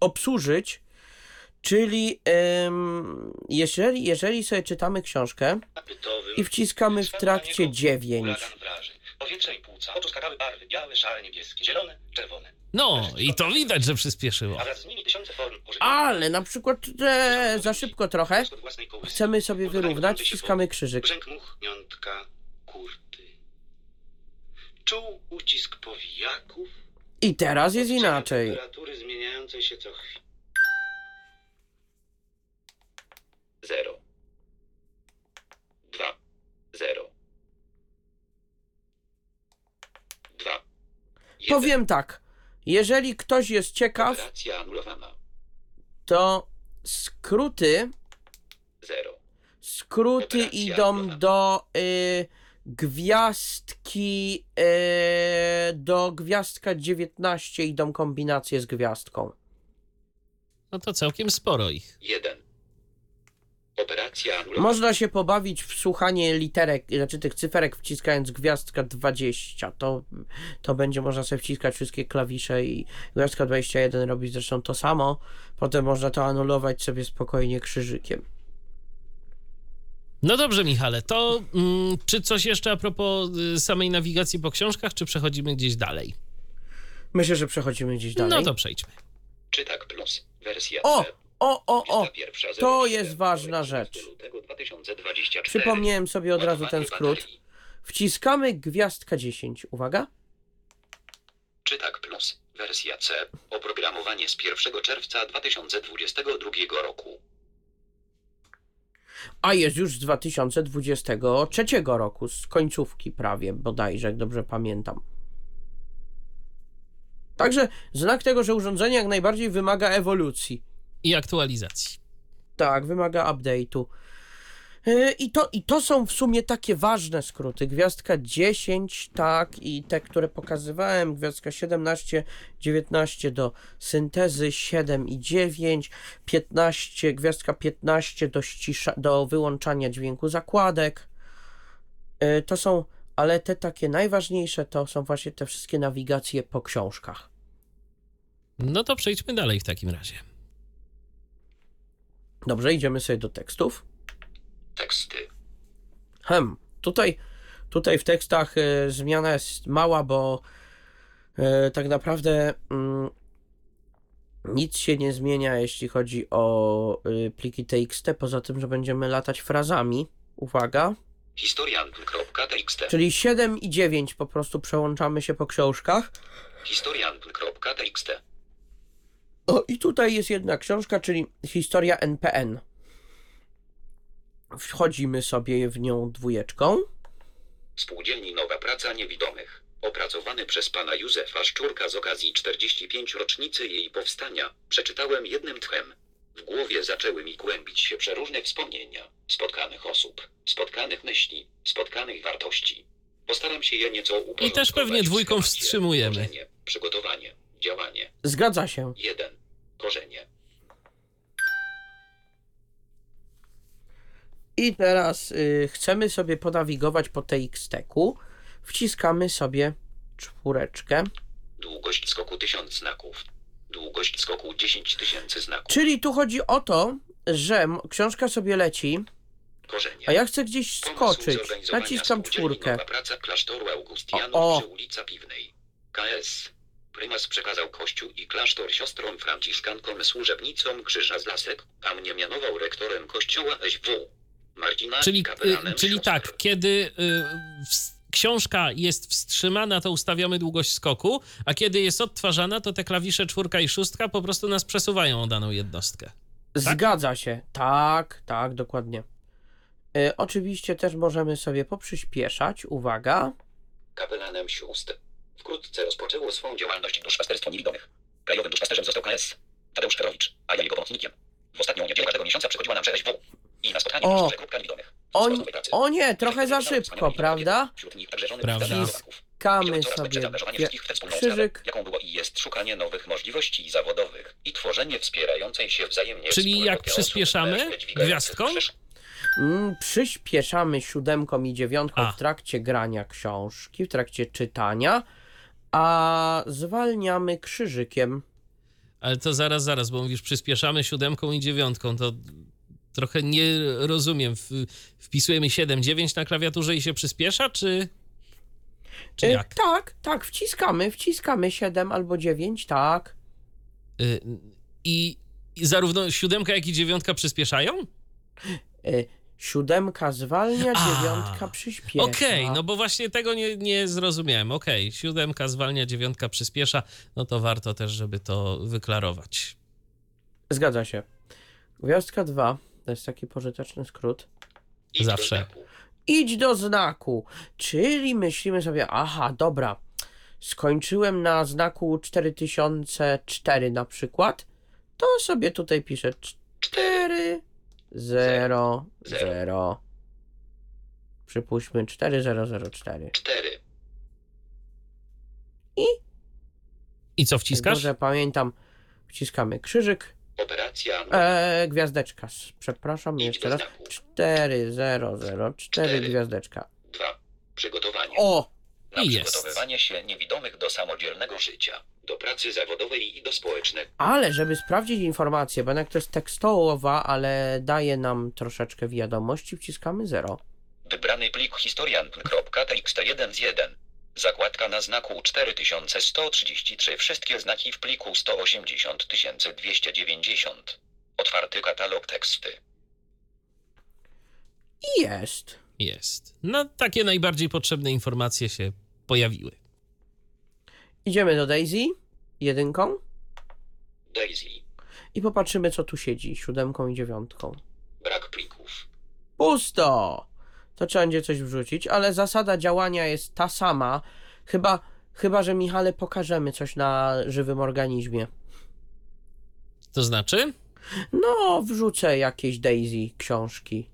Speaker 2: obsłużyć. Czyli em, jeżeli, jeżeli sobie czytamy książkę i wciskamy w trakcie
Speaker 5: niego
Speaker 2: 9,
Speaker 5: huragan wrażeń. Powietrze i płuca. Oczu skakały barwy. Białe, szare, niebieskie, zielone, czerwone.
Speaker 1: No i to widać, że przyspieszyło.
Speaker 5: A wraz z nimi tysiące form ożywienia.
Speaker 2: ale na przykład e, za szybko trochę, chcemy sobie wyrównać, wciskamy krzyżyk.
Speaker 5: Brzęk much, miątka, kurty. Czuł ucisk powijaków.
Speaker 2: I teraz jest inaczej.
Speaker 5: Temperatury zmieniającej się co chwilę.
Speaker 3: Zero. Dwa. Zero. Dwa. Jeden.
Speaker 2: Powiem tak, jeżeli ktoś jest ciekaw,
Speaker 3: Operacja anulowana.
Speaker 2: to skróty,
Speaker 3: Zero.
Speaker 2: skróty
Speaker 3: Operacja
Speaker 2: idą
Speaker 3: anulowana.
Speaker 2: do y, gwiazdki, y, do gwiazdka 19 idą kombinacje z gwiazdką.
Speaker 1: No to całkiem sporo ich.
Speaker 3: Jeden. Operacja.
Speaker 2: Można się pobawić w słuchanie literek, znaczy tych cyferek wciskając gwiazdka 20. To, to będzie można sobie wciskać wszystkie klawisze i gwiazdka 21 robi zresztą to samo. Potem można to anulować sobie spokojnie krzyżykiem.
Speaker 1: No dobrze, Michale, to mm, czy coś jeszcze a propos y, samej nawigacji po książkach, czy przechodzimy gdzieś dalej?
Speaker 2: Myślę, że przechodzimy gdzieś dalej.
Speaker 1: No to przejdźmy.
Speaker 3: Czytak plus. Wersja
Speaker 2: O,
Speaker 3: C.
Speaker 2: o, o, o! To
Speaker 3: 07,
Speaker 2: jest ważna
Speaker 3: 19
Speaker 2: rzecz.
Speaker 3: lutego 2024.
Speaker 2: Przypomniałem sobie od razu ten skrót. Wciskamy gwiazdka 10. Uwaga.
Speaker 3: Czytak plus. Wersja C. Oprogramowanie z 1 czerwca 2022 roku.
Speaker 2: A jest już z 2023 roku, z końcówki prawie bodajże, jak dobrze pamiętam. Także znak tego, że urządzenie jak najbardziej wymaga ewolucji.
Speaker 1: I aktualizacji.
Speaker 2: Tak, wymaga update'u. Yy, I to, I to są w sumie takie ważne skróty. Gwiazdka 10, tak, i te, które pokazywałem, gwiazdka 17, 19 do syntezy, 7 i 9, 15, gwiazdka 15 do, ścisza, do wyłączania dźwięku zakładek. Yy, To są, ale te takie najważniejsze to są właśnie te wszystkie nawigacje po książkach.
Speaker 1: No to przejdźmy dalej w takim razie.
Speaker 2: Dobrze, idziemy sobie do tekstów.
Speaker 3: Teksty.
Speaker 2: Hem, tutaj, tutaj w tekstach e, zmiana jest mała, bo e, tak naprawdę mm, Nic się nie zmienia, jeśli chodzi o y, pliki TXT, poza tym, że będziemy latać frazami. Uwaga.
Speaker 3: Historian.txt
Speaker 2: Czyli 7 i 9 po prostu przełączamy się po książkach.
Speaker 3: Historian.txt
Speaker 2: O, i tutaj jest jedna książka, czyli Historia NPN. Wchodzimy sobie w nią dwójeczką.
Speaker 3: Spółdzielni Nowa Praca Niewidomych. Opracowany przez pana Józefa Szczurka z okazji 45 rocznicy jej powstania, przeczytałem jednym tchem. W głowie zaczęły mi kłębić się przeróżne wspomnienia, spotkanych osób, spotkanych myśli, spotkanych wartości. Postaram się je nieco uporządkować.
Speaker 1: I też pewnie dwójką wstrzymujemy.
Speaker 3: Przygotowanie, działanie.
Speaker 2: Zgadza się.
Speaker 3: 1. Korzenie.
Speaker 2: I teraz y, chcemy sobie ponawigować po TXT-ku. Wciskamy sobie czwóreczkę.
Speaker 3: Długość skoku 1000 znaków. Długość skoku 10 tysięcy znaków.
Speaker 2: Czyli tu chodzi o to, że m- książka sobie leci,
Speaker 3: Korzenie.
Speaker 2: a ja chcę gdzieś
Speaker 3: Pomysł
Speaker 2: skoczyć.
Speaker 3: zorganizowania
Speaker 2: Naciskam
Speaker 3: spółdzielni
Speaker 2: czwórkę.
Speaker 3: Nowa praca klasztoru Augustianów
Speaker 2: O, o.
Speaker 3: przy ulica Piwnej. KS. Prymas przekazał kościół i klasztor siostrom franciszkankom służebnicom krzyża z lasek, a mnie mianował rektorem kościoła SW. Marcina
Speaker 1: Czyli,
Speaker 3: i kapelanem
Speaker 1: y, czyli tak, kiedy y, ws- książka jest wstrzymana, to ustawiamy długość skoku, a kiedy jest odtwarzana, to te klawisze czwórka i szóstka po prostu nas przesuwają o daną jednostkę.
Speaker 2: Zgadza się. Tak, tak, dokładnie. Y, oczywiście też możemy sobie poprzyspieszać. Uwaga.
Speaker 3: Kapelanem sióstr. Wkrótce rozpoczęło swą działalność duszpasterstwo niewidomych. Krajowym duszpasterzem został KS. Tadeusz Karowicz, a ja jego pomocnikiem. W ostatnią niedzielę każdego miesiąca przychodziła nam przejaźń W. I na spotkanie
Speaker 2: O.
Speaker 3: o. grupka niewidomych.
Speaker 2: O, o nie, trochę za szybko, prawda?
Speaker 3: Wśród nich także żony
Speaker 1: Prawda.
Speaker 3: Oraz
Speaker 2: sobie
Speaker 3: będzie zaangażowanie
Speaker 2: wie-
Speaker 3: wszystkich w tę wspólną
Speaker 2: krzyżyk.
Speaker 3: jaką było i jest szukanie nowych możliwości zawodowych i tworzenie wspierającej się wzajemnie
Speaker 1: Czyli jak
Speaker 3: osób
Speaker 1: przyspieszamy
Speaker 3: dźwigających
Speaker 1: gwiazdką?
Speaker 3: krzyż.
Speaker 2: Mm, przyspieszamy siódemką i dziewiątką
Speaker 1: A.
Speaker 2: w trakcie grania książki, w trakcie czytania, a zwalniamy krzyżykiem.
Speaker 1: Ale to zaraz, zaraz, bo mówisz przyspieszamy siódemką i dziewiątką, to trochę nie rozumiem. Wpisujemy 7, 9 na klawiaturze i się przyspiesza, czy, czy
Speaker 2: Y,
Speaker 1: jak?
Speaker 2: tak, tak, wciskamy, wciskamy 7 albo 9, tak.
Speaker 1: Y, I, I zarówno siódemka, jak i dziewiątka przyspieszają?
Speaker 2: Y, siódemka zwalnia,
Speaker 1: A,
Speaker 2: dziewiątka przyspiesza.
Speaker 1: Okej, no bo właśnie tego nie, nie zrozumiałem. Okej, siódemka zwalnia, dziewiątka przyspiesza, no to warto też, żeby to wyklarować.
Speaker 2: Zgadza się. Gwiazdka 2, to jest taki pożyteczny skrót.
Speaker 3: Idź
Speaker 1: Zawsze.
Speaker 2: Idź do znaku, czyli myślimy sobie, aha, dobra, skończyłem na znaku 4004 na przykład, to sobie tutaj piszę 4, 0, 0. Przypuśćmy 4004.
Speaker 3: 4.
Speaker 1: I co
Speaker 2: Jak
Speaker 1: wciskasz?
Speaker 2: dobrze pamiętam, wciskamy krzyżyk,
Speaker 3: Operacja
Speaker 2: e, gwiazdeczka, s- przepraszam,
Speaker 3: Idź
Speaker 2: jeszcze
Speaker 3: do
Speaker 2: raz,
Speaker 3: znaku.
Speaker 2: 4004
Speaker 3: Cztery.
Speaker 2: gwiazdeczka.
Speaker 3: 2. Przygotowanie.
Speaker 2: O,
Speaker 3: Na
Speaker 1: I jest.
Speaker 3: przygotowywanie się niewidomych do samodzielnego życia, do pracy zawodowej i do społecznego.
Speaker 2: Ale żeby sprawdzić informację, bo jednak to jest tekstowa, ale daje nam troszeczkę wiadomości, wciskamy 0.
Speaker 3: Wybrany plik historian.txt1 z 1. Zakładka na znaku 4133. Wszystkie znaki w pliku 180290. Otwarty katalog teksty.
Speaker 2: I jest.
Speaker 1: Jest. No, takie najbardziej potrzebne informacje się pojawiły.
Speaker 2: Idziemy do Daisy, jedynką
Speaker 3: Daisy.
Speaker 2: i popatrzymy co tu siedzi, siódemką i dziewiątką.
Speaker 3: Brak plików.
Speaker 2: Pusto! To trzeba będzie coś wrzucić, ale zasada działania jest ta sama. Chyba, chyba że Michale pokażemy coś na żywym organizmie.
Speaker 1: To znaczy?
Speaker 2: No, wrzucę jakieś Daisy książki.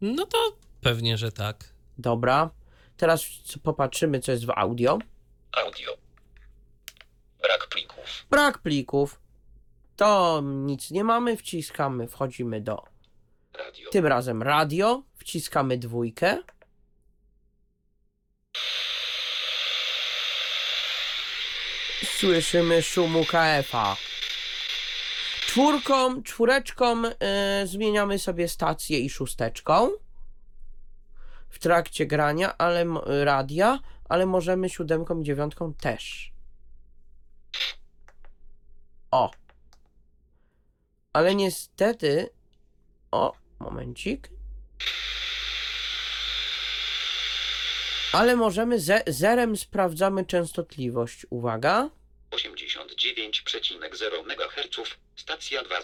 Speaker 1: No to pewnie, że tak.
Speaker 2: Dobra. Teraz popatrzymy, co jest w audio.
Speaker 3: Audio. Brak plików.
Speaker 2: Brak plików. To nic nie mamy, wciskamy, wchodzimy do.
Speaker 3: Radio.
Speaker 2: Tym razem radio, wciskamy dwójkę. Słyszymy szum UKF-a. Czwórką, czwóreczką e, zmieniamy sobie stację i szósteczką w trakcie grania, ale m- radia, ale możemy siódemką i dziewiątką też. O, ale niestety. O, momencik. Ale możemy ze, zerem sprawdzamy częstotliwość. Uwaga.
Speaker 3: 89,0 MHz, stacja 2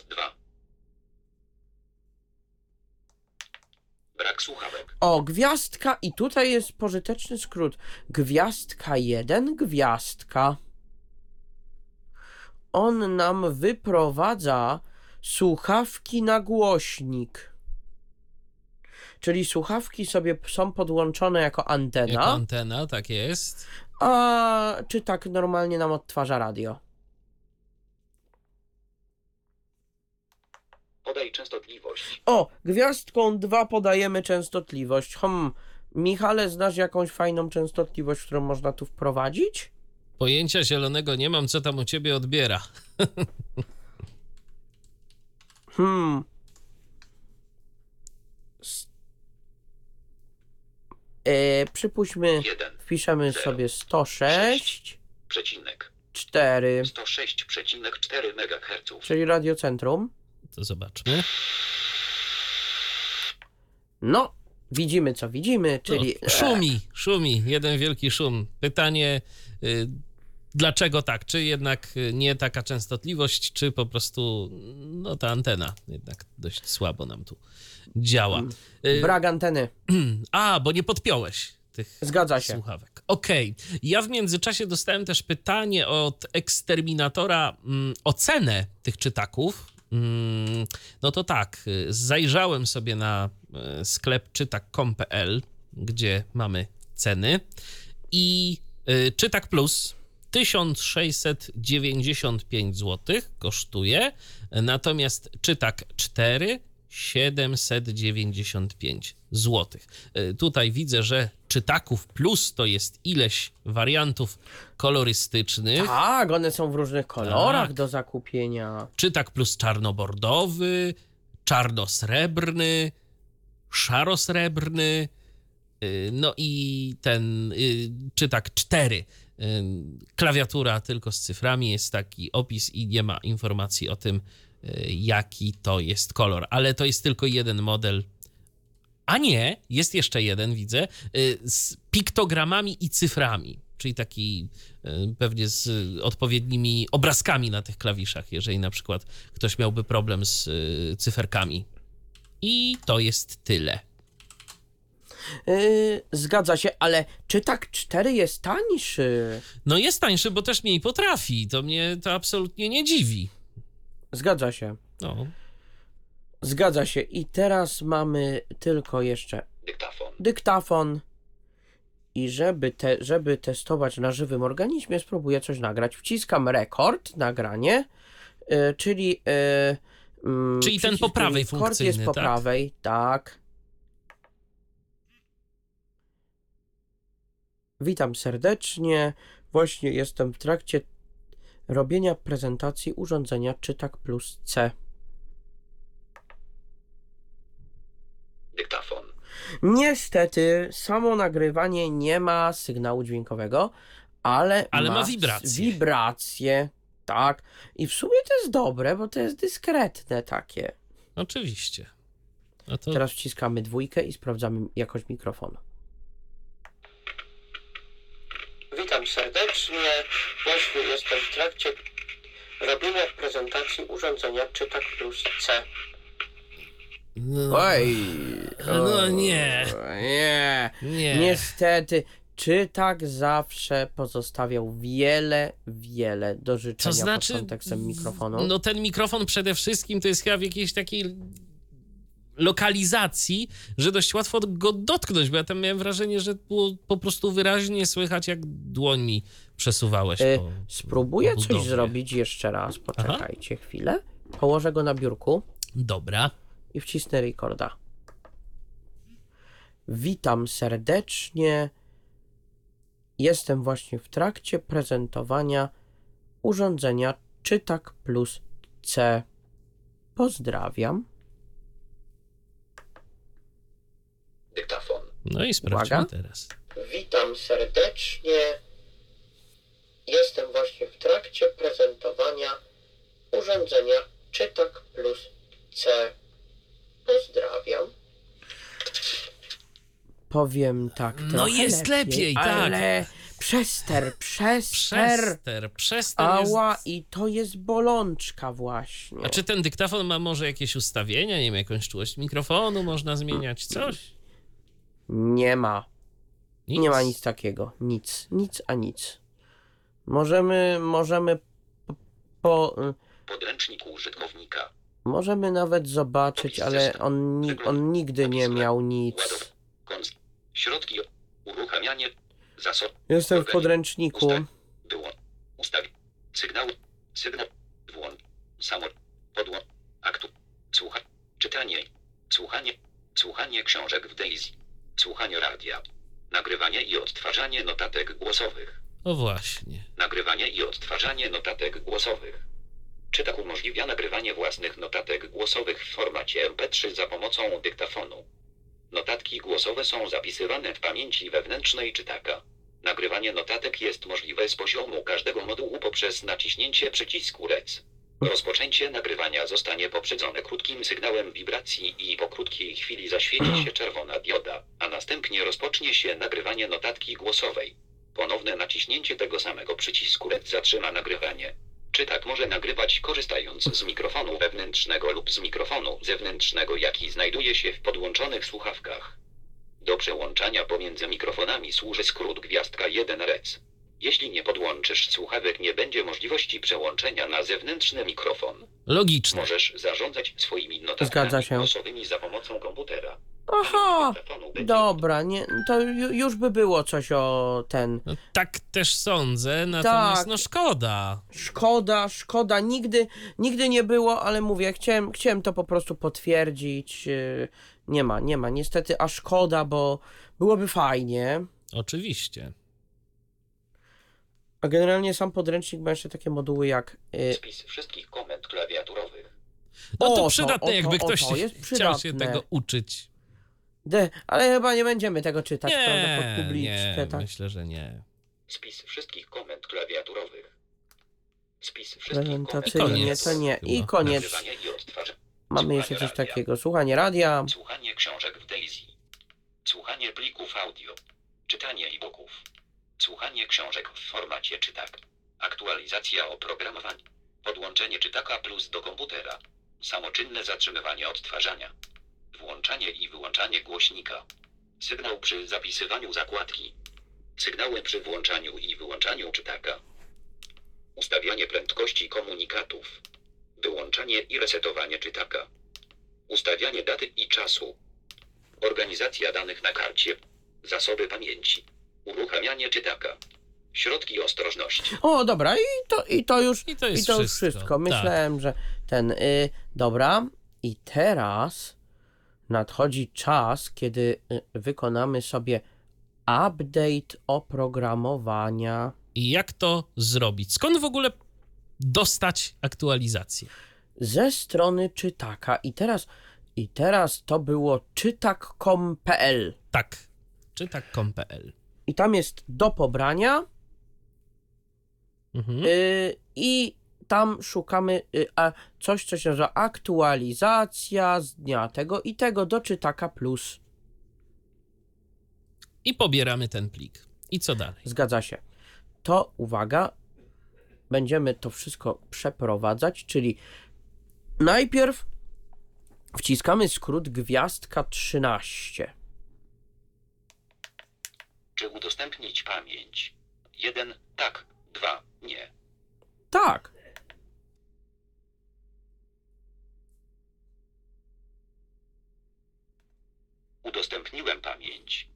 Speaker 3: Brak słuchawek.
Speaker 2: O, gwiazdka i tutaj jest pożyteczny skrót. Gwiazdka 1, gwiazdka. On nam wyprowadza słuchawki na głośnik. Czyli słuchawki sobie są podłączone jako antena,
Speaker 1: Jako antena, tak jest.
Speaker 2: a czy tak normalnie nam odtwarza radio?
Speaker 3: Podaj częstotliwość.
Speaker 2: O, gwiazdką 2 podajemy częstotliwość. Hmm, Michale, znasz jakąś fajną częstotliwość, którą można tu wprowadzić?
Speaker 1: Pojęcia zielonego nie mam, co tam u ciebie odbiera.
Speaker 2: Hmm. E, przypuśćmy,
Speaker 3: 1,
Speaker 2: wpiszemy
Speaker 3: zero,
Speaker 2: sobie 106,
Speaker 3: przecinek.
Speaker 2: 4,
Speaker 3: 106,4 MHz.
Speaker 2: czyli radiocentrum.
Speaker 1: To zobaczmy.
Speaker 2: No, widzimy co widzimy, czyli...
Speaker 1: No, szumi, szumi, jeden wielki szum. Pytanie, y, dlaczego tak? Czy jednak y, nie taka częstotliwość, czy po prostu no ta antena jednak dość słabo nam tu działa. Y,
Speaker 2: Brak anteny.
Speaker 1: A, bo nie podpiąłeś tych
Speaker 2: Zgadza się.
Speaker 1: słuchawek. Okej. Ja w międzyczasie dostałem też pytanie od eksterminatora mm, o cenę tych czytaków. Mm, no to tak, y, zajrzałem sobie na sklep czytak.com.pl, gdzie mamy ceny i y, Czytak Plus 1695 zł kosztuje, natomiast Czytak 4 795 zł. Tutaj widzę, że czytaków plus to jest ileś wariantów kolorystycznych.
Speaker 2: Tak, one są w różnych kolorach
Speaker 1: Tak.
Speaker 2: do zakupienia.
Speaker 1: Czytak plus czarnobordowy, czarnosrebrny, szarosrebrny, y, no i ten y, czytak 4. Klawiatura tylko z cyframi, jest taki opis i nie ma informacji o tym, y, jaki to jest kolor, ale to jest tylko jeden model. A nie, jest jeszcze jeden, widzę, y, z piktogramami i cyframi, czyli taki y, pewnie z odpowiednimi obrazkami na tych klawiszach, jeżeli na przykład ktoś miałby problem z cyferkami. I to jest tyle.
Speaker 2: Yy, zgadza się, ale czy tak 4 jest tańszy?
Speaker 1: No jest tańszy, bo też mniej potrafi. To mnie to absolutnie nie dziwi.
Speaker 2: Zgadza się.
Speaker 1: No.
Speaker 2: Zgadza się. I teraz mamy tylko jeszcze
Speaker 3: Dyktafon.
Speaker 2: dyktafon. I żeby, te, żeby testować na żywym organizmie, spróbuję coś nagrać. Wciskam rekord, nagranie, yy, czyli. Yy, mm,
Speaker 1: Czyli ten po prawej
Speaker 2: rekord
Speaker 1: funkcyjny,
Speaker 2: jest po
Speaker 1: tak?
Speaker 2: prawej, tak. Witam serdecznie. Właśnie jestem w trakcie robienia prezentacji urządzenia Czytak Plus C.
Speaker 3: Dyktafon.
Speaker 2: Niestety, samo nagrywanie nie ma sygnału dźwiękowego, ale,
Speaker 1: Ale ma
Speaker 2: s-
Speaker 1: wibracje.
Speaker 2: Wibracje, tak. I w sumie to jest dobre, bo to jest dyskretne takie.
Speaker 1: Oczywiście. No to
Speaker 2: Teraz wciskamy dwójkę i sprawdzamy jakość mikrofonu. Witam serdecznie. Właśnie jestem w trakcie robienia prezentacji urządzenia Czytak Plus C.
Speaker 1: no,
Speaker 2: Oj!
Speaker 1: No nie.
Speaker 2: Nie.
Speaker 1: nie.
Speaker 2: Niestety, czy tak zawsze pozostawiał wiele, wiele do
Speaker 1: To
Speaker 2: życzenia
Speaker 1: znaczy,
Speaker 2: pod kontekstem mikrofonu.
Speaker 1: no ten mikrofon przede wszystkim to jest chyba w jakiejś takiej lokalizacji, że dość łatwo go dotknąć, bo ja tam miałem wrażenie, że było po prostu wyraźnie słychać, jak dłoń mi przesuwałeś
Speaker 2: E,
Speaker 1: po
Speaker 2: Spróbuję
Speaker 1: po
Speaker 2: coś zrobić jeszcze raz. Poczekajcie chwilę. Położę go na biurku
Speaker 1: Dobra.
Speaker 2: i wcisnę rekorda. Witam serdecznie. Jestem właśnie w trakcie prezentowania urządzenia Czytak Plus C. Pozdrawiam.
Speaker 3: Dyktafon.
Speaker 1: No i sprawdźmy
Speaker 2: Uwaga.
Speaker 1: teraz.
Speaker 2: Witam serdecznie. Jestem właśnie w trakcie prezentowania urządzenia Czytak plus C. Pozdrawiam. Powiem tak.
Speaker 1: No
Speaker 2: trochę
Speaker 1: jest lepiej, tak.
Speaker 2: Ale przester, przester.
Speaker 1: Przester, przester jest...
Speaker 2: Ała, i to jest bolączka właśnie.
Speaker 1: A czy ten dyktafon ma może jakieś ustawienia, nie wiem, jakąś czułość mikrofonu można zmieniać, coś?
Speaker 2: Nie ma.
Speaker 1: Nic?
Speaker 2: Nie ma nic takiego. Nic. Nic a nic. Możemy, możemy po, po
Speaker 3: Podręcznik użytkownika.
Speaker 2: możemy nawet zobaczyć, ale on, ni, on nigdy nie miał nic.
Speaker 3: Środki. Uruchamianie. Zasób.
Speaker 2: Jestem w podręczniku.
Speaker 3: Ustaw. Było. Ustaw. Sygnał. Sygnał. Włącz. Samo. Podło. Aktu. Słucha. Czytanie. Słuchanie. Słuchanie książek w Daisy. Słuchanie radia. Nagrywanie i odtwarzanie notatek głosowych.
Speaker 1: O właśnie.
Speaker 3: Nagrywanie i odtwarzanie notatek głosowych. Czytak umożliwia nagrywanie własnych notatek głosowych w formacie MP3 za pomocą dyktafonu. Notatki głosowe są zapisywane w pamięci wewnętrznej czytaka. Nagrywanie notatek jest możliwe z poziomu każdego modułu poprzez naciśnięcie przycisku REC. Rozpoczęcie nagrywania zostanie poprzedzone krótkim sygnałem wibracji i po krótkiej chwili zaświeci się czerwona dioda, a następnie rozpocznie się nagrywanie notatki głosowej. Ponowne naciśnięcie tego samego przycisku REC zatrzyma nagrywanie. Czytak może nagrywać korzystając z mikrofonu wewnętrznego lub z mikrofonu zewnętrznego, jaki znajduje się w podłączonych słuchawkach. Do przełączania pomiędzy mikrofonami służy skrót gwiazdka 1 REC. Jeśli nie podłączysz słuchawek, nie będzie możliwości przełączenia na zewnętrzny mikrofon.
Speaker 1: Logiczne.
Speaker 3: Możesz zarządzać swoimi notatkami
Speaker 2: Zgadza się.
Speaker 3: głosowymi za pomocą komputera.
Speaker 2: Aha!
Speaker 3: Telefonu będzie-
Speaker 2: Dobra, nie, to ju, już by było coś o ten.
Speaker 1: No, tak też sądzę, natomiast
Speaker 2: Tak.
Speaker 1: no szkoda.
Speaker 2: Szkoda, szkoda, nigdy, nigdy nie było, ale mówię, chciałem, chciałem to po prostu potwierdzić. yy, Nie ma, nie ma, niestety, a szkoda, bo byłoby fajnie.
Speaker 1: Oczywiście.
Speaker 2: A generalnie sam podręcznik ma jeszcze takie moduły jak. yy,
Speaker 3: Spis wszystkich komend klawiaturowych.
Speaker 1: No
Speaker 2: O,
Speaker 1: to
Speaker 2: to,
Speaker 1: przydatne,
Speaker 2: o to,
Speaker 1: jakby
Speaker 2: o
Speaker 1: ktoś
Speaker 2: to jest
Speaker 1: chciał się tego uczyć.
Speaker 2: D, ale chyba nie będziemy tego czytać, prawda,
Speaker 1: Nie,
Speaker 2: pod publiczkę,
Speaker 1: nie,
Speaker 2: tak?
Speaker 1: myślę, że nie.
Speaker 3: Spis wszystkich komend klawiaturowych. Spis wszystkich komend
Speaker 2: Prezentacyjnie to nie. I koniec. Mamy jeszcze coś
Speaker 3: radia.
Speaker 2: takiego. Słuchanie radia.
Speaker 3: Słuchanie książek w Daisy. Słuchanie plików audio. Czytanie e-booków. Słuchanie książek w formacie czytak. Aktualizacja oprogramowania. Podłączenie czytaka plus do komputera. Samoczynne zatrzymywanie odtwarzania. Włączanie i wyłączanie głośnika. Sygnał przy zapisywaniu zakładki. Sygnały przy włączaniu i wyłączaniu czytaka. Ustawianie prędkości komunikatów. Wyłączanie i resetowanie czytaka. Ustawianie daty i czasu. Organizacja danych na karcie. Zasoby pamięci. Uruchamianie czytaka. Środki ostrożności.
Speaker 2: O, dobra, i to, i to już.
Speaker 1: I to jest
Speaker 2: I to już
Speaker 1: wszystko,
Speaker 2: wszystko.
Speaker 1: tak.
Speaker 2: Myślałem, że ten. Y, dobra. I teraz nadchodzi czas, kiedy y, wykonamy sobie update oprogramowania
Speaker 1: I jak to zrobić? Skąd w ogóle dostać aktualizację?
Speaker 2: ze strony czytaka. I teraz, i teraz to było czytak.com.pl.
Speaker 1: Tak. Czytak.com.pl
Speaker 2: I tam jest do pobrania.
Speaker 1: mhm.
Speaker 2: Y, I tam szukamy y, a coś, co się nazywa aktualizacja z dnia tego i tego do czytaka plus.
Speaker 1: I pobieramy ten plik. I co dalej?
Speaker 2: Zgadza się. To uwaga, będziemy to wszystko przeprowadzać, czyli najpierw wciskamy skrót gwiazdka 13.
Speaker 3: Czy udostępnić pamięć? 1. Tak. 2. Nie.
Speaker 2: Tak.
Speaker 3: Udostępniłem pamięć.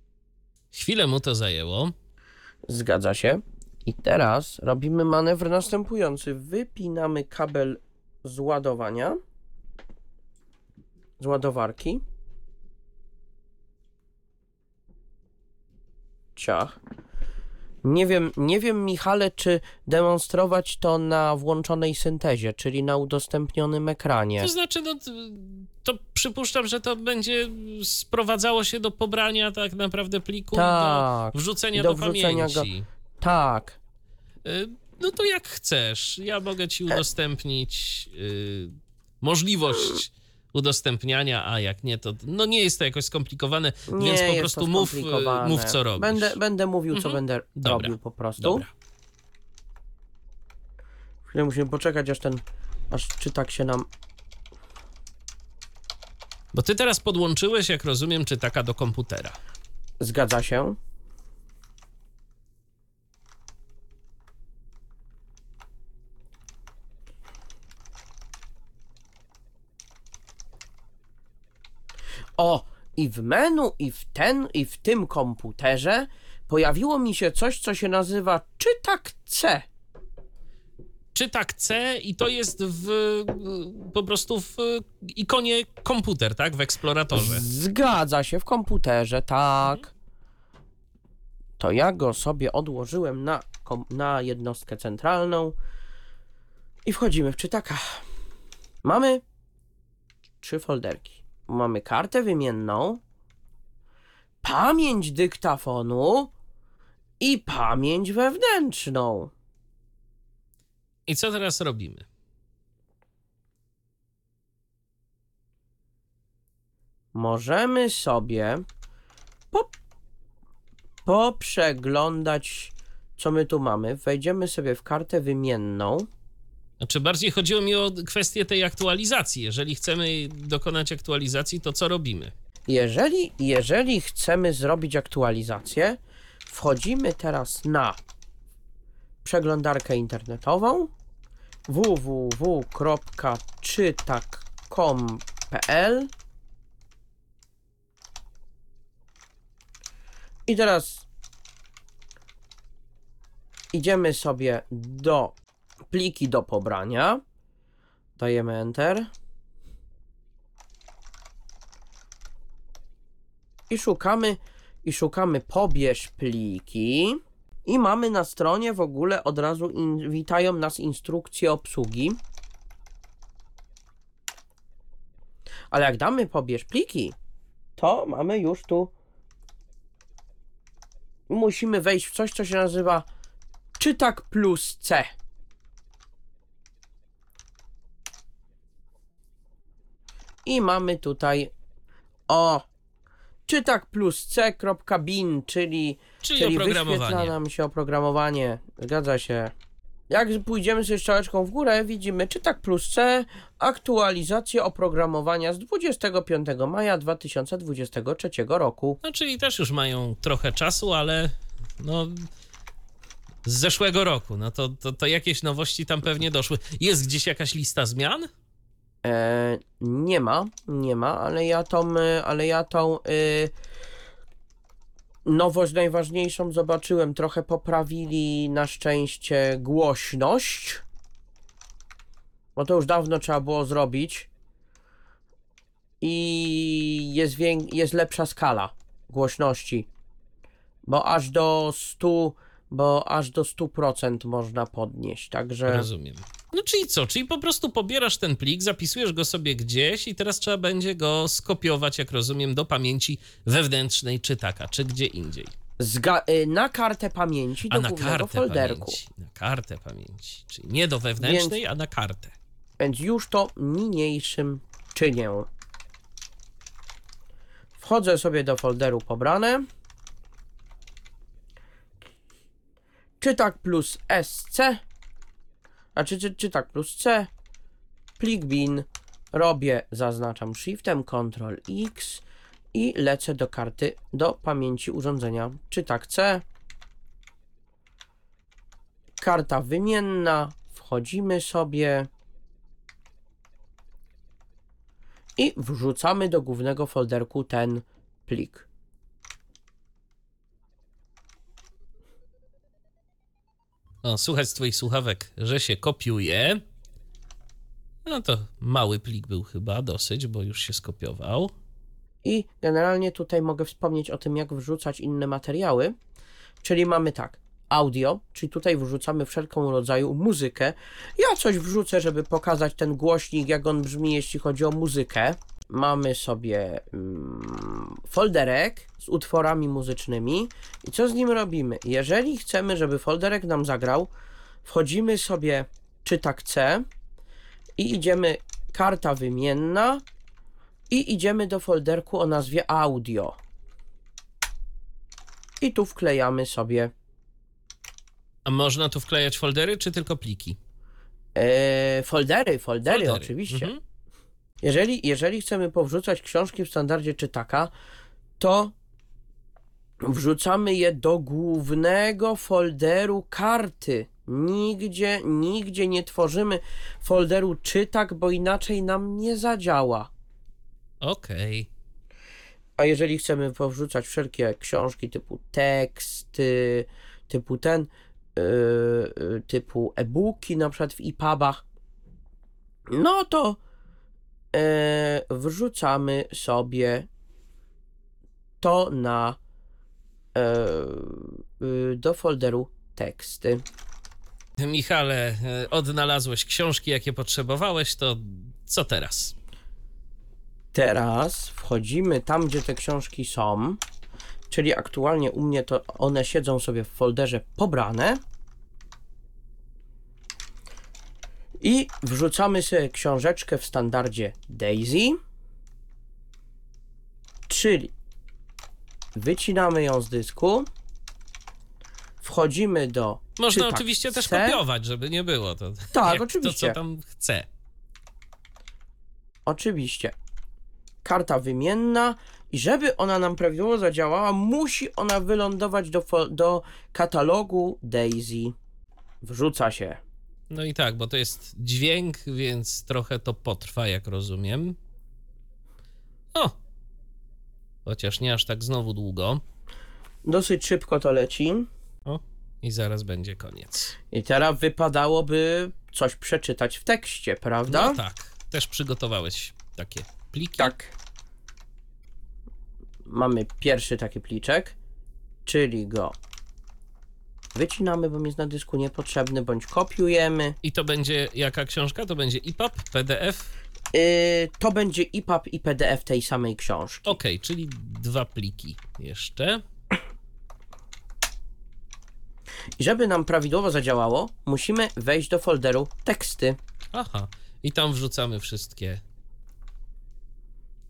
Speaker 1: Chwilę mu to zajęło.
Speaker 2: Zgadza się. I teraz robimy manewr następujący. Wypinamy kabel z ładowania. Z ładowarki. Ciach. Nie wiem, nie wiem, Michale, czy demonstrować to na włączonej syntezie, czyli na udostępnionym ekranie.
Speaker 1: To znaczy, no, to przypuszczam, że to będzie sprowadzało się do pobrania tak naprawdę pliku,
Speaker 2: Tak,
Speaker 1: do wrzucenia
Speaker 2: do
Speaker 1: do,
Speaker 2: wrzucenia
Speaker 1: pamięci.
Speaker 2: Tak.
Speaker 1: Y, No to jak chcesz. Ja mogę ci udostępnić y, możliwość udostępniania, a jak nie, to no nie jest to jakoś skomplikowane,
Speaker 2: Nie
Speaker 1: więc po prostu mów, y, mów co robisz.
Speaker 2: Będę, będę mówił, co
Speaker 1: Mhm.
Speaker 2: będę
Speaker 1: Dobra.
Speaker 2: robił po prostu.
Speaker 1: Dobra.
Speaker 2: Chwilę musimy poczekać, aż ten, aż czytak się nam...
Speaker 1: Bo ty teraz podłączyłeś, jak rozumiem, czytaka do komputera.
Speaker 2: Zgadza się. O, i w menu, i w ten, i w tym komputerze pojawiło mi się coś, co się nazywa czytak C.
Speaker 1: Czytak C i to jest w, po prostu w ikonie komputer, tak? W eksploratorze.
Speaker 2: Zgadza się, w komputerze, tak. To ja go sobie odłożyłem na, na jednostkę centralną i wchodzimy w czytaka. Mamy trzy folderki. Mamy kartę wymienną, pamięć dyktafonu i pamięć wewnętrzną.
Speaker 1: I co teraz robimy?
Speaker 2: możemy sobie po, poprzeglądać, co my tu mamy. Wejdziemy sobie w kartę wymienną.
Speaker 1: Znaczy, bardziej chodziło mi o kwestię tej aktualizacji. Jeżeli chcemy dokonać aktualizacji, to co robimy?
Speaker 2: Jeżeli, jeżeli chcemy zrobić aktualizację, wchodzimy teraz na przeglądarkę internetową www.czytak.com.pl I teraz idziemy sobie do pliki do pobrania. Dajemy Enter. I szukamy, i szukamy pobierz pliki. I mamy na stronie w ogóle od razu in, witają nas instrukcje obsługi. Ale jak damy pobierz pliki, to mamy już tu. Musimy wejść w coś, co się nazywa czytak plus C. I mamy tutaj o czytak plus c.bin, czyli,
Speaker 1: Czyli,
Speaker 2: czyli wyświetla nam się oprogramowanie. Zgadza się. Jak pójdziemy sobie strzałeczką w górę, widzimy czytak plus C, aktualizacja oprogramowania z 25 maja 2023 roku.
Speaker 1: No, czyli też już mają trochę czasu, ale no z zeszłego roku. No to, to, to jakieś nowości tam pewnie doszły. Jest gdzieś jakaś lista zmian?
Speaker 2: E, nie ma, nie ma, ale ja tą, y, ale ja tą y, nowość najważniejszą zobaczyłem. Trochę poprawili na szczęście głośność, bo to już dawno trzeba było zrobić. I jest, jest lepsza skala głośności, bo aż do 100, bo aż do 100% można podnieść, także...
Speaker 1: Rozumiem. No czyli co? Czyli po prostu pobierasz ten plik, zapisujesz go sobie gdzieś i teraz trzeba będzie go skopiować, jak rozumiem, do pamięci wewnętrznej czytaka, czy gdzie indziej.
Speaker 2: Zga- y, na kartę pamięci
Speaker 1: A
Speaker 2: do
Speaker 1: na
Speaker 2: głównego
Speaker 1: kartę
Speaker 2: folderku.
Speaker 1: pamięci. Na kartę pamięci. Czyli nie do wewnętrznej, a na kartę.
Speaker 2: Więc już to niniejszym czynię. Wchodzę sobie do folderu pobrane. Czytak plus SC. Znaczy czy, czytak plus C. Plik bin. Robię, zaznaczam shiftem Ctrl X i lecę do karty, do pamięci urządzenia. Czytak C. Karta wymienna. Wchodzimy sobie. i wrzucamy do głównego folderku ten plik.
Speaker 1: O, słuchać z twoich słuchawek, że się kopiuje. No to mały plik był chyba dosyć, bo już się skopiował.
Speaker 2: I generalnie tutaj mogę wspomnieć o tym, jak wrzucać inne materiały. Czyli mamy tak, audio, czyli tutaj wrzucamy wszelką rodzaju muzykę. Ja coś wrzucę, żeby pokazać ten głośnik, jak on brzmi, jeśli chodzi o muzykę. Mamy sobie mm, folderek z utworami muzycznymi. I co z nim robimy? Jeżeli chcemy, żeby folderek nam zagrał, wchodzimy sobie czytak C i idziemy karta wymienna i idziemy do folderku o nazwie audio. I tu wklejamy sobie
Speaker 1: A można tu wklejać foldery, czy tylko pliki?
Speaker 2: e, foldery, foldery, oczywiście.
Speaker 1: Mhm.
Speaker 2: Jeżeli, jeżeli chcemy powrzucać książki w standardzie czytaka, to wrzucamy je do głównego folderu karty. Nigdzie, nigdzie nie tworzymy folderu czytak, bo inaczej nam nie zadziała.
Speaker 1: Okej.
Speaker 2: A jeżeli chcemy powrzucać wszelkie książki typu teksty, typu ten, yy, yy, typu e-booki, na przykład w EPUBach, no to wrzucamy sobie to na yy, yy, do folderu teksty.
Speaker 1: Michale, e, odnalazłeś książki, jakie potrzebowałeś, to co teraz?
Speaker 2: Teraz wchodzimy tam, gdzie te książki są, czyli aktualnie u mnie to one siedzą sobie w folderze pobrane. I wrzucamy sobie książeczkę w standardzie Daisy, czyli wycinamy ją z dysku, wchodzimy do
Speaker 1: Można
Speaker 2: czytak
Speaker 1: oczywiście też
Speaker 2: C.
Speaker 1: kopiować, żeby nie było. To,
Speaker 2: Tak, oczywiście.
Speaker 1: To, co tam chce.
Speaker 2: Oczywiście. Karta wymienna i żeby ona nam prawidłowo zadziałała, musi ona wylądować do, do katalogu Daisy. Wrzuca się.
Speaker 1: No i tak, bo to jest dźwięk, więc trochę to potrwa, jak rozumiem. O! Chociaż nie aż tak znowu długo.
Speaker 2: Dosyć szybko to leci.
Speaker 1: O, i zaraz będzie koniec.
Speaker 2: I teraz wypadałoby coś przeczytać w tekście, prawda?
Speaker 1: No tak, też przygotowałeś takie pliki.
Speaker 2: Tak. Mamy pierwszy taki pliczek, czyli go wycinamy, bo mi jest na dysku niepotrzebny, bądź kopiujemy.
Speaker 1: I to będzie jaka książka? To będzie EPUB, PDF?
Speaker 2: Yy, to będzie EPUB i PDF tej samej książki.
Speaker 1: Okej, czyli dwa pliki jeszcze.
Speaker 2: I żeby nam prawidłowo zadziałało, musimy wejść do folderu teksty.
Speaker 1: Aha, i tam wrzucamy wszystkie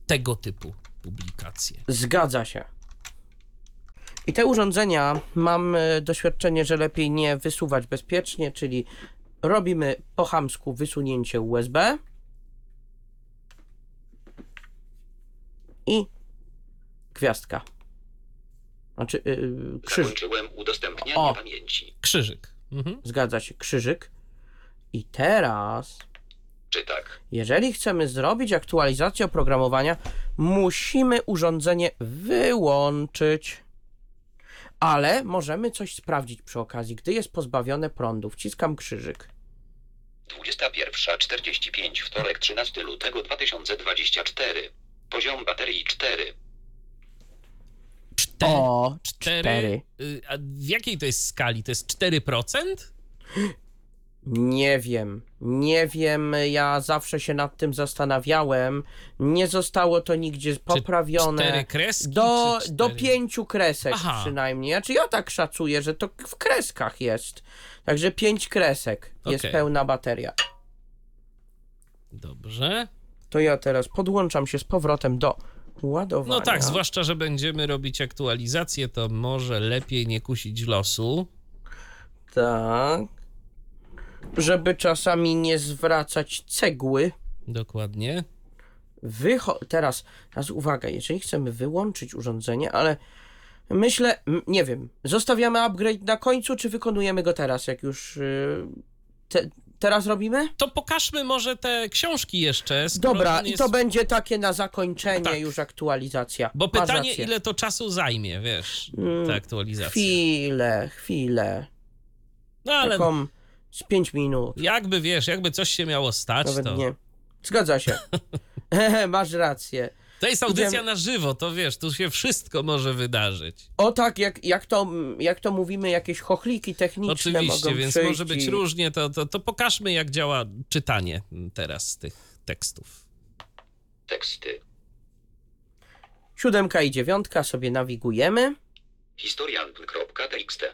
Speaker 1: tego typu publikacje.
Speaker 2: Zgadza się. I te urządzenia mam e, doświadczenie, że lepiej nie wysuwać bezpiecznie, czyli robimy po chamsku wysunięcie USB gwiazdka. Znaczy, yy, krzyż.
Speaker 3: Zakończyłem udostępnianie
Speaker 2: O.
Speaker 3: pamięci.
Speaker 1: Krzyżyk. Mhm.
Speaker 2: Zgadza się, krzyżyk. I teraz,
Speaker 3: Czy tak?
Speaker 2: jeżeli chcemy zrobić aktualizację oprogramowania, musimy urządzenie wyłączyć. Ale możemy coś sprawdzić przy okazji, gdy jest pozbawione prądu. Wciskam krzyżyk.
Speaker 3: 21.45 wtorek 13 lutego 2024. Poziom baterii 4.
Speaker 1: Cztery.
Speaker 2: O,
Speaker 1: cztery.
Speaker 2: cztery.
Speaker 1: Y, A w jakiej to jest skali? To jest 4%?
Speaker 2: Nie wiem, nie wiem, ja zawsze się nad tym zastanawiałem. Nie zostało to nigdzie poprawione.
Speaker 1: Cztery kreski?
Speaker 2: Do,
Speaker 1: czy
Speaker 2: do pięciu kresek
Speaker 1: Aha.
Speaker 2: przynajmniej. Znaczy ja tak szacuję, że to w kreskach jest. Także pięć kresek jest
Speaker 1: Okej.
Speaker 2: pełna bateria.
Speaker 1: Dobrze.
Speaker 2: To ja teraz podłączam się z powrotem do ładowania.
Speaker 1: No tak, zwłaszcza, że będziemy robić aktualizację, to może lepiej nie kusić losu.
Speaker 2: Tak. Żeby czasami nie zwracać cegły.
Speaker 1: Dokładnie.
Speaker 2: Wycho- teraz, teraz uwaga, jeżeli chcemy wyłączyć urządzenie, ale myślę, nie wiem, zostawiamy upgrade na końcu, czy wykonujemy go teraz, jak już yy, te, teraz robimy?
Speaker 1: To pokażmy może te książki jeszcze.
Speaker 2: Dobra,
Speaker 1: on
Speaker 2: i
Speaker 1: jest...
Speaker 2: to będzie takie na zakończenie
Speaker 1: Tak.
Speaker 2: już aktualizacja.
Speaker 1: Bo pytanie, ile to czasu zajmie, wiesz,
Speaker 2: Mm,
Speaker 1: ta aktualizacja.
Speaker 2: Chwilę, chwilę.
Speaker 1: No ale
Speaker 2: Taką z 5 minut.
Speaker 1: jakby, wiesz, jakby coś się miało stać,
Speaker 2: Nawet
Speaker 1: to...
Speaker 2: nie. Zgadza się. Masz rację.
Speaker 1: To jest audycja
Speaker 2: Idziemy-
Speaker 1: na żywo, to wiesz, tu się wszystko może wydarzyć.
Speaker 2: O tak, jak, jak, to, jak to mówimy, jakieś chochliki techniczne
Speaker 1: Oczywiście,
Speaker 2: mogą
Speaker 1: więc
Speaker 2: przyjść
Speaker 1: może być różnie, to, to, to pokażmy, jak działa czytanie teraz tych tekstów.
Speaker 3: Teksty.
Speaker 2: Siódemka i dziewiątka sobie nawigujemy.
Speaker 3: Historian.txt.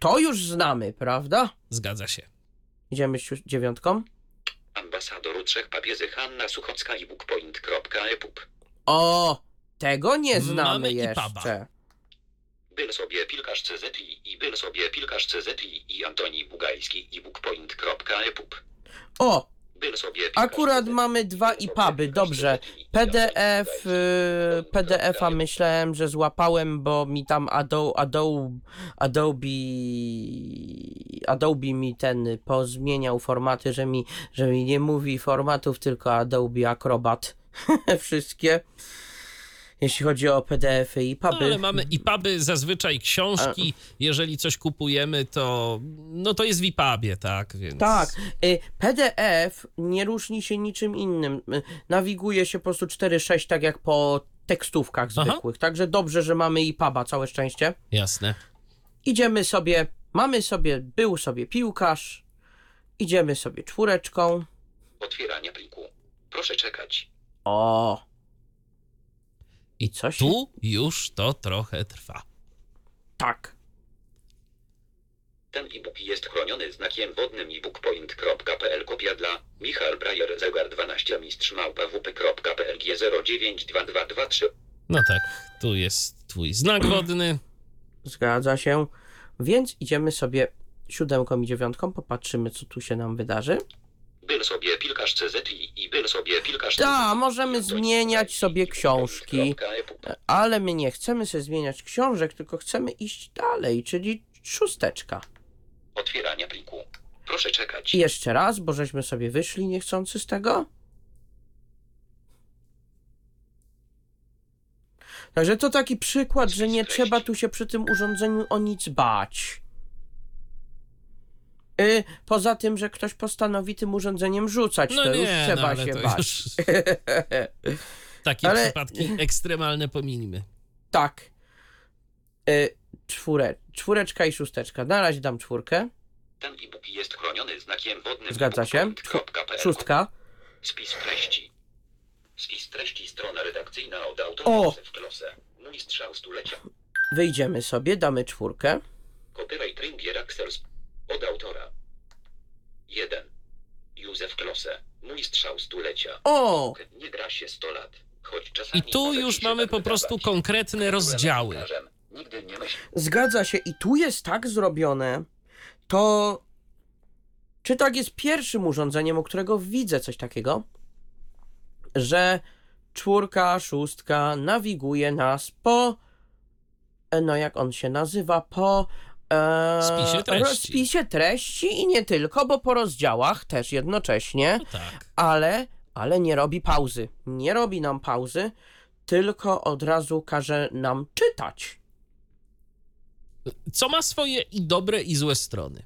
Speaker 2: To już znamy, prawda?
Speaker 1: Zgadza się.
Speaker 2: Idziemy dziewiątką.
Speaker 3: ambasadoru trzech papiezy Hanna Suchocka i bookpoint.epub.
Speaker 2: O, tego nie znamy
Speaker 1: Mamy
Speaker 2: jeszcze.
Speaker 3: Byl sobie piłkarz CZI i byl sobie piłkarz CZI i Antoni Bugajski i bookpoint.epub.
Speaker 2: O, akurat mamy dwa
Speaker 3: piłkarz
Speaker 2: dobrze. PDF, y. PDF-a myślałem, że złapałem, bo mi tam Adobe, Adobe, Adobe, Adobe mi ten pozmieniał formaty, że mi, że mi nie mówi formatów, tylko Adobe Acrobat. Wszystkie. Jeśli chodzi o PDF-y i
Speaker 1: No,
Speaker 2: puby.
Speaker 1: ale mamy IPABy, zazwyczaj książki. Jeżeli coś kupujemy, to no to jest w IPABie, tak? Więc...
Speaker 2: Tak, y, PDF nie różni się niczym innym. Y, Nawiguje się po prostu 4.6 tak jak po tekstówkach
Speaker 1: Aha.
Speaker 2: zwykłych. Także dobrze, że mamy i puba, całe szczęście.
Speaker 1: Jasne.
Speaker 2: Idziemy sobie, mamy sobie, był sobie piłkarz, idziemy sobie czwóreczką.
Speaker 3: Otwieranie pliku. Proszę czekać.
Speaker 2: O,
Speaker 1: I
Speaker 2: coś
Speaker 1: tu już to trochę trwa.
Speaker 2: tak.
Speaker 3: Ten e-book jest chroniony znakiem wodnym ebookpoint.pl kopia dla Michal Brajer Zegar 12 mistrz małpa wp.pl G092223
Speaker 1: No tak, tu jest twój znak wodny.
Speaker 2: Zgadza się. Więc idziemy sobie siódemką i dziewiątką, popatrzymy, co tu się nam wydarzy.
Speaker 3: Byl sobie piłkarz CZI i był sobie piłkarz
Speaker 2: Ta,
Speaker 3: CZI.
Speaker 2: możemy zmieniać sobie książki.
Speaker 3: bookpoint.epub.
Speaker 2: Ale my nie chcemy sobie zmieniać książek, tylko chcemy iść dalej, czyli szósteczka.
Speaker 3: Otwieranie pliku. Proszę czekać.
Speaker 2: I jeszcze raz, bo żeśmy sobie wyszli niechcący z tego. Także to taki przykład, że nie trzeba tu się przy tym urządzeniu o nic bać. Y, poza tym, że ktoś postanowi tym urządzeniem rzucać,
Speaker 1: No
Speaker 2: to
Speaker 1: nie,
Speaker 2: już
Speaker 1: no,
Speaker 2: trzeba
Speaker 1: ale
Speaker 2: się
Speaker 1: to
Speaker 2: bać.
Speaker 1: już takie
Speaker 2: Ale-
Speaker 1: przypadki ekstremalne pominimy.
Speaker 2: Tak. Y, czwóre, czwóreczka i szósteczka. Na razie dam czwórkę.
Speaker 3: Ten e-book jest chroniony znakiem wodnym
Speaker 2: Zgadza się. Szóstka.
Speaker 3: Spis treści. Spis treści strona redakcyjna od autora
Speaker 2: O!
Speaker 3: Józef Klose. Mój strzał stulecia.
Speaker 2: Wyjdziemy sobie, damy czwórkę.
Speaker 3: Copyright Ringier Axels. Od autora. 1. Józef Klose. Mój strzał stulecia.
Speaker 2: O!
Speaker 3: Nie gra się 100 lat. Choć czasami
Speaker 1: I tu już
Speaker 3: się
Speaker 1: mamy
Speaker 3: tak
Speaker 1: po prostu
Speaker 3: wydawać.
Speaker 1: konkretne
Speaker 3: Byłem
Speaker 1: rozdziały.
Speaker 3: Nigdy nie myśl.
Speaker 2: Zgadza się, i tu jest tak zrobione, to. Czy tak jest pierwszym urządzeniem, u którego widzę coś takiego, że czwórka, szóstka nawiguje nas po. e, No, jak on się nazywa? Po.
Speaker 1: Spisie treści.
Speaker 2: Spisie treści i nie tylko, bo po rozdziałach też jednocześnie,
Speaker 1: No tak.
Speaker 2: ale, ale nie robi pauzy. Nie robi nam pauzy, tylko od razu każe nam czytać.
Speaker 1: Co ma swoje i dobre, i złe strony.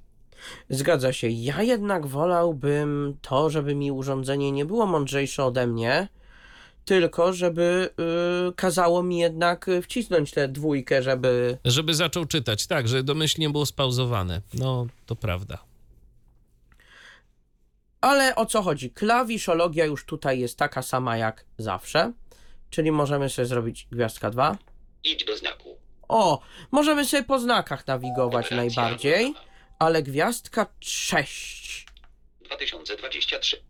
Speaker 2: Zgadza się. Ja jednak wolałbym to, żeby mi urządzenie nie było mądrzejsze ode mnie, tylko żeby y, kazało mi jednak y, wcisnąć tę dwójkę, żeby.
Speaker 1: Żeby zaczął czytać, tak, że domyślnie było spauzowane. No, to prawda.
Speaker 2: Ale o co chodzi? Klawiszologia już tutaj jest taka sama jak zawsze, czyli możemy sobie zrobić gwiazdka 2.
Speaker 3: Idź do znaku.
Speaker 2: O, możemy sobie po znakach nawigować
Speaker 3: Operacja
Speaker 2: najbardziej,
Speaker 3: wykonana.
Speaker 2: ale gwiazdka 6.
Speaker 3: 2023.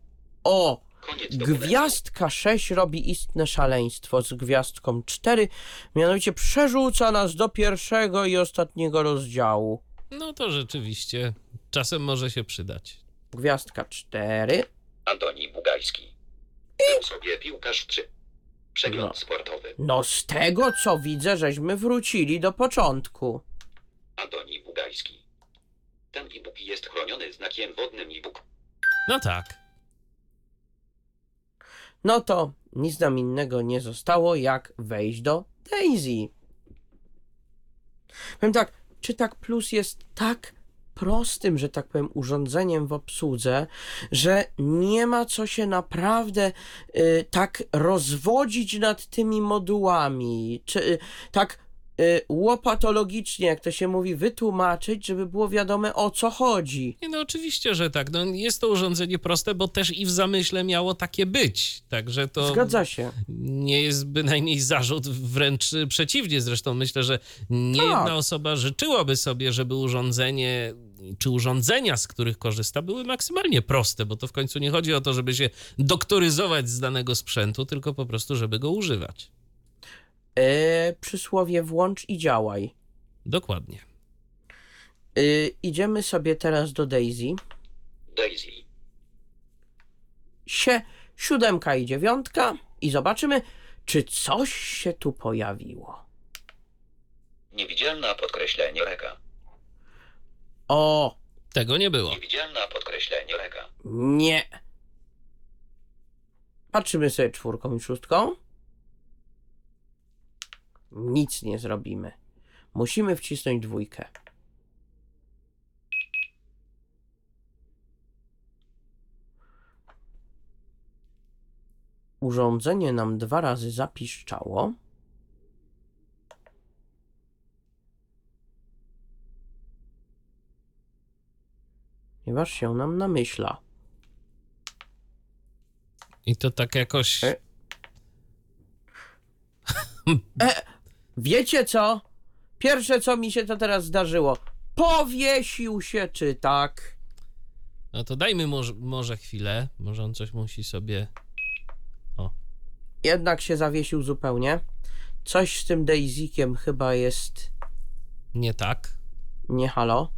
Speaker 2: O. Gwiazdka 6 robi istne szaleństwo z gwiazdką 4, mianowicie przerzuca nas do pierwszego i ostatniego rozdziału.
Speaker 1: No to rzeczywiście czasem może się przydać.
Speaker 2: Gwiazdka 4.
Speaker 3: Antoni Bugajski. Był sobie piłkarz 3. Przegląd
Speaker 2: No.
Speaker 3: sportowy.
Speaker 2: No z tego co widzę, żeśmy wrócili do początku.
Speaker 3: Antoni Bugajski. Ten e-book jest chroniony znakiem wodnym e-book.
Speaker 1: No tak.
Speaker 2: No to nic nam innego nie zostało jak wejść do Daisy. Powiem tak, czy tak plus jest tak prostym, że tak powiem, urządzeniem w obsłudze, że nie ma co się naprawdę y, tak rozwodzić nad tymi modułami, czy y, tak łopatologicznie, jak to się mówi, wytłumaczyć, żeby było wiadome o co chodzi.
Speaker 1: Nie, No oczywiście, że tak. No, jest to urządzenie proste, bo też i w zamyśle miało takie być. Także to
Speaker 2: Zgadza się.
Speaker 1: nie jest bynajmniej zarzut, wręcz przeciwnie. Zresztą myślę, że nie
Speaker 2: Tak.
Speaker 1: jedna osoba życzyłaby sobie, żeby urządzenie czy urządzenia, z których korzysta, były maksymalnie proste, bo to w końcu nie chodzi o to, żeby się doktoryzować z danego sprzętu, tylko po prostu, żeby go używać.
Speaker 2: Y, przysłowie włącz i działaj.
Speaker 1: Dokładnie.
Speaker 2: Y, idziemy sobie teraz do Daisy.
Speaker 3: Daisy.
Speaker 2: Sie, siódemka i dziewiątka i zobaczymy, czy coś się tu pojawiło.
Speaker 3: Niewidzialna podkreślenie reka.
Speaker 2: O,
Speaker 1: Tego nie było.
Speaker 3: Niewidzialna podkreślenie reka.
Speaker 2: nie. Patrzymy sobie czwórką i szóstką. Nic nie zrobimy. Musimy wcisnąć dwójkę. Urządzenie nam dwa razy zapiszczało. Ponieważ się nam namyśla.
Speaker 1: I to tak jakoś.
Speaker 2: E? Wiecie co? Pierwsze co mi się to teraz zdarzyło. Powiesił się czy tak?
Speaker 1: No to dajmy może, może chwilę. Może on coś musi sobie.
Speaker 2: Jednak się zawiesił zupełnie. Coś z tym Daisykiem chyba jest
Speaker 1: Nie tak.
Speaker 2: nie halo.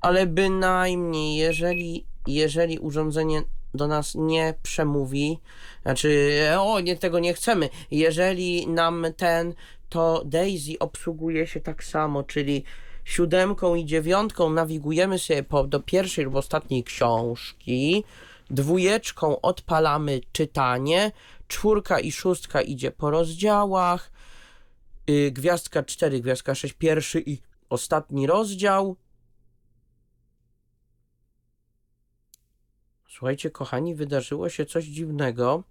Speaker 2: Ale bynajmniej, jeżeli, jeżeli urządzenie do nas nie przemówi, znaczy, o, nie, tego nie chcemy. Jeżeli nam ten, to Daisy obsługuje się tak samo, czyli siódemką i dziewiątką nawigujemy sobie po, do pierwszej lub ostatniej książki, dwójeczką odpalamy czytanie, czwórka i szóstka idzie po rozdziałach, y, gwiazdka 4, gwiazdka 6, pierwszy i ostatni rozdział. Słuchajcie, kochani, wydarzyło się coś dziwnego,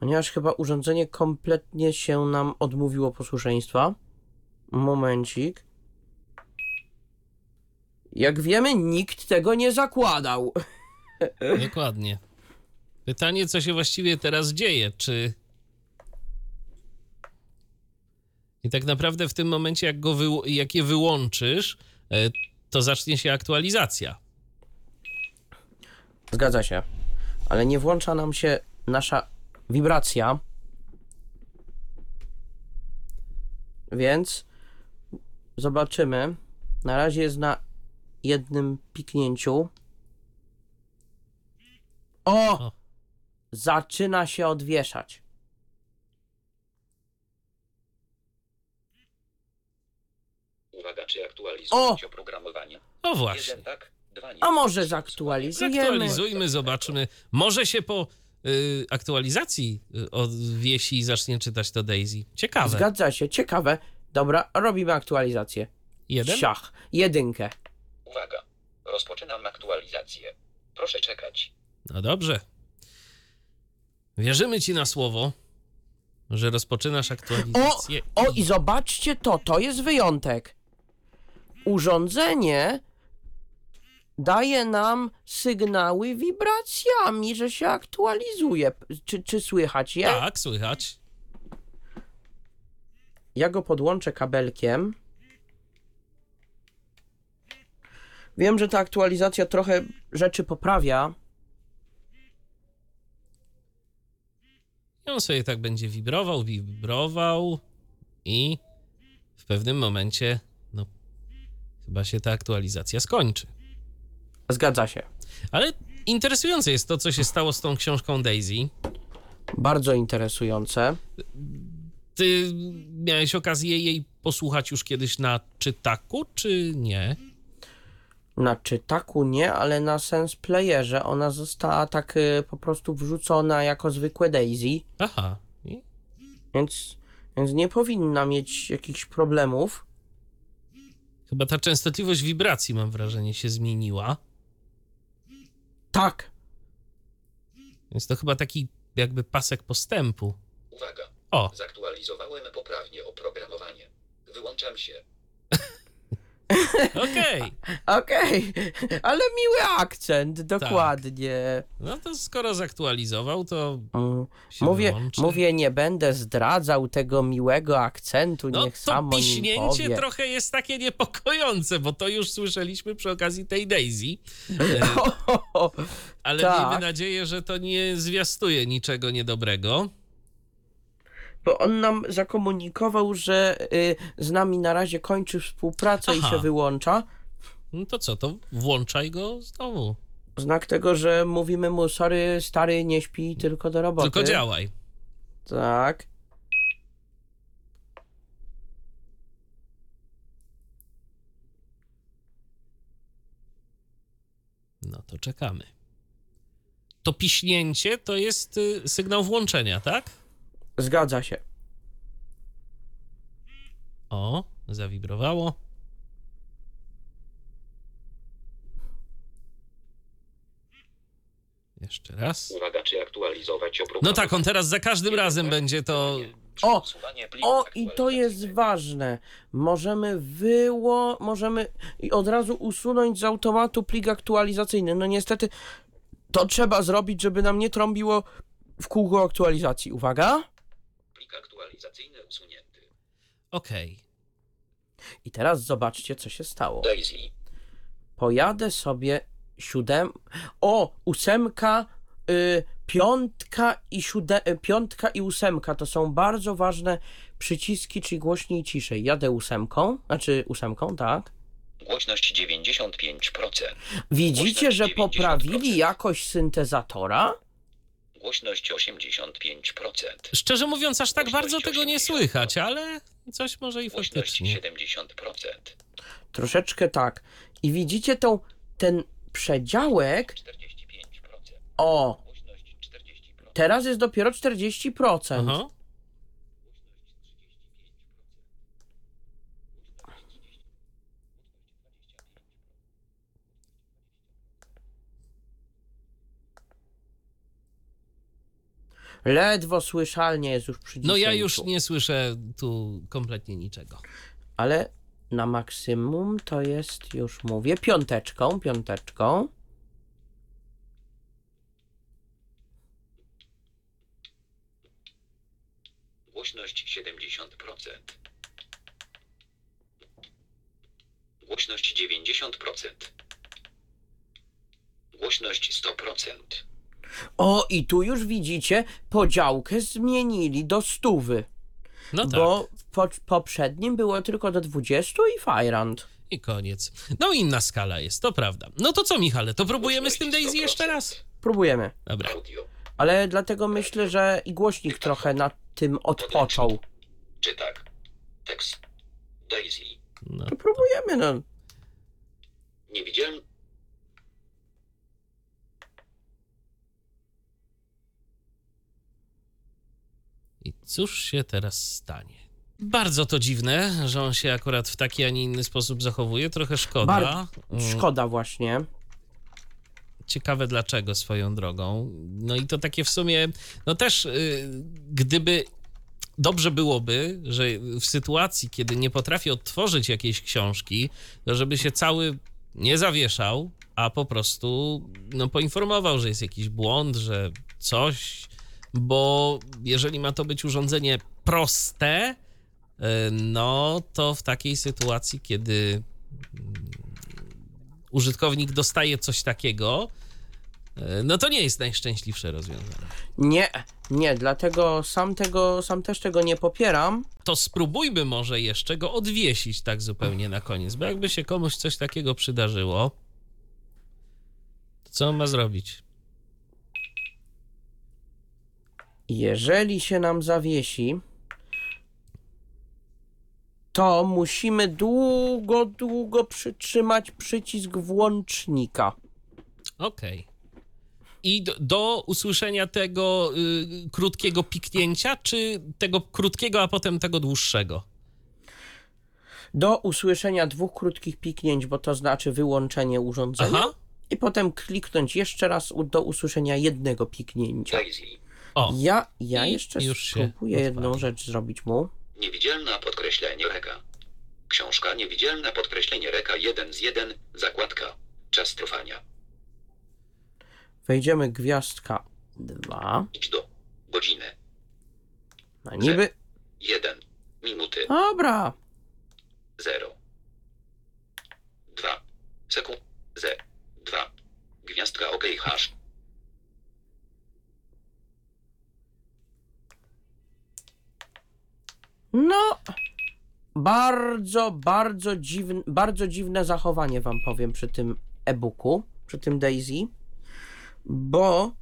Speaker 2: ponieważ chyba urządzenie kompletnie się nam odmówiło posłuszeństwa. Momencik. Jak wiemy, nikt tego nie zakładał.
Speaker 1: Dokładnie. Pytanie, co się właściwie teraz dzieje? Czy. I tak naprawdę w tym momencie, jak, go wy... jak je wyłączysz, e, to zacznie się aktualizacja.
Speaker 2: Zgadza się. Ale nie włącza nam się nasza wibracja. Więc zobaczymy. Na razie jest na jednym piknięciu. O!
Speaker 1: O.
Speaker 2: Zaczyna się odwieszać.
Speaker 3: Uwaga, czy aktualizować oprogramowanie?
Speaker 1: O właśnie.
Speaker 3: Jeden tak, dwa nie.
Speaker 2: A może zaktualizujemy?
Speaker 1: Zaktualizujmy, zobaczmy. Może się po aktualizacji y, odwiesi i zacznie czytać to Daisy. Ciekawe.
Speaker 2: Zgadza się, ciekawe. Dobra, robimy aktualizację.
Speaker 1: Jeden?
Speaker 2: Siach, jedynkę.
Speaker 3: Uwaga, rozpoczynam aktualizację. Proszę czekać.
Speaker 1: No dobrze. Wierzymy ci na słowo, że rozpoczynasz
Speaker 2: O,
Speaker 1: aktualizację.
Speaker 2: o i zobaczcie to, to jest wyjątek. Urządzenie daje nam sygnały wibracjami, że się aktualizuje. Czy, czy słychać je?
Speaker 1: Tak, słychać.
Speaker 2: Ja go podłączę kabelkiem. Wiem, że ta aktualizacja trochę rzeczy poprawia.
Speaker 1: I on sobie tak będzie wibrował, wibrował i w pewnym momencie, no, chyba się ta aktualizacja skończy.
Speaker 2: Zgadza się.
Speaker 1: Ale interesujące jest to, co się stało z tą książką Daisy.
Speaker 2: Bardzo interesujące.
Speaker 1: Ty miałeś okazję jej posłuchać już kiedyś na czytaku, czy nie?
Speaker 2: Na czytaku nie, ale na Sense Playerze ona została tak y, po prostu wrzucona jako zwykłe Daisy,
Speaker 1: Aha. I
Speaker 2: więc, więc nie powinna mieć jakichś problemów.
Speaker 1: chyba ta częstotliwość wibracji, mam wrażenie, się zmieniła.
Speaker 2: Tak,
Speaker 1: Więc to chyba taki jakby pasek postępu.
Speaker 3: Uwaga,
Speaker 1: O,
Speaker 3: zaktualizowałem poprawnie oprogramowanie. Wyłączam się.
Speaker 1: Okej.
Speaker 2: Okej, ale miły akcent,
Speaker 1: Tak.
Speaker 2: dokładnie.
Speaker 1: No to skoro zaktualizował, to się
Speaker 2: Mówię,
Speaker 1: wyłączy.
Speaker 2: mówię, nie będę zdradzał tego miłego akcentu,
Speaker 1: No
Speaker 2: niech
Speaker 1: to
Speaker 2: samo nim
Speaker 1: piśnięcie
Speaker 2: powie.
Speaker 1: trochę jest takie niepokojące, bo to już słyszeliśmy przy okazji tej Daisy. E, Ale
Speaker 2: Tak.
Speaker 1: miejmy nadzieję, że to nie zwiastuje niczego niedobrego.
Speaker 2: Bo on nam zakomunikował, że y, z nami na razie kończy współpracę i
Speaker 1: Aha.
Speaker 2: się wyłącza.
Speaker 1: No to co, to włączaj go znowu.
Speaker 2: Znak tego, że mówimy mu, sorry, stary, nie śpi, tylko do roboty.
Speaker 1: Tylko działaj.
Speaker 2: Tak.
Speaker 1: No to czekamy. To piśnięcie to jest y, sygnał włączenia, tak?
Speaker 2: Zgadza się.
Speaker 1: O, zawibrowało. Jeszcze raz.
Speaker 3: Uwaga, czy aktualizować oprogramowanie?
Speaker 1: No tak, on teraz za każdym razem będzie to.
Speaker 2: O, O, i to jest ważne. Możemy wyło... Możemy i od razu usunąć z automatu plik aktualizacyjny. No niestety to trzeba zrobić, żeby nam nie trąbiło w kółko aktualizacji. Uwaga.
Speaker 3: Aktualizacyjny usunięty.
Speaker 1: Okej.
Speaker 2: I teraz zobaczcie, co się stało.
Speaker 3: Daisy.
Speaker 2: Pojadę sobie siódem... O, ósemka, y, piątka i sióde... y, piątka i ósemka to są bardzo ważne przyciski, czyli głośniej i ciszej. Jadę ósemką, znaczy ósemką, tak.
Speaker 3: Głośność 95%.
Speaker 2: Widzicie, że
Speaker 3: Głośność 90%.
Speaker 2: poprawili jakość syntezatora?
Speaker 3: Głośność 85%.
Speaker 1: Szczerze mówiąc, aż tak
Speaker 3: Głośność
Speaker 1: bardzo tego nie
Speaker 3: 80%.
Speaker 1: słychać, ale coś może i
Speaker 3: Głośność
Speaker 1: faktycznie.
Speaker 3: 70%.
Speaker 2: Troszeczkę tak. I widzicie tą, ten przedziałek?
Speaker 3: 45%.
Speaker 2: O,
Speaker 3: Głośność 40%.
Speaker 2: teraz jest dopiero 40%.
Speaker 1: Aha.
Speaker 2: Ledwo słyszalnie jest już przy 10.
Speaker 1: No ja już nie słyszę tu kompletnie niczego.
Speaker 2: Ale na maksimum to jest, już mówię, piąteczką, piąteczką.
Speaker 3: Głośność 70%. Głośność 90%. Głośność 100%.
Speaker 2: O, i tu już widzicie, podziałkę zmienili do stówy.
Speaker 1: No tak.
Speaker 2: Bo w po, poprzednim było tylko do 20 i Fajrant.
Speaker 1: I koniec. No inna skala jest, to prawda. No to co, Michale, to próbujemy z tym Daisy jeszcze raz?
Speaker 2: Próbujemy.
Speaker 1: Dobra.
Speaker 2: Ale dlatego myślę, że i głośnik trochę nad tym odpoczął.
Speaker 3: Czy tak? Tekst. Daisy.
Speaker 1: No.
Speaker 2: To próbujemy, no.
Speaker 3: Nie widziałem.
Speaker 1: I cóż się teraz stanie? Bardzo to dziwne, że on się akurat w taki, a nie inny sposób zachowuje. Trochę szkoda.
Speaker 2: Bar-
Speaker 1: Mm,
Speaker 2: Szkoda właśnie.
Speaker 1: Ciekawe dlaczego swoją drogą. No i to takie w sumie, no też y, gdyby dobrze byłoby, że w sytuacji, kiedy nie potrafi odtworzyć jakiejś książki, to żeby się cały nie zawieszał, a po prostu no, poinformował, że jest jakiś błąd, że coś, bo jeżeli ma to być urządzenie proste, y, no to w takiej sytuacji, kiedy mm, użytkownik dostaje coś takiego, y, no to nie jest najszczęśliwsze rozwiązanie.
Speaker 2: Nie, nie, dlatego sam tego, sam też tego nie popieram.
Speaker 1: To spróbujmy może jeszcze go odwiesić tak zupełnie na koniec, bo jakby się komuś coś takiego przydarzyło, to co on ma zrobić?
Speaker 2: Jeżeli się nam zawiesi, to musimy długo, długo przytrzymać przycisk włącznika.
Speaker 1: Okej. I do, do usłyszenia tego y, krótkiego piknięcia, czy tego krótkiego, a potem tego dłuższego?
Speaker 2: Do usłyszenia dwóch krótkich piknięć, bo to znaczy wyłączenie urządzenia.
Speaker 1: Aha.
Speaker 2: I potem kliknąć jeszcze raz do usłyszenia jednego piknięcia.
Speaker 3: Daisy.
Speaker 1: O,
Speaker 2: Ja, ja
Speaker 1: I
Speaker 2: jeszcze
Speaker 1: już się
Speaker 2: spróbuję jedną rzecz zrobić mu.
Speaker 3: Niewidzialna podkreślenie reka. Książka niewidzialna podkreślenie reka 1 z 1, zakładka. Czas trwania.
Speaker 2: Wejdziemy gwiazdka 2.
Speaker 3: Idź do. Godziny.
Speaker 2: No niby.
Speaker 3: 1. Minuty.
Speaker 2: Dobra.
Speaker 3: 0. 2. Sekund. Z. 2. Gwiazdka OK hash.
Speaker 2: No. Bardzo, bardzo dziwne, bardzo dziwne zachowanie wam powiem przy tym e-booku, przy tym Daisy, bo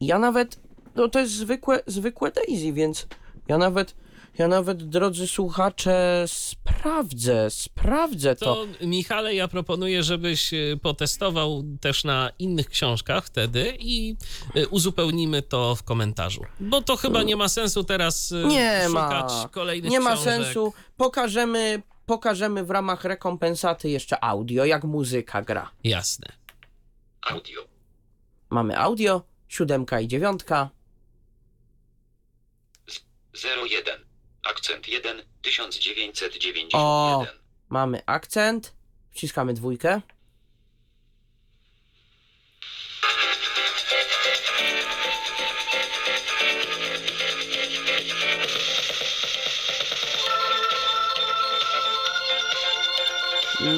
Speaker 2: ja nawet, no to jest zwykłe, zwykłe Daisy, więc ja nawet, ja nawet, drodzy słuchacze, sprawdzę, sprawdzę to.
Speaker 1: To Michale, ja proponuję, żebyś y, potestował też na innych książkach wtedy i y, uzupełnimy to w komentarzu. Bo to chyba nie ma sensu teraz y,
Speaker 2: Nie
Speaker 1: szukać
Speaker 2: ma.
Speaker 1: kolejnych
Speaker 2: Nie ma
Speaker 1: książek.
Speaker 2: sensu. Pokażemy, pokażemy w ramach rekompensaty jeszcze audio, jak muzyka gra.
Speaker 1: Jasne.
Speaker 3: Audio.
Speaker 2: Mamy audio, siódemka i dziewiątka.
Speaker 3: 01. Akcent 1. 1991.
Speaker 2: O. Mamy akcent, wciskamy dwójkę.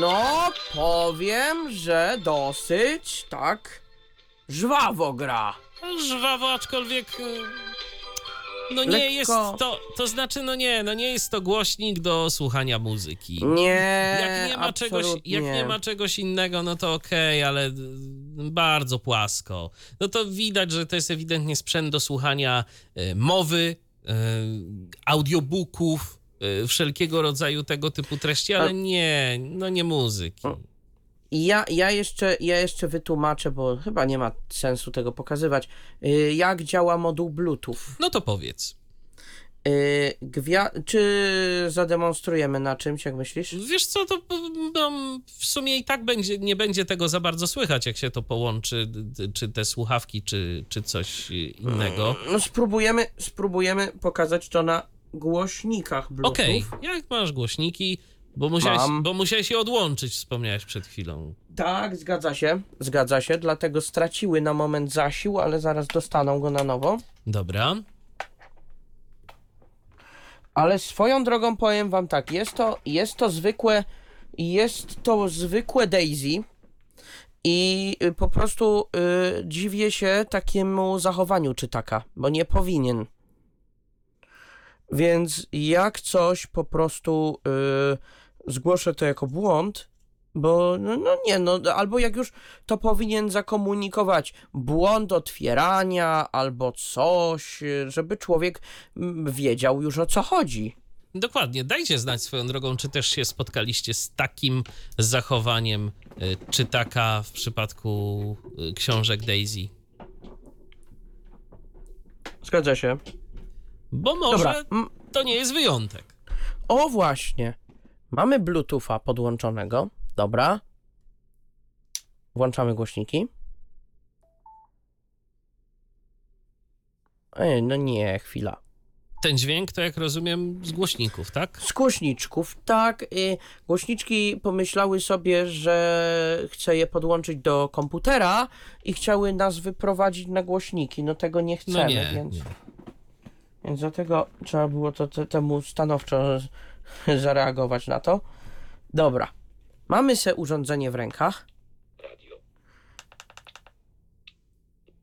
Speaker 2: No, powiem, że dosyć tak żwawo gra.
Speaker 1: Żwawo, aczkolwiek. No nie
Speaker 2: Lekko.
Speaker 1: jest to. To znaczy, no nie, no nie jest to głośnik do słuchania muzyki.
Speaker 2: Nie,
Speaker 1: Jak nie, ma czegoś, jak nie ma czegoś innego, no to okej, ale y, bardzo płasko. No to widać, że to jest ewidentnie sprzęt do słuchania y, mowy, y, audiobooków, wszelkiego rodzaju tego typu treści, ale nie, no nie muzyki.
Speaker 2: I Ja, ja, jeszcze, ja jeszcze wytłumaczę, bo chyba nie ma sensu tego pokazywać, y, jak działa moduł Bluetooth.
Speaker 1: No to powiedz.
Speaker 2: Y, Gwia- czy zademonstrujemy na czymś, jak myślisz?
Speaker 1: Wiesz co, to no, w sumie i tak będzie, nie będzie tego za bardzo słychać, jak się to połączy, czy te słuchawki, czy, czy coś y, innego.
Speaker 2: No spróbujemy, spróbujemy pokazać to na głośnikach Bluetooth.
Speaker 1: Okej, jak masz głośniki, bo musiałeś,
Speaker 2: Mam.
Speaker 1: bo musiałeś je odłączyć, wspomniałeś przed chwilą.
Speaker 2: Tak, zgadza się, zgadza się, dlatego straciły na moment zasił, ale zaraz dostaną go na nowo.
Speaker 1: Dobra.
Speaker 2: Ale swoją drogą powiem wam tak, jest to, jest to zwykłe, jest to zwykłe Daisy i y, po prostu y, dziwię się takiemu zachowaniu czytaka, bo nie powinien. Więc jak coś po prostu y, zgłoszę to jako błąd, bo no, no nie, no albo jak już to powinien zakomunikować błąd otwierania albo coś, żeby człowiek mm, wiedział już o co chodzi.
Speaker 1: Dokładnie. Dajcie znać swoją drogą, czy też się spotkaliście z takim zachowaniem y, czytaka w przypadku y, książek Daisy.
Speaker 2: Zgadza się.
Speaker 1: Bo może
Speaker 2: Dobra.
Speaker 1: to nie jest wyjątek.
Speaker 2: O właśnie. Mamy Bluetootha podłączonego. Dobra. Włączamy głośniki. Ej, no nie, chwila.
Speaker 1: Ten dźwięk to, jak rozumiem, z głośników, tak?
Speaker 2: Z głośniczków, tak. Y, głośniczki pomyślały sobie, że chce je podłączyć do komputera i chciały nas wyprowadzić na głośniki. No tego nie chcemy,
Speaker 1: No nie,
Speaker 2: więc,
Speaker 1: nie.
Speaker 2: Więc dlatego trzeba było to, te, temu stanowczo zareagować na to. Dobra. Mamy se urządzenie w rękach.
Speaker 3: Radio.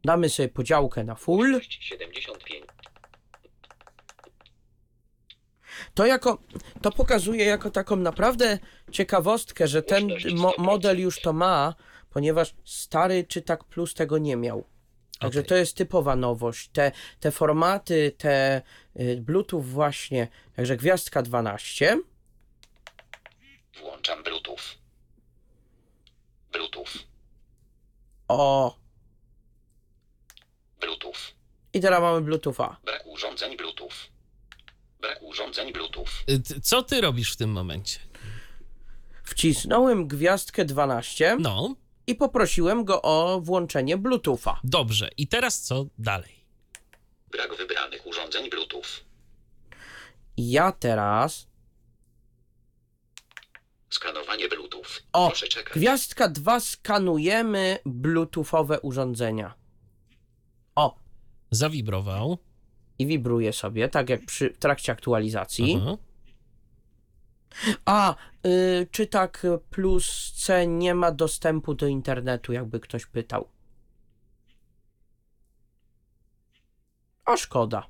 Speaker 2: Damy sobie podziałkę na full.
Speaker 3: 75.
Speaker 2: To jako, to pokazuje jako taką naprawdę ciekawostkę, że ten mo model już to ma, ponieważ stary czytak plus tego nie miał. Także
Speaker 1: Okej.
Speaker 2: to jest typowa nowość. Te, te formaty, te y, Bluetooth właśnie, także gwiazdka 12.
Speaker 3: Włączam Bluetooth. Bluetooth.
Speaker 2: O,
Speaker 3: Bluetooth.
Speaker 2: i teraz mamy Bluetootha.
Speaker 3: Brak urządzeń Bluetooth. Brak urządzeń Bluetooth.
Speaker 1: Y, Co ty robisz w tym momencie?
Speaker 2: Wcisnąłem gwiazdkę 12
Speaker 1: No,
Speaker 2: i poprosiłem go o włączenie Bluetootha.
Speaker 1: Dobrze, i teraz co dalej?
Speaker 3: Brak wybranych urządzeń Bluetooth.
Speaker 2: Ja teraz. Skanowanie Bluetooth. O,
Speaker 3: Proszę czekać.
Speaker 2: gwiazdka 2 skanujemy Bluetoothowe urządzenia. O.
Speaker 1: Zawibrował.
Speaker 2: I wibruje sobie, tak jak przy trakcie aktualizacji.
Speaker 1: Aha.
Speaker 2: A, y, czy tak plus C nie ma dostępu do internetu, jakby ktoś pytał? A szkoda.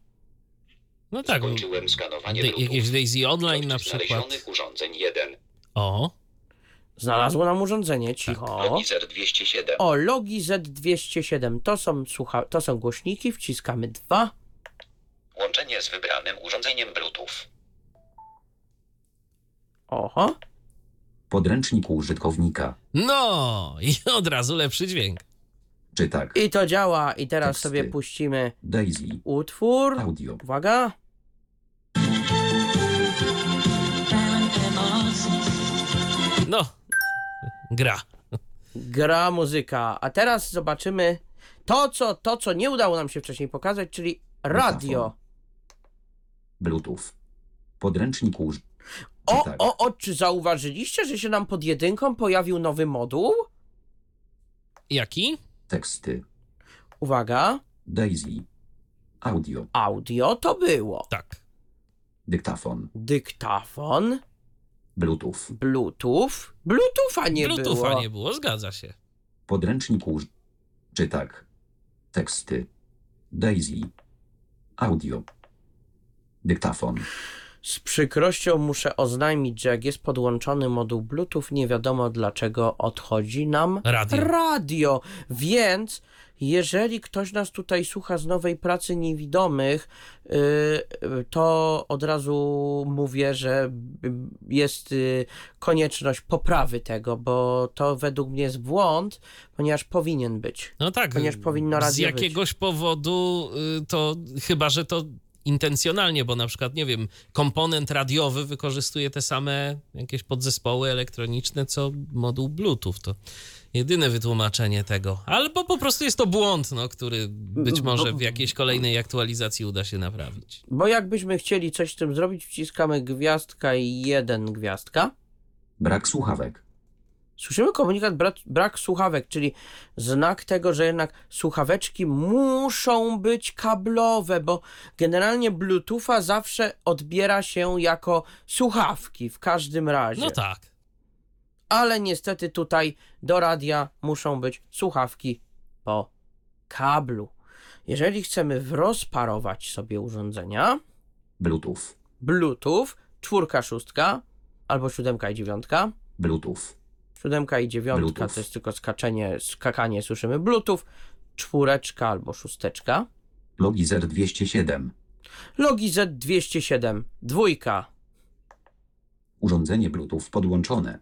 Speaker 1: No tak.
Speaker 3: Skończyłem skanowanie
Speaker 1: Da- jakieś Daisy Online na przykład.
Speaker 3: znalezionych urządzeń 1.
Speaker 1: O,
Speaker 2: Znalazło nam urządzenie, cicho.
Speaker 3: Logizer 207.
Speaker 2: O, Logi Z207 to są, słucha, to są głośniki, wciskamy dwa.
Speaker 3: Łączenie z wybranym urządzeniem Bluetooth.
Speaker 2: Oho.
Speaker 6: Podręcznik użytkownika.
Speaker 1: no i od razu lepszy dźwięk.
Speaker 6: Czy tak?
Speaker 2: I to działa. I teraz
Speaker 6: Teksty.
Speaker 2: sobie puścimy
Speaker 6: Daisy.
Speaker 2: utwór.
Speaker 6: Audio.
Speaker 2: Uwaga.
Speaker 1: No, gra.
Speaker 2: Gra muzyka. A teraz zobaczymy to, co, to, co nie udało nam się wcześniej pokazać, czyli radio.
Speaker 6: Bluetooth. Podręcznik uż...
Speaker 2: O,
Speaker 6: tak?
Speaker 2: o, o, czy zauważyliście, że się nam pod jedynką pojawił nowy moduł?
Speaker 1: Jaki?
Speaker 6: Teksty.
Speaker 2: Uwaga.
Speaker 6: Daisy. Audio.
Speaker 2: Audio to było.
Speaker 1: Tak.
Speaker 6: Dyktafon.
Speaker 2: Dyktafon.
Speaker 6: Bluetooth.
Speaker 2: Bluetooth. Bluetootha nie
Speaker 1: Bluetootha
Speaker 2: było.
Speaker 1: nie było, zgadza się.
Speaker 6: Podręcznik uż... Czy tak? Teksty. Daisy. Audio. Dyktafon.
Speaker 2: Z przykrością muszę oznajmić, że jak jest podłączony moduł Bluetooth, nie wiadomo dlaczego odchodzi nam
Speaker 1: Radio.
Speaker 2: radio. Więc jeżeli ktoś nas tutaj słucha z nowej pracy niewidomych, yy, yy, to od razu mówię, że yy, jest yy, konieczność poprawy tego, bo to według mnie jest błąd, ponieważ powinien być.
Speaker 1: No tak.
Speaker 2: Ponieważ powinno
Speaker 1: Z
Speaker 2: radio być.
Speaker 1: jakiegoś powodu y, to chyba, że to intencjonalnie, bo na przykład, nie wiem, komponent radiowy wykorzystuje te same jakieś podzespoły elektroniczne, co moduł Bluetooth. To jedyne wytłumaczenie tego. Albo po prostu jest to błąd, no, który być może w jakiejś kolejnej aktualizacji uda się naprawić.
Speaker 2: Bo jakbyśmy chcieli coś z tym zrobić, wciskamy gwiazdka i jeden gwiazdka.
Speaker 6: Brak słuchawek.
Speaker 2: Słyszymy komunikat brak, brak słuchawek, czyli znak tego, że jednak słuchaweczki muszą być kablowe, bo generalnie Bluetootha zawsze odbiera się jako słuchawki w każdym razie.
Speaker 1: No tak.
Speaker 2: Ale niestety tutaj do radia muszą być słuchawki po kablu. Jeżeli chcemy rozparować sobie urządzenia,
Speaker 6: Bluetooth.
Speaker 2: Bluetooth, czwórka, szóstka, albo siódemka i dziewiątka.
Speaker 6: Bluetooth.
Speaker 2: Siódemka i dziewiątka
Speaker 6: Bluetooth.
Speaker 2: to jest tylko skaczenie, skakanie, słyszymy Bluetooth. Czwóreczka albo szósteczka.
Speaker 6: Logizer 207.
Speaker 2: Logi Z207, dwójka.
Speaker 6: Urządzenie Bluetooth podłączone.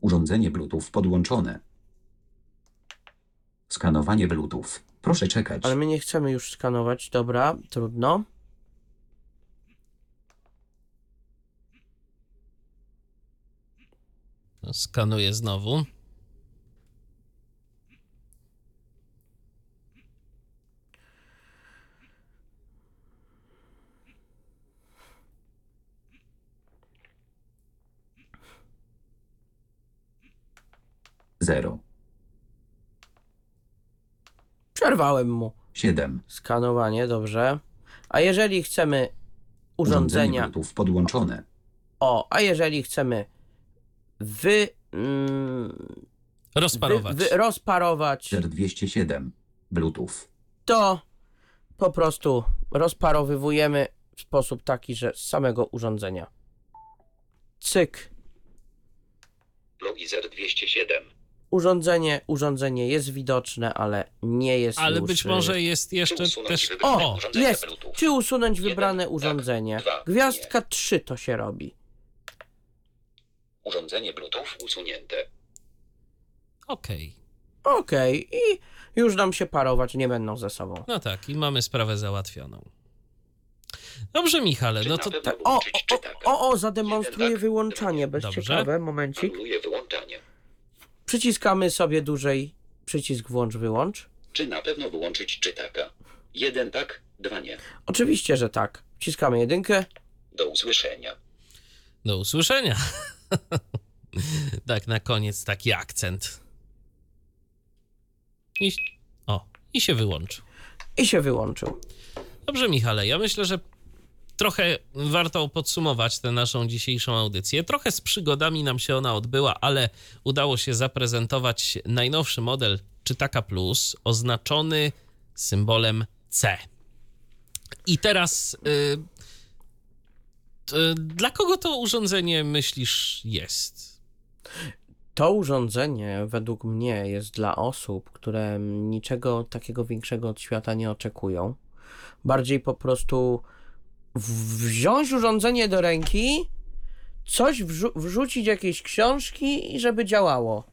Speaker 6: Urządzenie Bluetooth podłączone. Skanowanie Bluetooth. Proszę czekać.
Speaker 2: Ale my nie chcemy już skanować, dobra, trudno.
Speaker 1: Skanuję znowu.
Speaker 6: Zero.
Speaker 2: Przerwałem mu
Speaker 6: Siedem.
Speaker 2: skanowanie, dobrze. A jeżeli chcemy urządzenia,
Speaker 6: Bluetooth podłączone.
Speaker 2: o, a jeżeli chcemy wy, mm, wy,
Speaker 1: Rozparować.
Speaker 2: wy rozparować,
Speaker 6: Logizer 207. Bluetooth.
Speaker 2: to po prostu rozparowywujemy w sposób taki, że z samego urządzenia. Cyk.
Speaker 3: Logizer 207.
Speaker 2: Urządzenie, urządzenie jest widoczne, ale nie jest
Speaker 1: Ale
Speaker 2: już,
Speaker 1: być
Speaker 2: y,
Speaker 1: może jest jeszcze też... O,
Speaker 3: urządzenie
Speaker 2: jest. Czy usunąć wybrane
Speaker 3: tak,
Speaker 2: urządzenie? Gwiazdka 3 to się robi.
Speaker 3: Urządzenie Bluetooth usunięte.
Speaker 1: okej.
Speaker 2: Okej, i już nam się parować nie będą ze sobą.
Speaker 1: No tak, i mamy sprawę załatwioną. Dobrze, Michale,
Speaker 3: Czy
Speaker 1: no
Speaker 3: na
Speaker 1: to
Speaker 3: pewno
Speaker 2: Tak, o,
Speaker 3: włączyć
Speaker 2: o, o, o, zademonstruję
Speaker 3: tak,
Speaker 2: wyłączanie, bez
Speaker 1: Dobrze.
Speaker 2: ciekawe, momencik.
Speaker 3: Anuluję wyłączanie.
Speaker 2: Przyciskamy sobie dłużej przycisk włącz, wyłącz.
Speaker 3: Czy na pewno wyłączyć czytaka? Jeden tak, dwa nie.
Speaker 2: Oczywiście, że tak. Wciskamy jedynkę.
Speaker 3: Do usłyszenia.
Speaker 1: do usłyszenia. Tak, na koniec taki akcent. I, o, i się wyłączył.
Speaker 2: I się wyłączył.
Speaker 1: Dobrze, Michale, ja myślę, że trochę warto podsumować tę naszą dzisiejszą audycję. Trochę z przygodami nam się ona odbyła, ale udało się zaprezentować najnowszy model Czytaka Plus oznaczony symbolem C. I teraz y, y, dla kogo to urządzenie myślisz jest?
Speaker 2: To urządzenie według mnie jest dla osób, które niczego takiego większego od świata nie oczekują. Bardziej po prostu wziąć urządzenie do ręki, coś wrzu- wrzucić jakieś książki i żeby działało.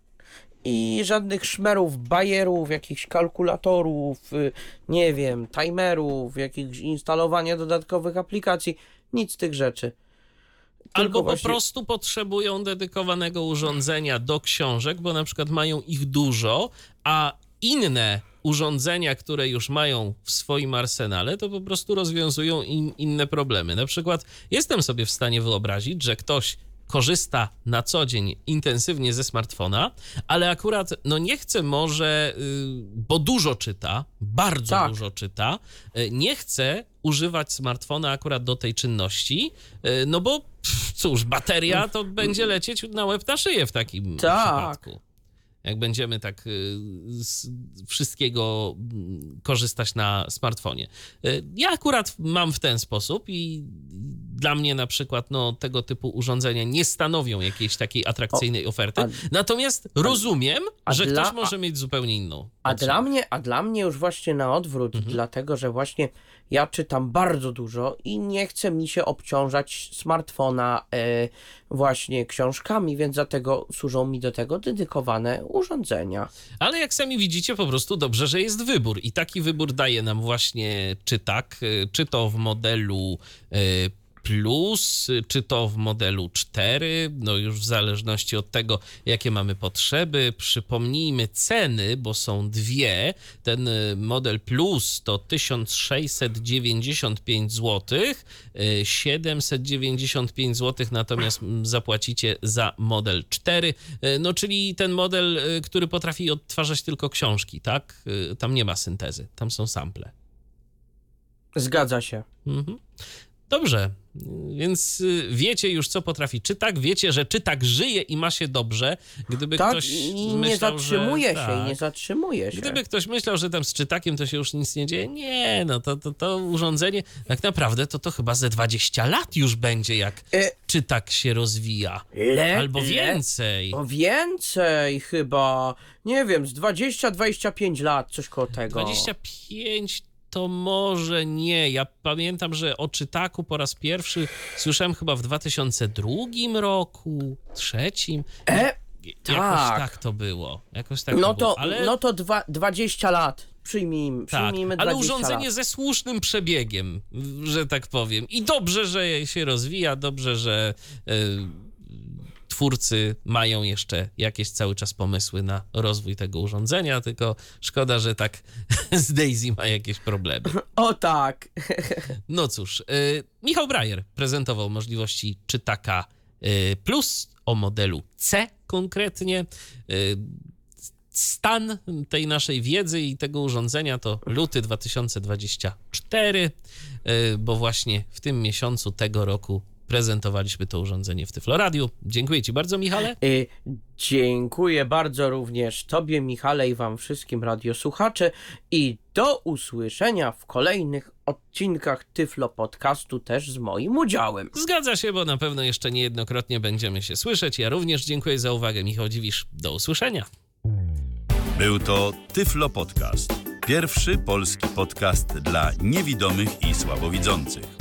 Speaker 2: I żadnych szmerów, bajerów, jakichś kalkulatorów, y, nie wiem, timerów, jakichś instalowania dodatkowych aplikacji, nic z tych rzeczy.
Speaker 1: Albo
Speaker 2: Tylko
Speaker 1: po
Speaker 2: właśnie-
Speaker 1: prostu potrzebują dedykowanego urządzenia do książek, bo na przykład mają ich dużo, a inne urządzenia, które już mają w swoim arsenale, to po prostu rozwiązują im inne problemy. Na przykład jestem sobie w stanie wyobrazić, że ktoś korzysta na co dzień intensywnie ze smartfona, ale akurat no nie chce może, y, bo dużo czyta, bardzo
Speaker 2: Tak.
Speaker 1: dużo czyta, y, nie chce używać smartfona akurat do tej czynności, y, no bo pff, cóż, bateria to będzie lecieć na łeb na szyję w takim
Speaker 2: Tak.
Speaker 1: przypadku. Jak będziemy tak y, z wszystkiego mm, korzystać na smartfonie. Y, Ja akurat mam w ten sposób i dla mnie na przykład no, tego typu urządzenia nie stanowią jakiejś takiej atrakcyjnej oferty.
Speaker 2: a-
Speaker 1: Natomiast rozumiem,
Speaker 2: a
Speaker 1: że
Speaker 2: dla-
Speaker 1: ktoś może mieć zupełnie inną.
Speaker 2: A
Speaker 1: potrzebę.
Speaker 2: dla mnie, a dla mnie już właśnie na odwrót,
Speaker 1: Mhm.
Speaker 2: dlatego że właśnie ja czytam bardzo dużo i nie chce mi się obciążać smartfona e, właśnie książkami, więc dlatego służą mi do tego dedykowane urządzenia.
Speaker 1: Ale jak sami widzicie, po prostu dobrze, że jest wybór. I taki wybór daje nam właśnie czy tak, y, czy to w modelu y, Plus, czy to w modelu 4, no już w zależności od tego, jakie mamy potrzeby. Przypomnijmy ceny, bo są dwie. Ten y, model Plus to 1695 zł, y, 795 zł natomiast zapłacicie za model 4, y, no czyli ten model, y, który potrafi odtwarzać tylko książki, tak? Tam nie ma syntezy, tam są sample.
Speaker 2: Zgadza się.
Speaker 1: Mhm. Dobrze, więc y, wiecie już, co potrafi czytak, wiecie, że czytak żyje i ma się dobrze. Gdyby
Speaker 2: tak,
Speaker 1: ktoś
Speaker 2: i nie
Speaker 1: myślał,
Speaker 2: zatrzymuje
Speaker 1: że,
Speaker 2: się,
Speaker 1: tak.
Speaker 2: i nie zatrzymuje się.
Speaker 1: Gdyby ktoś myślał, że tam z czytakiem to się już nic nie dzieje, nie, no to, to, to urządzenie tak naprawdę to, to chyba ze 20 lat już będzie, jak
Speaker 2: E,
Speaker 1: czytak się rozwija.
Speaker 2: Le,
Speaker 1: Albo
Speaker 2: le-
Speaker 1: więcej.
Speaker 2: O więcej chyba, nie wiem, z 20-25 lat, coś koło tego.
Speaker 1: 25 to może nie. Ja pamiętam, że o czytaku po raz pierwszy słyszałem chyba w 2002 roku, trzecim.
Speaker 2: E,
Speaker 1: Jakoś
Speaker 2: tak.
Speaker 1: tak to było. Jakoś tak
Speaker 2: no
Speaker 1: to było. Ale,
Speaker 2: no to dwa, 20 lat. Przyjmijmy,
Speaker 1: tak,
Speaker 2: przyjmijmy
Speaker 1: ale
Speaker 2: 20
Speaker 1: urządzenie
Speaker 2: lat.
Speaker 1: ze słusznym przebiegiem, że tak powiem. I dobrze, że się rozwija, dobrze, że y, twórcy mają jeszcze jakieś cały czas pomysły na rozwój tego urządzenia, tylko szkoda, że tak z Daisy ma jakieś problemy.
Speaker 2: O tak.
Speaker 1: No cóż, y, Michał Brajer prezentował możliwości czytaka y, plus o modelu C konkretnie. Y, Stan tej naszej wiedzy i tego urządzenia to luty 2024, y, bo właśnie w tym miesiącu tego roku prezentowaliśmy to urządzenie w Tyfloradiu. Dziękuję Ci bardzo, Michale.
Speaker 2: Y, Dziękuję bardzo również Tobie, Michale, i Wam wszystkim radiosłuchacze. I do usłyszenia w kolejnych odcinkach Tyflo Podcastu też z moim udziałem.
Speaker 1: Zgadza się, bo na pewno jeszcze niejednokrotnie będziemy się słyszeć. Ja również dziękuję za uwagę, Michał Dziwisz. Do usłyszenia.
Speaker 7: Był to Tyflo Podcast. Pierwszy polski podcast dla niewidomych i słabowidzących.